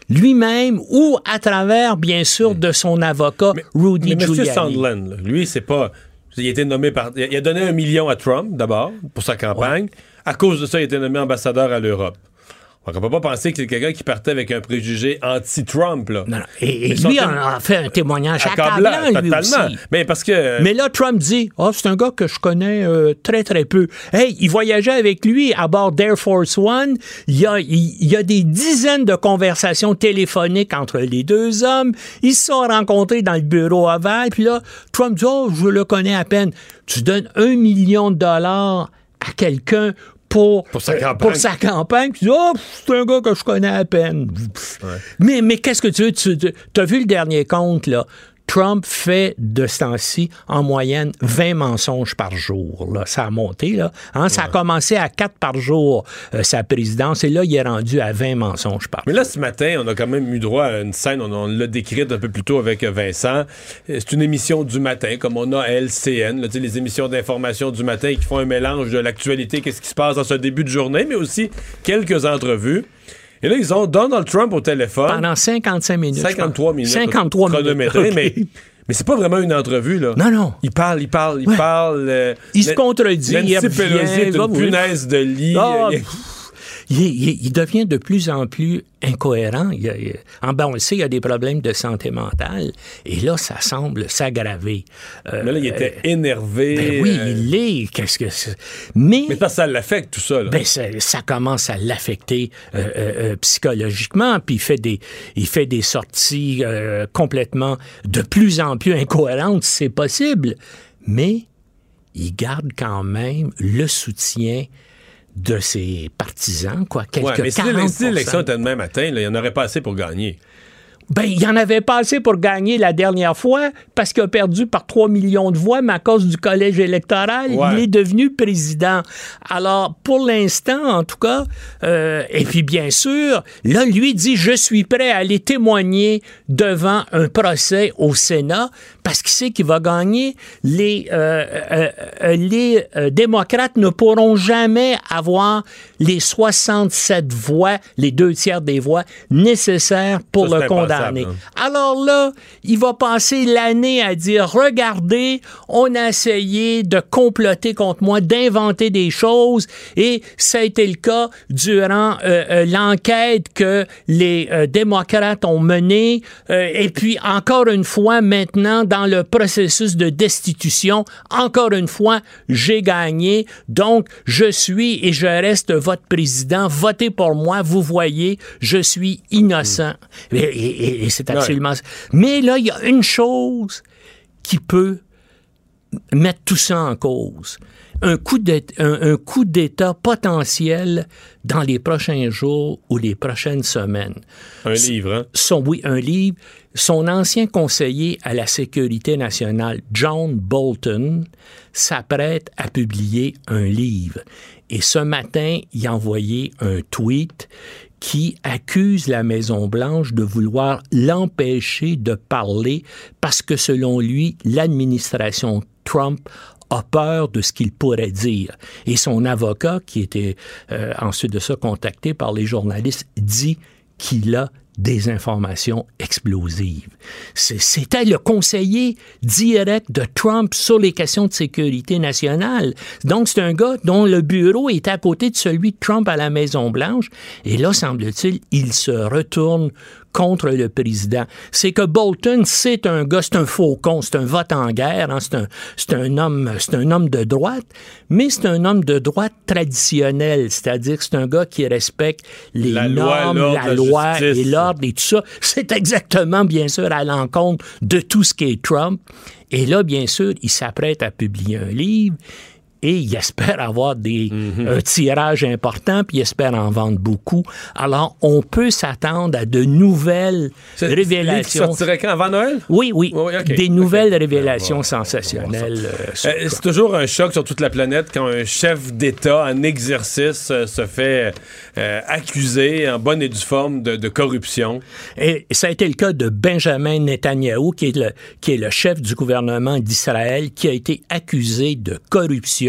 lui-même ou à travers, bien sûr, de son avocat, Rudy Mais M. Giuliani. Sandland, là, lui, c'est pas. Il a été nommé par. Il a donné un million à Trump, d'abord, pour sa campagne. À cause de ça, il a été nommé ambassadeur à l'Europe. Donc, on peut pas penser que c'est quelqu'un qui partait avec un préjugé anti-Trump, là. Et, et Mais son lui en a fait un témoignage Accablant, accablant, lui totalement. aussi. Mais parce que. Mais là, Trump dit, oh, c'est un gars que je connais euh, très, très peu. Hey, il voyageait avec lui à bord d'Air Force One. Il y, a, il, il y a des dizaines de conversations téléphoniques entre les deux hommes. Ils se sont rencontrés dans le bureau ovale. Puis là, Trump dit, oh, je le connais à peine. Tu donnes un million de dollars à quelqu'un pour, Pour sa euh, campagne. pour sa campagne. Puis tu dis, oh, c'est un gars que je connais à peine. Mais, mais qu'est-ce que tu veux? Tu as vu le dernier compte, là? Trump fait de ce temps-ci, en moyenne, 20 mensonges par jour. Là. Ça a monté. Là. Hein, Ça a commencé à 4 par jour, euh, sa présidence, et là, il est rendu à 20 mensonges par Mais là, ce matin, on a quand même eu droit à une scène, on, on l'a décrite un peu plus tôt avec Vincent. Euh, C'est une émission du matin, comme on a à LCN, là, les émissions d'information du matin qui font un mélange de l'actualité, qu'est-ce qui se passe dans ce début de journée, mais aussi quelques entrevues. Et là, ils ont Donald Trump au téléphone. Pendant 55 minutes. 53 minutes. 53 minutes. mais, mais c'est pas vraiment une entrevue, là. Non, non. Il parle, il parle, il Ouais. parle. euh, Il se contredit, Nancy Pelosi est une punaise de lit. Ah, pff, il, il- il devient de plus en plus incohérent. Il en ben, on le sait, il y a des problèmes de santé mentale. Et là, ça semble s'aggraver. Euh, Mais là, il était énervé. ben oui, euh, il l'est. Qu'est-ce que c'est? Mais, Mais parce que ça l'affecte, tout ça. Là. ben, ça, ça commence à l'affecter euh, euh, euh, psychologiquement, puis il fait des, il fait des sorties euh, complètement de plus en plus incohérentes, si c'est possible. Mais il garde quand même le soutien de ses partisans, quoi. Quelques Ouais, mais si 40 si l'élection était demain matin, là, il n'y en aurait pas assez pour gagner. Ben, il y en avait pas assez pour gagner la dernière fois parce qu'il a perdu par 3 millions de voix, mais à cause du collège électoral, Ouais. il est devenu président. Alors, pour l'instant, en tout cas, euh, et puis bien sûr, là, lui dit, je suis prêt à aller témoigner devant un procès au Sénat parce qu'il sait qu'il va gagner. Les, euh, euh, euh, les démocrates ne pourront jamais avoir les 67 voix, les deux tiers des voix nécessaires pour Ça, le condamner. impensable, Alors là, il va passer l'année à dire, regardez, on a essayé de comploter contre moi, d'inventer des choses, et ça a été le cas durant euh, l'enquête que les démocrates ont menée, et puis encore une fois, maintenant, dans le processus de destitution, encore une fois, j'ai gagné, donc je suis et je reste votre président, votez pour moi, vous voyez, je suis innocent. Et, et- et c'est Ouais. absolument... Mais là, il y a une chose qui peut mettre tout ça en cause. Un coup d'État, potentiel dans les prochains jours ou les prochaines semaines. Un livre, hein? Son, oui, un livre. Son ancien conseiller à la sécurité nationale, John Bolton, s'apprête à publier un livre. Et ce matin, il a envoyé un tweet qui accuse la Maison-Blanche de vouloir l'empêcher de parler parce que selon lui, l'administration Trump a peur de ce qu'il pourrait dire. Et son avocat, qui était euh, ensuite de ça contacté par les journalistes, dit qu'il a des informations explosives. C'était le conseiller direct de Trump sur les questions de sécurité nationale. Donc, c'est un gars dont le bureau est à côté de celui de Trump à la Maison-Blanche. Et là, semble-t-il, il se retourne contre le président. C'est que Bolton, c'est un gars, c'est un faucon, c'est un vote en guerre, hein, c'est un, c'est un homme, c'est un homme de droite, mais c'est un homme de droite traditionnel, c'est-à-dire que c'est un gars qui respecte les La normes, la la loi justice. et l'ordre et tout ça. C'est exactement, bien sûr, à l'encontre de tout ce qui est Trump. Et là, bien sûr, il s'apprête à publier un livre et il espère avoir des, Mhm. un tirage important, puis il espère en vendre beaucoup. Alors, on peut s'attendre à de nouvelles qui révélations. sortirait quand, avant Noël? Oui, oui. ok. Des nouvelles révélations sensationnelles. euh, Euh, c'est toujours un choc sur toute la planète quand un chef d'État en exercice euh, se fait euh, accuser en bonne et due forme de, de corruption. Et ça a été le cas de Benjamin Netanyahou, qui est le, qui est le chef du gouvernement d'Israël, qui a été accusé de corruption,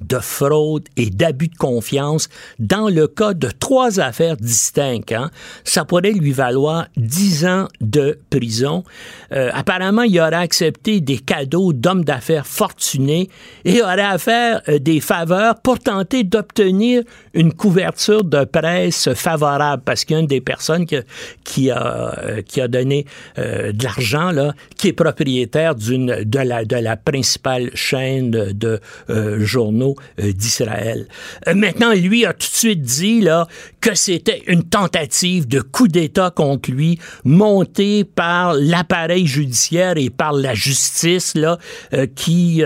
de fraude et d'abus de confiance dans le cas de trois affaires distinctes. hein. Ça pourrait lui valoir dix ans de prison. Euh, apparemment, il aurait accepté des cadeaux d'hommes d'affaires fortunés et aurait à faire euh, des faveurs pour tenter d'obtenir une couverture de presse favorable parce qu'il y a une des personnes qui a, euh, qui a donné de l'argent, qui est propriétaire de, la, principale chaîne de, journaux euh, d'Israël. Euh, maintenant, lui a tout de suite dit là, que c'était une tentative de coup d'État contre lui, montée par l'appareil judiciaire et par la justice, là, euh, qui,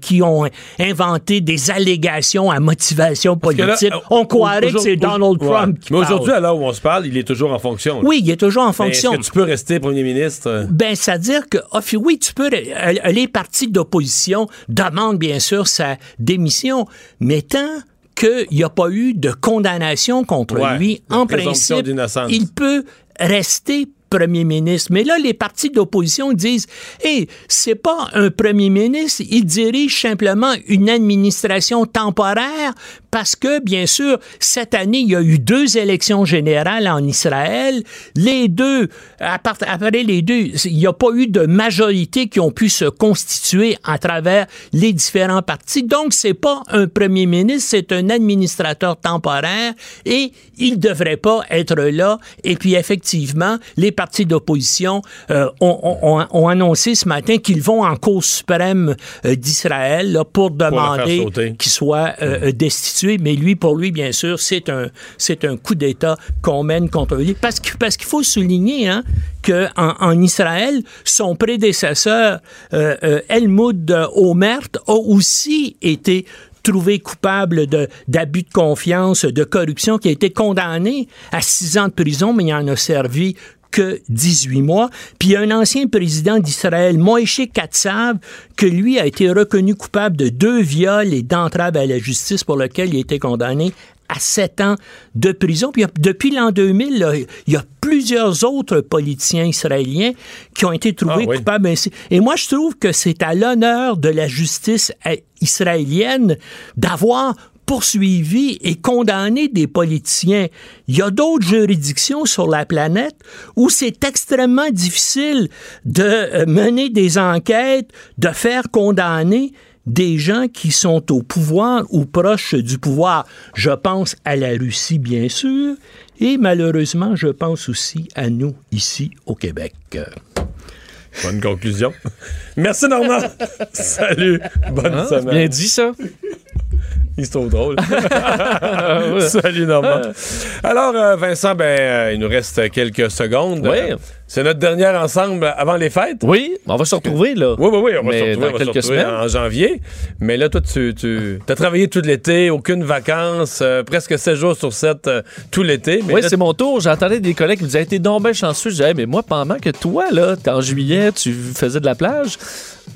qui ont inventé des allégations à motivation là, politique. On croirait que c'est Donald ouais. Trump qui Mais aujourd'hui, à l'heure où on se parle, il est toujours en fonction. là. Oui, il est toujours en Mais fonction. Est-ce que tu peux rester premier ministre? Ben, c'est-à-dire que, puis oui, tu peux, les partis d'opposition demandent bien sûr sa démission, mais tant qu'il n'y a pas eu de condamnation contre Ouais, lui, en principe, il peut rester premier ministre. Mais là, les partis d'opposition disent, hé, c'est pas un premier ministre, il dirige simplement une administration temporaire parce que, bien sûr, cette année, il y a eu deux élections générales en Israël. Les deux, à part- après les deux, il n'y a pas eu de majorité qui ont pu se constituer à travers les différents partis. Donc, c'est pas un premier ministre, c'est un administrateur temporaire et il devrait pas être là. Et puis, effectivement, les partis d'opposition euh, ont, ont- ont annoncé ce matin qu'ils vont en Cour suprême euh, d'Israël là, pour demander qu'il soit euh, destitué. Mais lui, pour lui, bien sûr, c'est un, coup d'État qu'on mène contre lui. Parce que- parce qu'il faut souligner hein, qu'en en Israël, son prédécesseur, euh, euh, Helmut Omert, a aussi été trouvé coupable d'abus de confiance, de corruption, qui a été condamné à six ans de prison, mais il en a servi que 18 mois. Puis il y a un ancien président d'Israël, Moïse Katsav, que lui a été reconnu coupable de deux viols et d'entrave à la justice pour lequel il a été condamné à sept ans de prison. Puis depuis l'an 2000, là, il y a plusieurs autres politiciens israéliens qui ont été trouvés Ah oui. coupables ainsi. Et moi, je trouve que c'est à l'honneur de la justice euh, israélienne d'avoir poursuivi et condamné des politiciens. Il y a d'autres juridictions sur la planète où c'est extrêmement difficile de euh, mener des enquêtes, de faire condamner des gens qui sont au pouvoir ou proches du pouvoir. Je pense à la Russie, bien sûr, et malheureusement, je pense aussi à nous, ici, au Québec. Bonne conclusion. Merci, Normand. Salut. Bonne Hein? semaine. Bien dit, ça. Il se trouve drôle. Salut, Normand. Alors, euh, Vincent, ben, euh, il nous reste quelques secondes. Oui. C'est notre dernière ensemble avant les fêtes. Oui, on va se retrouver, là. Oui, oui, oui, on va Mais se retrouver, dans quelques retrouver semaines. en janvier. Mais là, toi, tu, tu as travaillé tout l'été, aucune vacances, euh, presque 7 jours sur 7 tout l'été. Oui, c'est mon tour. J'entendais des collègues qui me disaient T'es donc bien chanceux. Je disais Hey, mais moi, pendant que toi, là, en juillet, tu faisais de la plage,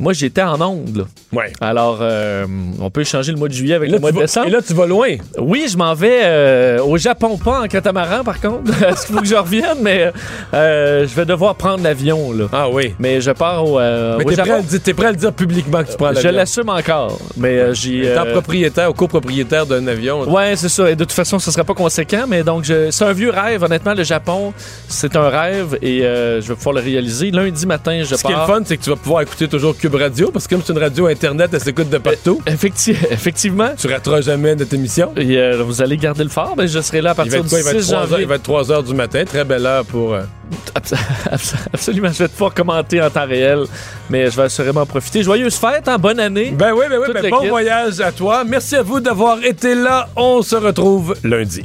moi, j'étais en onde. là. Ouais. Alors, euh, on peut échanger le mois de juillet avec là, le mois de vas- décembre. et là, tu vas loin. Oui, je m'en vais euh, au Japon, pas en catamaran, par contre. Est-ce qu'il faut que je revienne? Mais euh, je vais devoir prendre l'avion, là. Ah oui. Mais je pars au, Mais au t'es prêt, à Japon. le dire- t'es prêt à le dire publiquement que tu prends Je l'avion. l'assume encore. Mais j'ai. T'es propriétaire ou copropriétaire d'un avion. Ouais, c'est ça. Et de toute façon, ce serait pas conséquent. Mais donc, je- c'est un vieux rêve. Honnêtement, le Japon, c'est un rêve et je vais pouvoir le réaliser. Lundi matin, je Ce qui est le pars. fun, c'est que tu vas pouvoir écouter toujours Cube Radio, parce que comme c'est une radio Internet, elle s'écoute de partout. Effecti- effectivement. Tu rateras jamais notre émission. Et euh, vous allez garder le fort. Ben, je serai là à partir du quoi? Il va être 6 3 heures, janvier. il va être 3 heures du matin. Très belle heure pour... euh, Abs- abs- Absolument, je vais pouvoir commenter en temps réel, mais je vais assurément en profiter. Joyeuse fête, hein, bonne année. Ben oui, ben oui, ben bon voyage à toi. Merci à vous d'avoir été là. On se retrouve lundi.